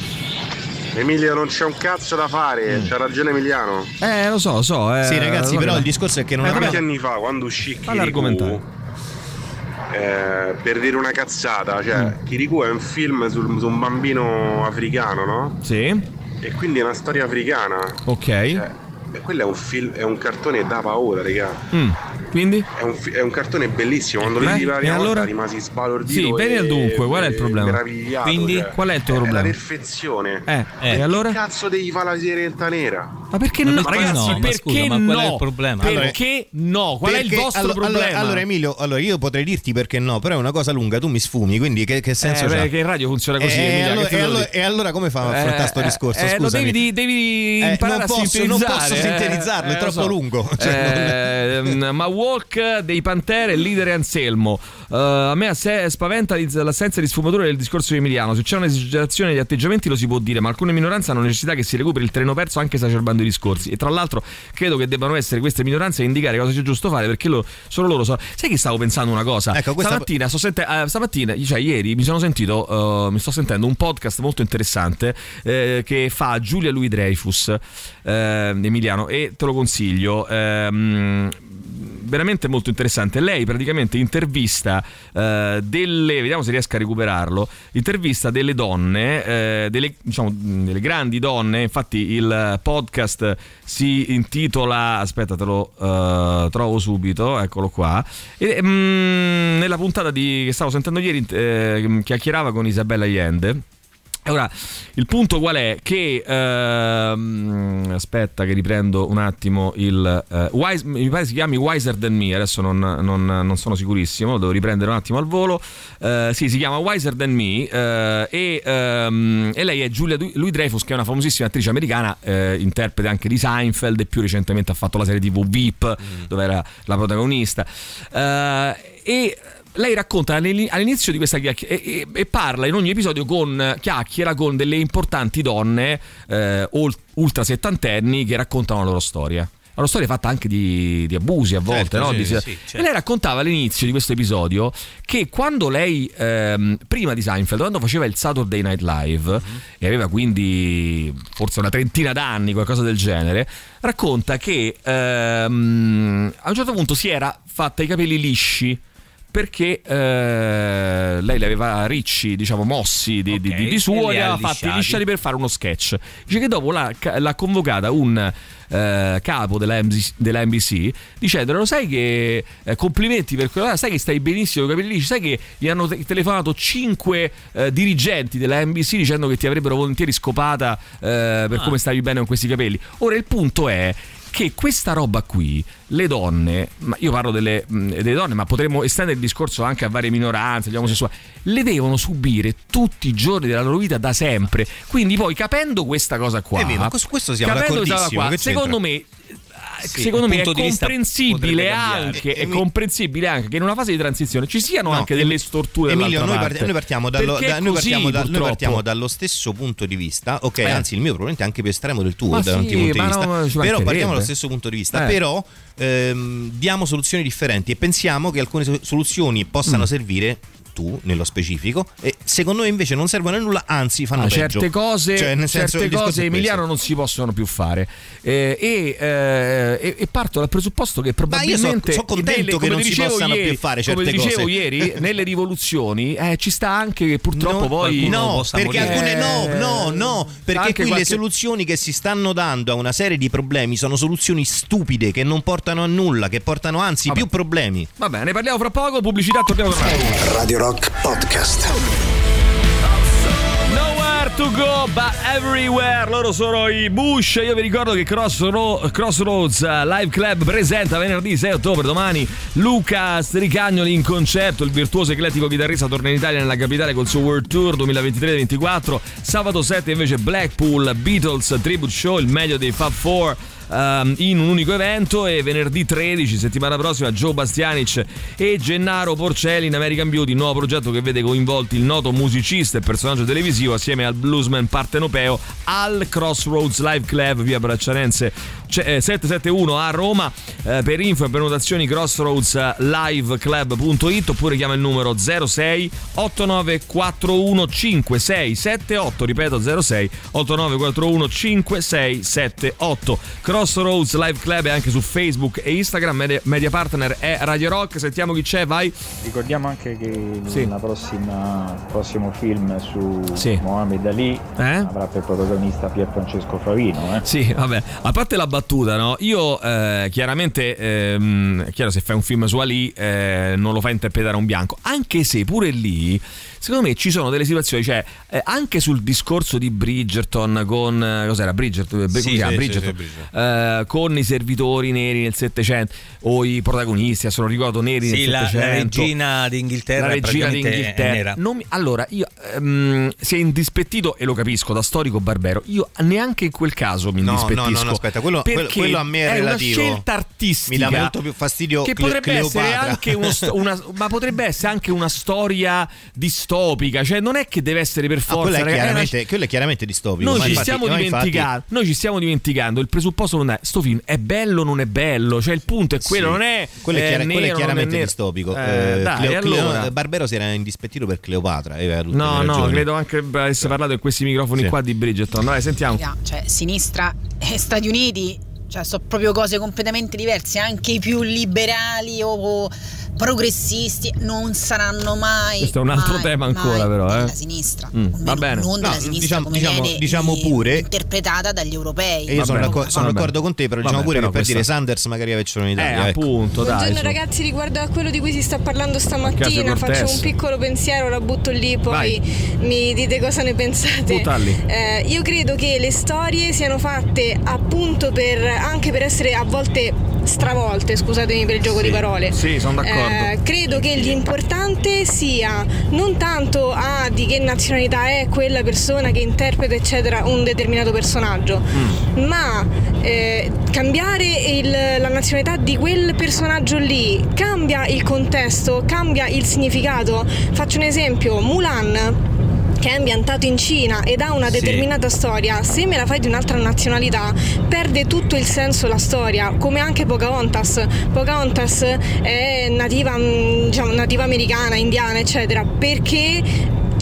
Emilio non c'è un cazzo da fare, c'ha ragione Emiliano. Eh, lo so, lo so. eh, Sì, ragazzi, però il discorso è che non Eh, Tanti vabbè. anni fa, quando uscì argomentare. Eh, per dire una cazzata, cioè Mm. Kirikou è un film sul- su un bambino africano, no? Sì, E quindi è una storia africana. ok. Cioè, quello è un film, è un cartone da paura, raga. Mm, Quindi? È un, è un cartone bellissimo. Quando vidi la prima e allora? volta rimasi sbalordito. Sì, bene al dunque, qual è il problema? Meravigliato. Quindi, cioè. qual è il tuo È problema? la perfezione. Eh, Eh, e allora? Che cazzo devi fare la sirenetta nera? Ma perché Ma no, perché ragazzi? no? Ma perché scusa, ma no? qual è il problema? Perché no? Qual è il Perché- vostro allo- allora, problema? Allora, Emilio, allora io potrei dirti perché no, però è una cosa lunga, tu mi sfumi, quindi che, che senso Eh, c'ha? in radio funziona così, Eh, Emilia, allora- e, lo allora, e allora come fa a affrontare Eh, discorso? eh, lo Scusami. devi, devi Eh, imparare non a posso- non posso eh. sintetizzarlo, è Eh, troppo so. lungo. Cioè, Eh, ma Walk dei Pantere, il leader Anselmo. Eh, a me spaventa l'assenza di sfumature del discorso di Emiliano. Se c'è un'esagerazione degli atteggiamenti lo si può dire, ma alcune minoranze hanno necessità che si recuperi il treno perso anche esacerbando i discorsi. E tra l'altro credo che debbano essere queste minoranze a indicare cosa sia giusto fare perché lo- solo loro so. Sai che stavo pensando una cosa? Ecco, questa- Stamattina, sto sente- eh, stamattina, cioè ieri, mi sono sentito, eh, mi sto sentendo un podcast molto interessante che fa Giulia Louis Dreyfus, Emiliano, e te lo consiglio. ehm, veramente molto interessante. Lei praticamente intervista eh, delle, vediamo se riesco a recuperarlo, intervista delle donne, eh, delle, diciamo, delle grandi donne, infatti il podcast si intitola, aspetta te lo eh, trovo subito, eccolo qua, e, mh, nella puntata di, che stavo sentendo ieri eh, chiacchierava con Isabella Allende. E Ora, il punto qual è? Che ehm, aspetta che riprendo un attimo il eh, Wise- mi pare si chiami Wiser Than Me, adesso non, non- non sono sicurissimo, devo riprendere un attimo al volo. Eh, sì, si chiama Wiser Than Me eh, e, ehm, e lei è Giulia Louis Dreyfus che è una famosissima attrice americana, eh, interprete anche di Seinfeld e più recentemente ha fatto la serie TV VIP dove era la protagonista. Eh, e lei racconta all'ini- all'inizio di questa chiacchiera e, e- e parla in ogni episodio con chiacchiera con delle importanti donne eh, ultra settantenni che raccontano la loro storia. La loro storia fatta anche di, di abusi a volte, Certo, no? sì, Di- sì, sì, E certo. lei raccontava all'inizio di questo episodio che quando lei, ehm, prima di Seinfeld, quando faceva il Saturday Night Live, Mhm. e aveva quindi forse una trentina d'anni, qualcosa del genere, racconta che ehm, a un certo punto si era fatta i capelli lisci perché eh, lei li aveva ricci, diciamo, mossi di, di- di- di e suo e li aveva fatti lisciati. per fare uno sketch. Dice che dopo l'ha, convocata un eh, capo della, MZ della NBC dicendole lo sai che eh, complimenti per quello sai che stai benissimo con i capelli lisci sai che gli hanno te- telefonato cinque eh, dirigenti della NBC dicendo che ti avrebbero volentieri scopata eh, per Ah. come stavi bene con questi capelli ora il punto è che questa roba qui, le donne, ma io parlo delle, mh, delle donne, ma potremmo estendere il discorso anche a varie minoranze, gli omosessuali, le devono subire tutti i giorni della loro vita da sempre. Quindi poi capendo questa cosa qua, ma su questo siamo capendo questa cosa qua, secondo me Sì, secondo me è comprensibile anche, è comprensibile anche che in una fase di transizione ci siano No, anche delle storture Emilio, noi, part- noi partiamo, dallo, Perché da- noi così, partiamo da- noi partiamo dallo stesso punto di vista, ok? Eh. Anzi, il mio probabilmente è anche più estremo del tuo Ma da sì, punto di ma vista. no, però partiamo dallo stesso punto di vista. Eh. Però ehm, diamo soluzioni differenti e pensiamo che alcune so- soluzioni possano Mm. servire tu nello specifico e secondo me invece non servono a nulla anzi fanno Ah, peggio certe cose, Cioè, nel senso, certe cose. Emiliano non si possono più fare Eh, e, eh, e- parto dal presupposto che Ma io probabilmente so- so contento nelle- che come non si dicevo possano ieri- più fare come certe ti dicevo cose. ieri nelle rivoluzioni eh, ci sta anche che purtroppo No, poi no, perché alcune no, Eh, no, no, perché anche qui le qualche- soluzioni che si stanno dando a una serie di problemi sono soluzioni stupide che non portano a nulla, che portano anzi più problemi. va bene ne parliamo fra poco pubblicità torniamo tra Radio Rock Rock Podcast. Nowhere To go but everywhere loro sono i Bush io vi ricordo che Crossroads eh, Live Club presenta venerdì 6 ottobre domani Luca Stricagnoli in concerto il virtuoso eclettico chitarrista torna in Italia nella capitale col suo World Tour 2023-24 sabato 7 invece Blackpool Beatles Tribute Show il meglio dei Fab Four um, in un unico evento e venerdì 13, settimana prossima, Joe Bastianic e Gennaro Porcelli in American Beauty, nuovo progetto che vede coinvolti il noto musicista e personaggio televisivo assieme al bluesman partenopeo al Crossroads Live Club via Braccianense 771 a Roma. Eh, per info e prenotazioni crossroadsliveclub.it oppure chiama il numero 06 8941 5678 ripeto 06 8941 5678 Crossroads Live Club è anche su Facebook e Instagram media, media partner è Radio Rock sentiamo chi c'è vai Ricordiamo anche che Sì. nel prossimo film su Sì. Mohamed Ali Eh? avrà per protagonista Pier Francesco Favino. Eh? Sì, vabbè, a parte la battuta, no? Io eh, chiaramente, ehm, chiaro, se fai un film su Ali, eh, non lo fai interpretare a un bianco, anche se pure lì, secondo me ci sono delle situazioni, cioè, eh, anche sul discorso di Bridgerton con, eh, cos'era, Bridgerton, Sì, si chiama? sì, Bridgerton, sì, sì, eh, con i servitori neri nel Settecento, o i protagonisti, adesso non ricordo, neri Sì, nel la, la Settecento. regina d'Inghilterra La regina è d'Inghilterra. mi- allora, io ehm, si è indispettito, e lo capisco, da storico barbero. Io neanche in quel caso mi No, indispettisco. no, no, no, aspetta, quello- quello- a me è relativo. una scelta artistica. Mi dà molto più fastidio Che Cle- potrebbe essere Cleopatra. anche uno una, ma potrebbe essere anche una storia distopica. Cioè, non è che deve essere per Ah, forza. quello, è ragazzi, è una chiaramente, quello è chiaramente distopico. noi ci, infatti- stiamo infatti- dimenticando, noi ci stiamo dimenticando. Il presupposto non è sto film è bello o non è bello. Cioè, il punto è quello, Sì. non è. quello è, eh, chiara- quello è nero, non chiaramente nero. distopico. Eh, Eh, dai, Cleo- allora. Cleo- Barbero si era indispettito per Cleopatra. aveva tutte No, le no, credo anche avesse parlato in questi microfoni Sì. qua di Bridgerton. Dai, sentiamo. Cioè, sinistra e Stati Uniti, cioè, sono proprio cose completamente diverse. Anche i più liberali o progressisti non saranno mai. Questo è un altro mai, tema ancora, però. Eh. della sinistra. Mm, Almeno va bene. Non della No, sinistra diciamo- come diciamo- viene diciamo eh, pure- interpretata dagli europei. E io sono, d'accordo, sono d'accordo con te, però diciamo Vabbè, pure però che per dire questa- Sanders magari avessero in Italia. Eh, ecco. appunto, dai. Buongiorno su. ragazzi, riguardo a quello di cui si sta parlando stamattina, faccio un piccolo pensiero, la butto lì, poi mi dite cosa ne pensate. Eh, io credo che le storie siano fatte appunto per anche per essere a volte stravolte, scusatemi per il gioco Sì, di parole. sì, sono d'accordo. Eh, credo che l'importante sia non tanto ah, di che nazionalità è quella persona che interpreta eccetera un determinato personaggio, Mm. ma eh, cambiare il- la nazionalità di quel personaggio lì cambia il contesto, cambia il significato. Faccio un esempio, Mulan che è ambientato in Cina ed ha una Sì. determinata storia, se me la fai di un'altra nazionalità perde tutto il senso la storia, come anche Pocahontas. Pocahontas è nativa, mm, diciamo, nativa americana, indiana, eccetera, perché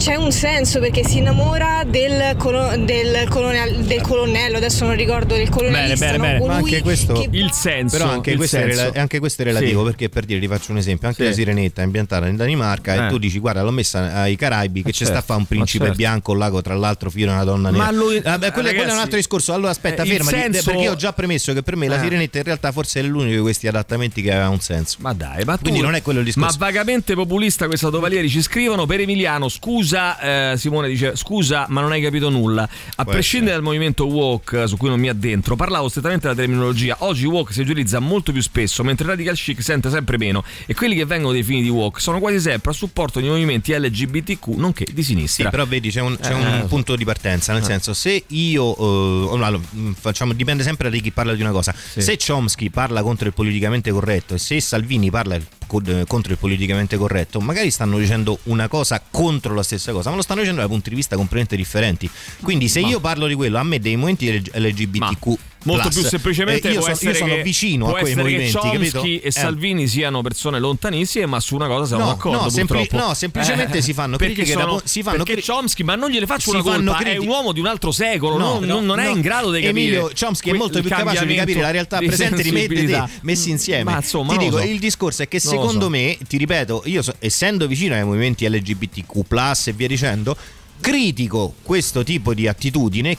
c'è un senso perché si innamora del, colo- del, colonial- del colonnello, adesso non ricordo del colonialista, no? Ma colui anche questo, il senso, però anche il questo, È, senso. rela- anche questo è relativo Sì. perché per dire, ti faccio un esempio, anche Sì. la sirenetta è ambientata in Danimarca Eh. e tu dici guarda l'ho messa ai Caraibi che Ma ci sta a certo, fare un principe certo. bianco, un lago tra l'altro figlio di una donna nera. Ma lui- Vabbè, quello, quello è un ragazzi, altro discorso. Allora aspetta, eh, il fermati, senso- perché io ho già premesso che per me la Eh. sirenetta in realtà forse è l'unico di questi adattamenti che aveva un senso. Ma dai, ma tu- Quindi non è quello il discorso. Ma vagamente populista questo Tovalieri ci scrivono per Emiliano, scusa, eh, Simone dice scusa, ma non hai capito nulla. A Può prescindere dal movimento woke su cui non mi addentro, parlavo strettamente della terminologia. Oggi woke si utilizza molto più spesso, mentre radical chic sente sempre meno e quelli che vengono definiti woke sono quasi sempre a supporto di movimenti LGBTQ, nonché di Sì, sinistra. però vedi c'è un, c'è Eh, un so. punto di partenza, nel Eh. senso se io, eh, allora, mh, facciamo, dipende sempre da chi parla di una cosa, se Chomsky parla contro il politicamente corretto e se Salvini parla co- eh, contro il politicamente corretto, magari stanno dicendo una cosa contro la stessa cosa, ma lo stanno dicendo da punti di vista completamente differenti. Quindi se Ma- io parlo di quello, a me dei movimenti LGBTQ... Molto plus, più semplicemente eh, io, può so- io sono che, vicino a quei movimenti, che Chomsky e Eh. Salvini siano persone lontanissime, ma su una cosa siamo No, d'accordo. no, sempli- no, semplicemente si fanno perché critiche da sono, po- si fanno perché cri- Chomsky, ma non gliele faccio una colpa, è critiche- un uomo di un altro secolo, No, non, no, non- è in grado di capire. Emilio Chomsky è molto più capace di capire la realtà cambiamento presente e di rimettete sensibilità. messi insieme. Ma insomma, ti dico, so. il discorso è che secondo so. me, ti ripeto, io essendo vicino ai movimenti LGBTQ e via dicendo, critico questo tipo di attitudine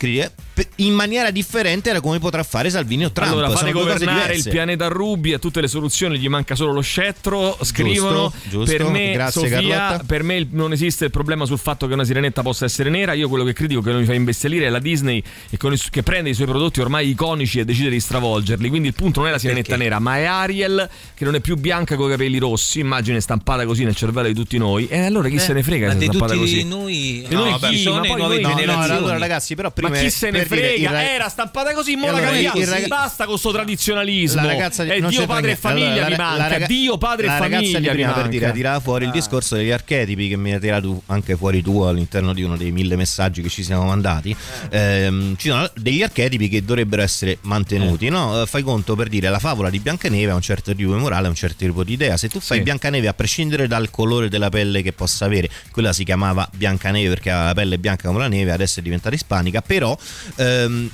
in maniera differente da come potrà fare Salvini o Trump. Allora fate Sono governare il pianeta Ruby a tutte le soluzioni, gli manca solo lo scettro. Scrivono giusto. per me, Grazie, Sofia, per me non esiste il problema sul fatto che una sirenetta possa essere nera. Io quello che critico che non mi fa imbestialire è la Disney che prende i suoi prodotti ormai iconici e decide di stravolgerli. Quindi il punto non è la sirenetta nera, ma è Ariel che non è più bianca con i capelli rossi. Immagine stampata così nel cervello di tutti noi. E allora chi Eh, se ne frega se è stampata così? noi- E noi ma chi? sono nuovi noi- no, no, generazioni. allora ragazzi, però prima ma chi se ne frega? il ra- Era stampata così, mo E la allora, cambiamo. il raga- Basta con sto tradizionalismo. La ragazza di- e non Dio padre e famiglia Allora, mi la- la raga- Dio padre e la ragazza famiglia di prima per dire ha tirato fuori il discorso degli archetipi che mi hai tirato anche fuori tu all'interno di uno dei mille messaggi che ci siamo mandati Ehm, ci sono degli archetipi che dovrebbero essere mantenuti no? Eh, fai conto per dire la favola di Biancaneve ha un certo tipo di morale un certo tipo di idea se tu fai Sì. Biancaneve a prescindere dal colore della pelle che possa avere quella si chiamava Biancaneve perché aveva la pelle bianca come la neve adesso è diventata ispanica però ehm,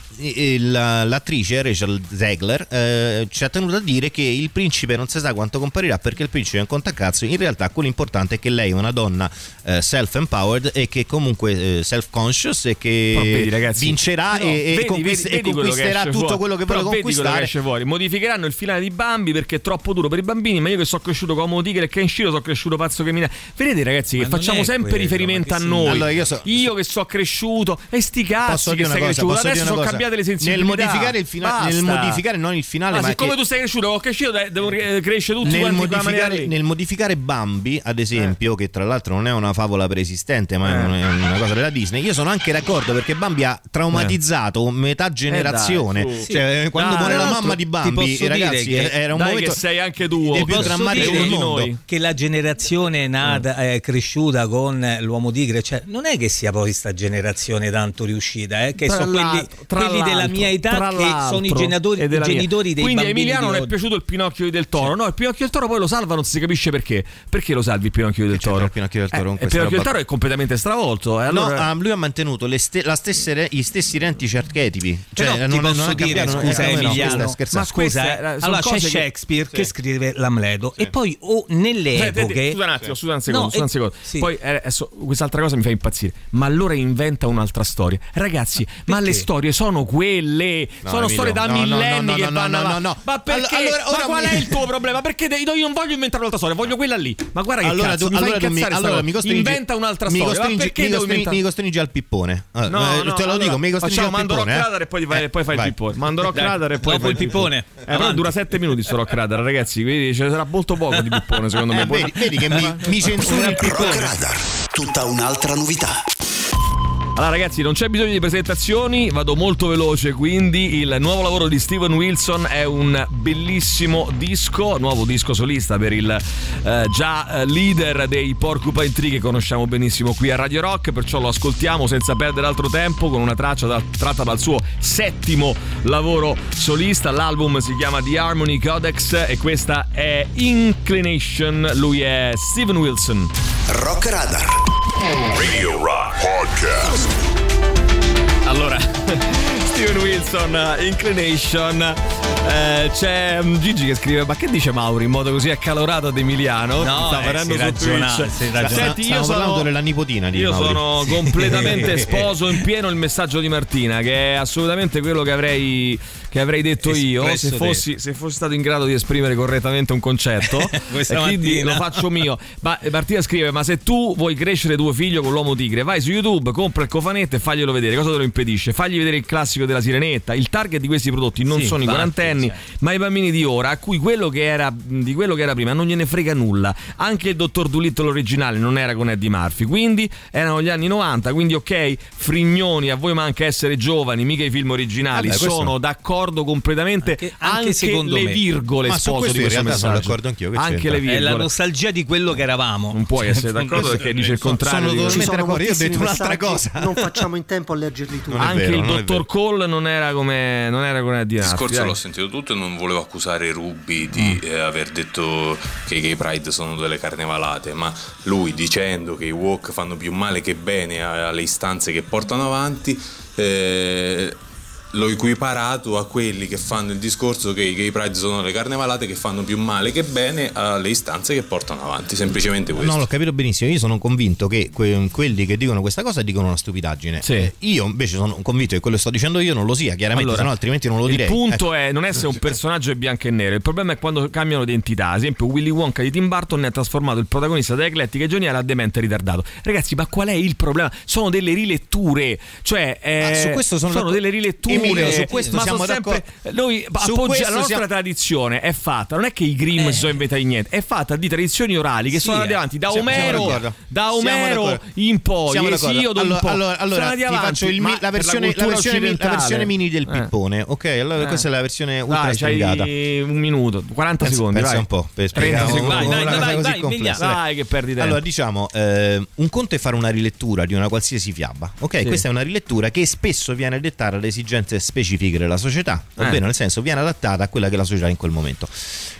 l'attrice Rachel Zegler eh, ci ha tenuto a dire che il principe non si sa quanto comparirà perché il principe è un contacazzo in realtà quello importante è che lei è una donna eh, self-empowered e che comunque eh, self-conscious e che Però vedi, ragazzi, vincerà no, e, e vedi, conquist- vedi- e quello conquisterà esce tutto fuori. quello che Però vuole quello conquistare fuori. Modificheranno il finale di Bambi perché è troppo duro per i bambini. Ma io che sono cresciuto Uomo Tigre e Kenshiro sono cresciuto pazzo che mi. Vedete, ragazzi, che Ma facciamo sempre quello, riferimento a noi. Allora, io so- che sono cresciuto. E sti cazzi che sei cresciuto. Adesso sono cosa? Cambiate le nel sensibilità. modificare il finale nel modificare non il finale Ma ma siccome che- tu sei cresciuto, ho cresciuto, dai, devo eh, crescere tutti nel modificare, nel modificare Bambi, ad esempio, che tra l'altro non è una favola preesistente, ma è Eh. una, è una cosa della Disney, io sono anche d'accordo perché Bambi ha traumatizzato metà generazione. Eh dai, su. cioè, Sì. quando Dai, muore la mamma di Bambi, ragazzi, era un Dai, momento che sei anche tu. dei più del di mondo. noi. che la generazione nata, eh, cresciuta con l'uomo tigre, cioè, non è che sia poi sta generazione tanto riuscita, eh, che Tra sono quelli, tra quelli della mia età che sono i genitori, i genitori dei Quindi a Emiliano non è piaciuto il Pinocchio del Toro. No, il Pinocchio del Toro poi lo salva, non si capisce perché. Perché lo salvi il Pinocchio del Toro? il Pinocchio del Toro Eh, il Pinocchio del Toro è completamente stravolto. E No, allora... ah, lui ha mantenuto le ste- la stesse, gli stessi identici archetipi. Cioè, Però non, ti non posso è dire, cambiato, non- scusa eh, no, Emiliano, scherzando. ma scusa, eh, eh, allora c'è Shakespeare che, scrive l'Amleto e poi o nelle Senti, senti, epoche Scusa un attimo, scusa un secondo, No, scusa un e- secondo. Poi eh, adesso quest'altra cosa mi fa impazzire. Ma allora inventa un'altra storia. Ragazzi, ma le storie sono quelle. No, sono Emilio, storie da no, millenni no, no, che no, vanno no, no, avanti. no. Ma perché? Allora, ma qual mi- è il tuo problema? Perché io non voglio inventare un'altra storia, voglio quella lì. Ma guarda che allora cazzo, tu, mi allora tu mi, incazzare sta allora mi costringi, Inventa un'altra mi storia. Ma costringi, perché mi, devo costringi, mi costringi al pippone. Ah, No, eh, no, te lo allora, dico, mi costringi facciamo al Mando Rock pippone. eh. Radar e poi, fai, poi fai il pippone. Mando Rock Radar e poi dopo fai il pippone. Eh, però dura 7 minuti sto Rock Radar, ragazzi. Quindi ce ne sarà molto poco di pippone, secondo me. Vedi, vedi che mi, mi censura il Rock pippone. Radar, tutta un'altra novità. Allora ragazzi non c'è bisogno di presentazioni, vado molto veloce quindi il nuovo lavoro di Steven Wilson è un bellissimo disco, nuovo disco solista per il eh, già eh, leader dei Porcupine Tree che conosciamo benissimo qui a Radio Rock, perciò lo ascoltiamo senza perdere altro tempo con una traccia da- tratta dal suo settimo lavoro solista, l'album si chiama The Harmony Codex e questa è Inclination, lui è Steven Wilson. Rock Radar. Radio Rock Podcast. Allora, Steven Wilson, uh, Inclination. Eh, c'è mm, Gigi che scrive: Ma che dice Mauri in modo così accalorato ad Emiliano? No, sta eh, venendo si su ragiona- Twitch. si ragiona- Senti, io Stiamo parlando sono, della nipotina di io Mauri. sono completamente sposo in pieno il messaggio di Martina, che è assolutamente quello che avrei, che avrei detto io se fossi, se fossi stato in grado di esprimere correttamente un concetto. quindi lo faccio mio. Ma eh, Martina scrive: Ma se tu vuoi crescere tuo figlio con l'uomo tigre, vai su YouTube, compra il cofanetto e faglielo vedere. Cosa te lo impedisce? Fagli vedere il classico della sirenetta. Il target di questi prodotti non Sì, sono i infatti, quarantenni, cioè. ma i bambini di ora, a cui quello che era di quello che era prima non gliene frega nulla. Anche il dottor Dolittle originale non era con Eddie Murphy, quindi erano gli anni 90. Quindi, ok, frignoni, a voi manca essere giovani, mica i film originali. Vabbè, questo- sono d'accordo completamente. Anche- Anche, anche secondo le me. virgole Ma su sposo questo di in questo realtà sono d'accordo anch'io, che Anche c'entra? le è virgole. la nostalgia di quello che eravamo. Non puoi essere d'accordo perché dice il contrario. sono Ci sono io ho detto un'altra cosa. Non facciamo in tempo a leggerli tutti. È Anche vero, il è dottor Cole non era come non era come Il Murphy, discorso dai. l'ho sentito tutto e non volevo accusare Ruby di eh, aver detto che i gay pride sono delle carnevalate, ma lui dicendo che i walk fanno più male che bene a- alle istanze che portano avanti, eh, l'ho equiparato a quelli che fanno il discorso che i gay pride sono le carnevalate che fanno più male che bene alle istanze che portano avanti, semplicemente questo. No, l'ho capito benissimo. Io sono convinto che que- quelli che dicono questa cosa dicono una stupidaggine. Sì. Eh, Io invece sono convinto che quello che sto dicendo io non lo sia, chiaramente, Allora, no altrimenti non lo direi. Il punto Eh, è non essere un personaggio bianco e nero, il problema è quando cambiano identità. Ad esempio, Willy Wonka di Tim Burton ne ha trasformato il protagonista da eclettica e geniale a demente ritardato. Ragazzi, ma qual è il problema? Sono delle riletture, cioè eh, Ah, su questo sono d'accordo. delle riletture. Emilio, su questo siamo sempre- d'accordo. Noi Su appoggi- questo la nostra siamo- tradizione è fatta, non è che i Grimm si sono inventati niente, è fatta di tradizioni orali che Sì, sono andate eh. avanti da Omero, da Omero in poi. Esiodo in allora, poi. allora, allora ti avanti, faccio il la, versione, la, versione, la versione mini del Eh. pippone. Ok, allora Eh. questa è la versione ultra Dai, c'hai un minuto, 40 Pensa- secondi, pensa vai. un po' per 30 spiegare vai, complessa. Dai, che perdi tempo. Allora, diciamo, eh, un conto è fare una rilettura di una qualsiasi fiaba. Ok, questa è una rilettura che spesso viene dettata alle esigenze specifiche della società, Eh. ovvero nel senso viene adattata a quella che è la società in quel momento.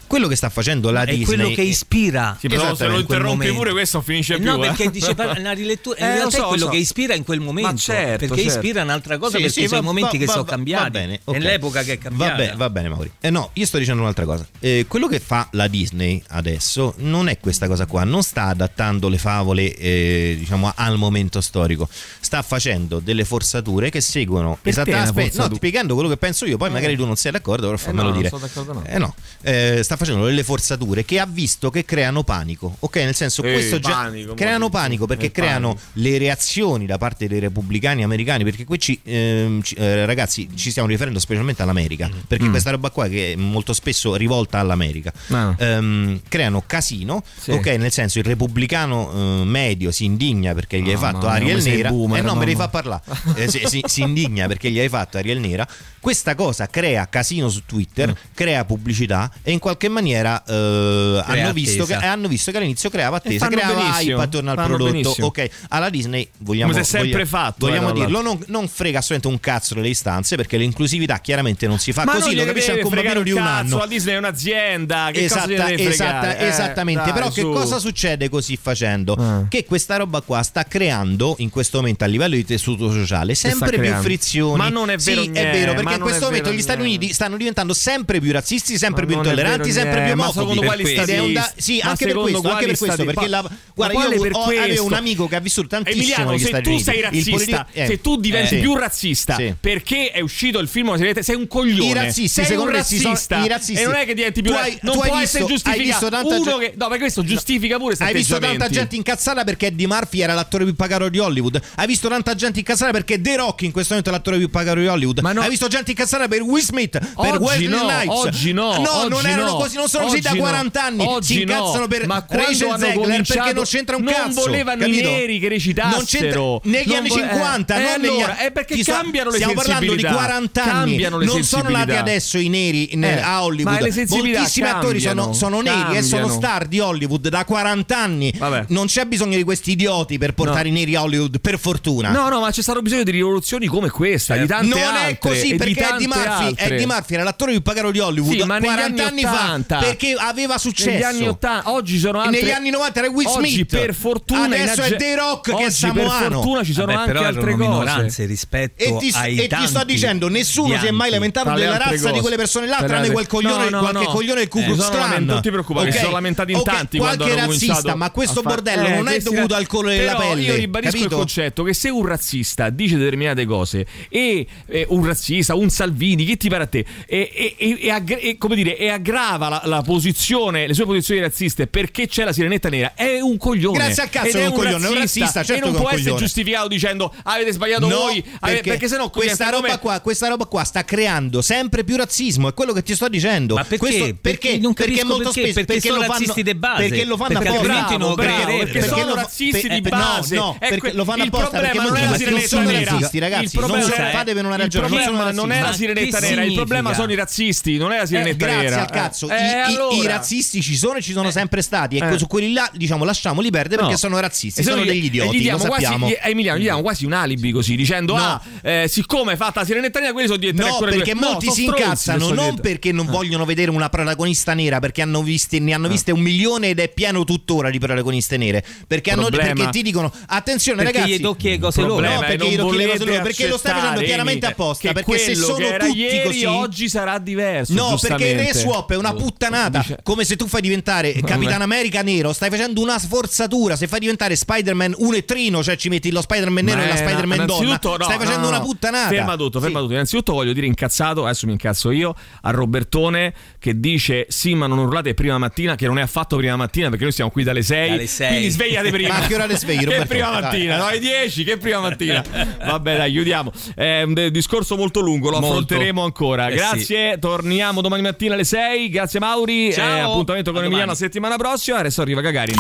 Quello che sta facendo la è Disney quello che ispira. Sì, però se lo quel interrompi momento. pure questo finisce Eh più. No, eh. perché dice una rilettura, in Eh, realtà so, è quello lo so. che ispira in quel momento. Ma certo, perché certo. ispira un'altra cosa, Sì, perché sì, sono i va- momenti va- che va- sono va- cambiati. Va bene, ok. Nell'epoca che è cambiata. Va bene, va bene, Mauri. Eh no, io sto dicendo un'altra cosa. Eh, quello che fa la Disney adesso non è questa cosa qua, non sta adattando le favole eh, diciamo al momento storico, sta facendo delle forzature che seguono è esattamente no, spiegando quello che penso io, poi magari tu non sei d'accordo, però fammelo no, non dire. sono d'accordo, no. Eh no, eh, sta facendo delle forzature che ha visto che creano panico. Ok, nel senso Eh, questo già panico, creano molto- panico perché eh, creano panico. le reazioni da parte dei repubblicani americani, perché qui ci, ehm, ci- eh, ragazzi ci stiamo riferendo specialmente all'America, perché Mm. questa roba qua che è molto spesso rivolta all'America, Ah. ehm, creano casino, Sì. ok, nel senso il repubblicano eh, medio si indigna perché gli hai Mamma fatto Ariel Nera, boomer, e no, me devi mamma. far parlare, Eh, si, si- si indigna perché gli hai fatto Ariel Nera, questa cosa crea casino su Twitter, Mm. crea pubblicità e in qualche maniera eh, hanno, visto che, attesa. hanno visto che all'inizio creava attesa, creava benissimo, hype attorno al prodotto. benissimo. Ok, alla Disney vogliamo, Come sempre vogliamo- fatto, vogliamo eh, dirlo, non, non frega assolutamente un cazzo delle istanze perché l'inclusività chiaramente non si fa Ma così, lo capisce anche un bambino di un cazzo, anno. La Disney è un'azienda. Che cosa Esatta- deve esatta-? Eh, esattamente, dai, però che su. cosa succede così facendo? Ah. Che questa roba qua sta creando in questo momento a livello di tessuto sociale sempre più creando? frizioni. Ma non è vero Sì, niente, è vero, perché in questo momento gli Stati. Uniti stanno diventando sempre più razzisti, sempre Ma più intolleranti, sempre più niente. Ma omofobi. secondo quali Ed è stati- un da- Sì, ma anche per questo, anche per questo, perché ma- la- ma guarda, io per ho- avevo un amico che ha vissuto tantissimo Emiliano, negli se Stati tu Uniti. sei razzista, eh, se tu diventi eh, più razzista Sì. perché è uscito il film sei un coglione. I razzisti, sei un razzista i razzisti. e non è che diventi più Tu ra- hai- non tu può visto- essere giustificato. Uno che no, perché questo giustifica pure Hai visto tanta gente incazzata perché Eddie Murphy era l'attore più pagato di Hollywood. Hai visto tanta gente incazzata perché The Rock in questo momento è l'attore più pagato di Hollywood. Ma no. Hai visto gente incazzata per Will Smith, per Wesley no, Snipes. oggi no, No, oggi non erano no tifosi non sono così da 40 anni. Oggi si incazzano no, per Rachel Zegler perché non c'entra un non cazzo. Non volevano capito? i neri che recitassero. negli anni vo- eh, 50, eh, non negli allora, perché Chissà, cambiano le sensibilità. stiamo parlando di 40 anni. Non sono nati adesso i neri eh, a Hollywood. Ma le sensibilità Moltissimi attori sono, sono neri e sono star di Hollywood da 40 anni. Vabbè. Non c'è bisogno di questi idioti per portare no. i neri a Hollywood, per fortuna. No, no, ma c'è stato bisogno di rivoluzioni come questa, di eh, tante non altre. È così, perché Eddie Murphy, era l'attore più pagato di Hollywood 40 anni fa. 90. Perché aveva successo. Negli anni 80, oggi sono altre... Negli anni 90 era Will Smith. Oggi, per fortuna adesso ag... è The Rock oggi, che è samoano. Per fortuna ci sono Vabbè, anche altre cose. rispetto e ti, ai E ti sto dicendo, nessuno bianchi. si è mai lamentato della razza cose. di quelle persone là, tranne quel coglione, no, no, qualche no. coglione del cucù eh, Klux Klan. Non ti preoccupare, okay. sono lamentati in okay. tanti qualche razzista, ma questo bordello eh, non è dovuto al colore della pelle. Io ribadisco il concetto che se un razzista dice determinate cose e un razzista, un Salvini, chi ti pare a te e aggrava la, la posizione, le sue posizioni razziste perché c'è la sirenetta nera, è un coglione. Grazie al cazzo è un coglione, è un razzista, certo e non un può essere coglione. giustificato dicendo avete sbagliato No, voi, perché, perché sennò questa roba, come- qua, questa roba qua sta creando sempre più razzismo, è quello che ti sto dicendo. Ma perché? Questo- Perché perché, non perché molto perché, spesso perché sono lo fanno, razzisti de base, Perché lo fanno perché apposta. non bravo, perché sono lo razzisti per- di per- base. No, no, È perché lo fanno il apposta problema perché non è la non sirenetta sono nera. razzisti, ragazzi. Il problema non fatevene una ragione, non sono non è la sirenetta nera, il problema sono i razzisti, non è la Eh, sirenetta grazie nera. al cazzo, Eh, I, i- allora. i razzisti ci sono e ci sono sempre stati. E Eh. su quelli là, diciamo, lasciamoli perdere perché No. sono razzisti, E sono no gli- degli idioti. Gli diamo lo quasi, sappiamo. gli- a Emiliano gli diamo quasi un alibi così, dicendo: No. Ah, eh, siccome è fatta nera, quelli sono diventati No, perché due- No, molti sono si incazzano sono non diventati- perché non vogliono vedere una protagonista nera, perché hanno visti, ne Eh. hanno viste un milione ed è pieno tuttora di protagoniste nere. Perché, hanno, perché ti dicono attenzione Perché ragazzi. gli tocchi le cose loro. No, perché gli tocchi le cose loro, perché lo stai facendo chiaramente apposta. Perché se sono tutti così. oggi sarà diverso. No, perché il re swap è una puttanata. Dice- Come se tu fai diventare Capitan America nero, stai facendo una sforzatura. Se fai diventare Spider-Man un ettrino, cioè ci metti lo Spider-Man nero Ma e la Spider-Man donna, innanzitutto, no, stai facendo no, una no. puttanata. Ferma tutto, ferma tutto. Innanzitutto voglio dire incazzato, adesso mi incazzo io, a Robertone che dice sì ma non urlate prima mattina, che non è affatto prima mattina perché noi siamo qui dalle 6. Dalle sei. Quindi svegliate prima. Ma a che ora le svegli, Che prima Dai. mattina, no, alle 10, che prima mattina. Vabbè dai, chiudiamo. È un discorso molto lungo, lo Molto. affronteremo ancora. Eh Grazie, torniamo domani mattina alle 6. Grazie Mauri. Ciao. Eh, appuntamento con Emiliano la settimana prossima. Adesso arriva Gagarin.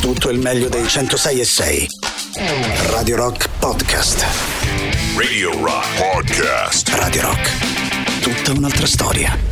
Tutto il meglio dei 106 e 6. Radio Rock Podcast. Radio Rock Podcast. Radio Rock. Tutta un'altra storia.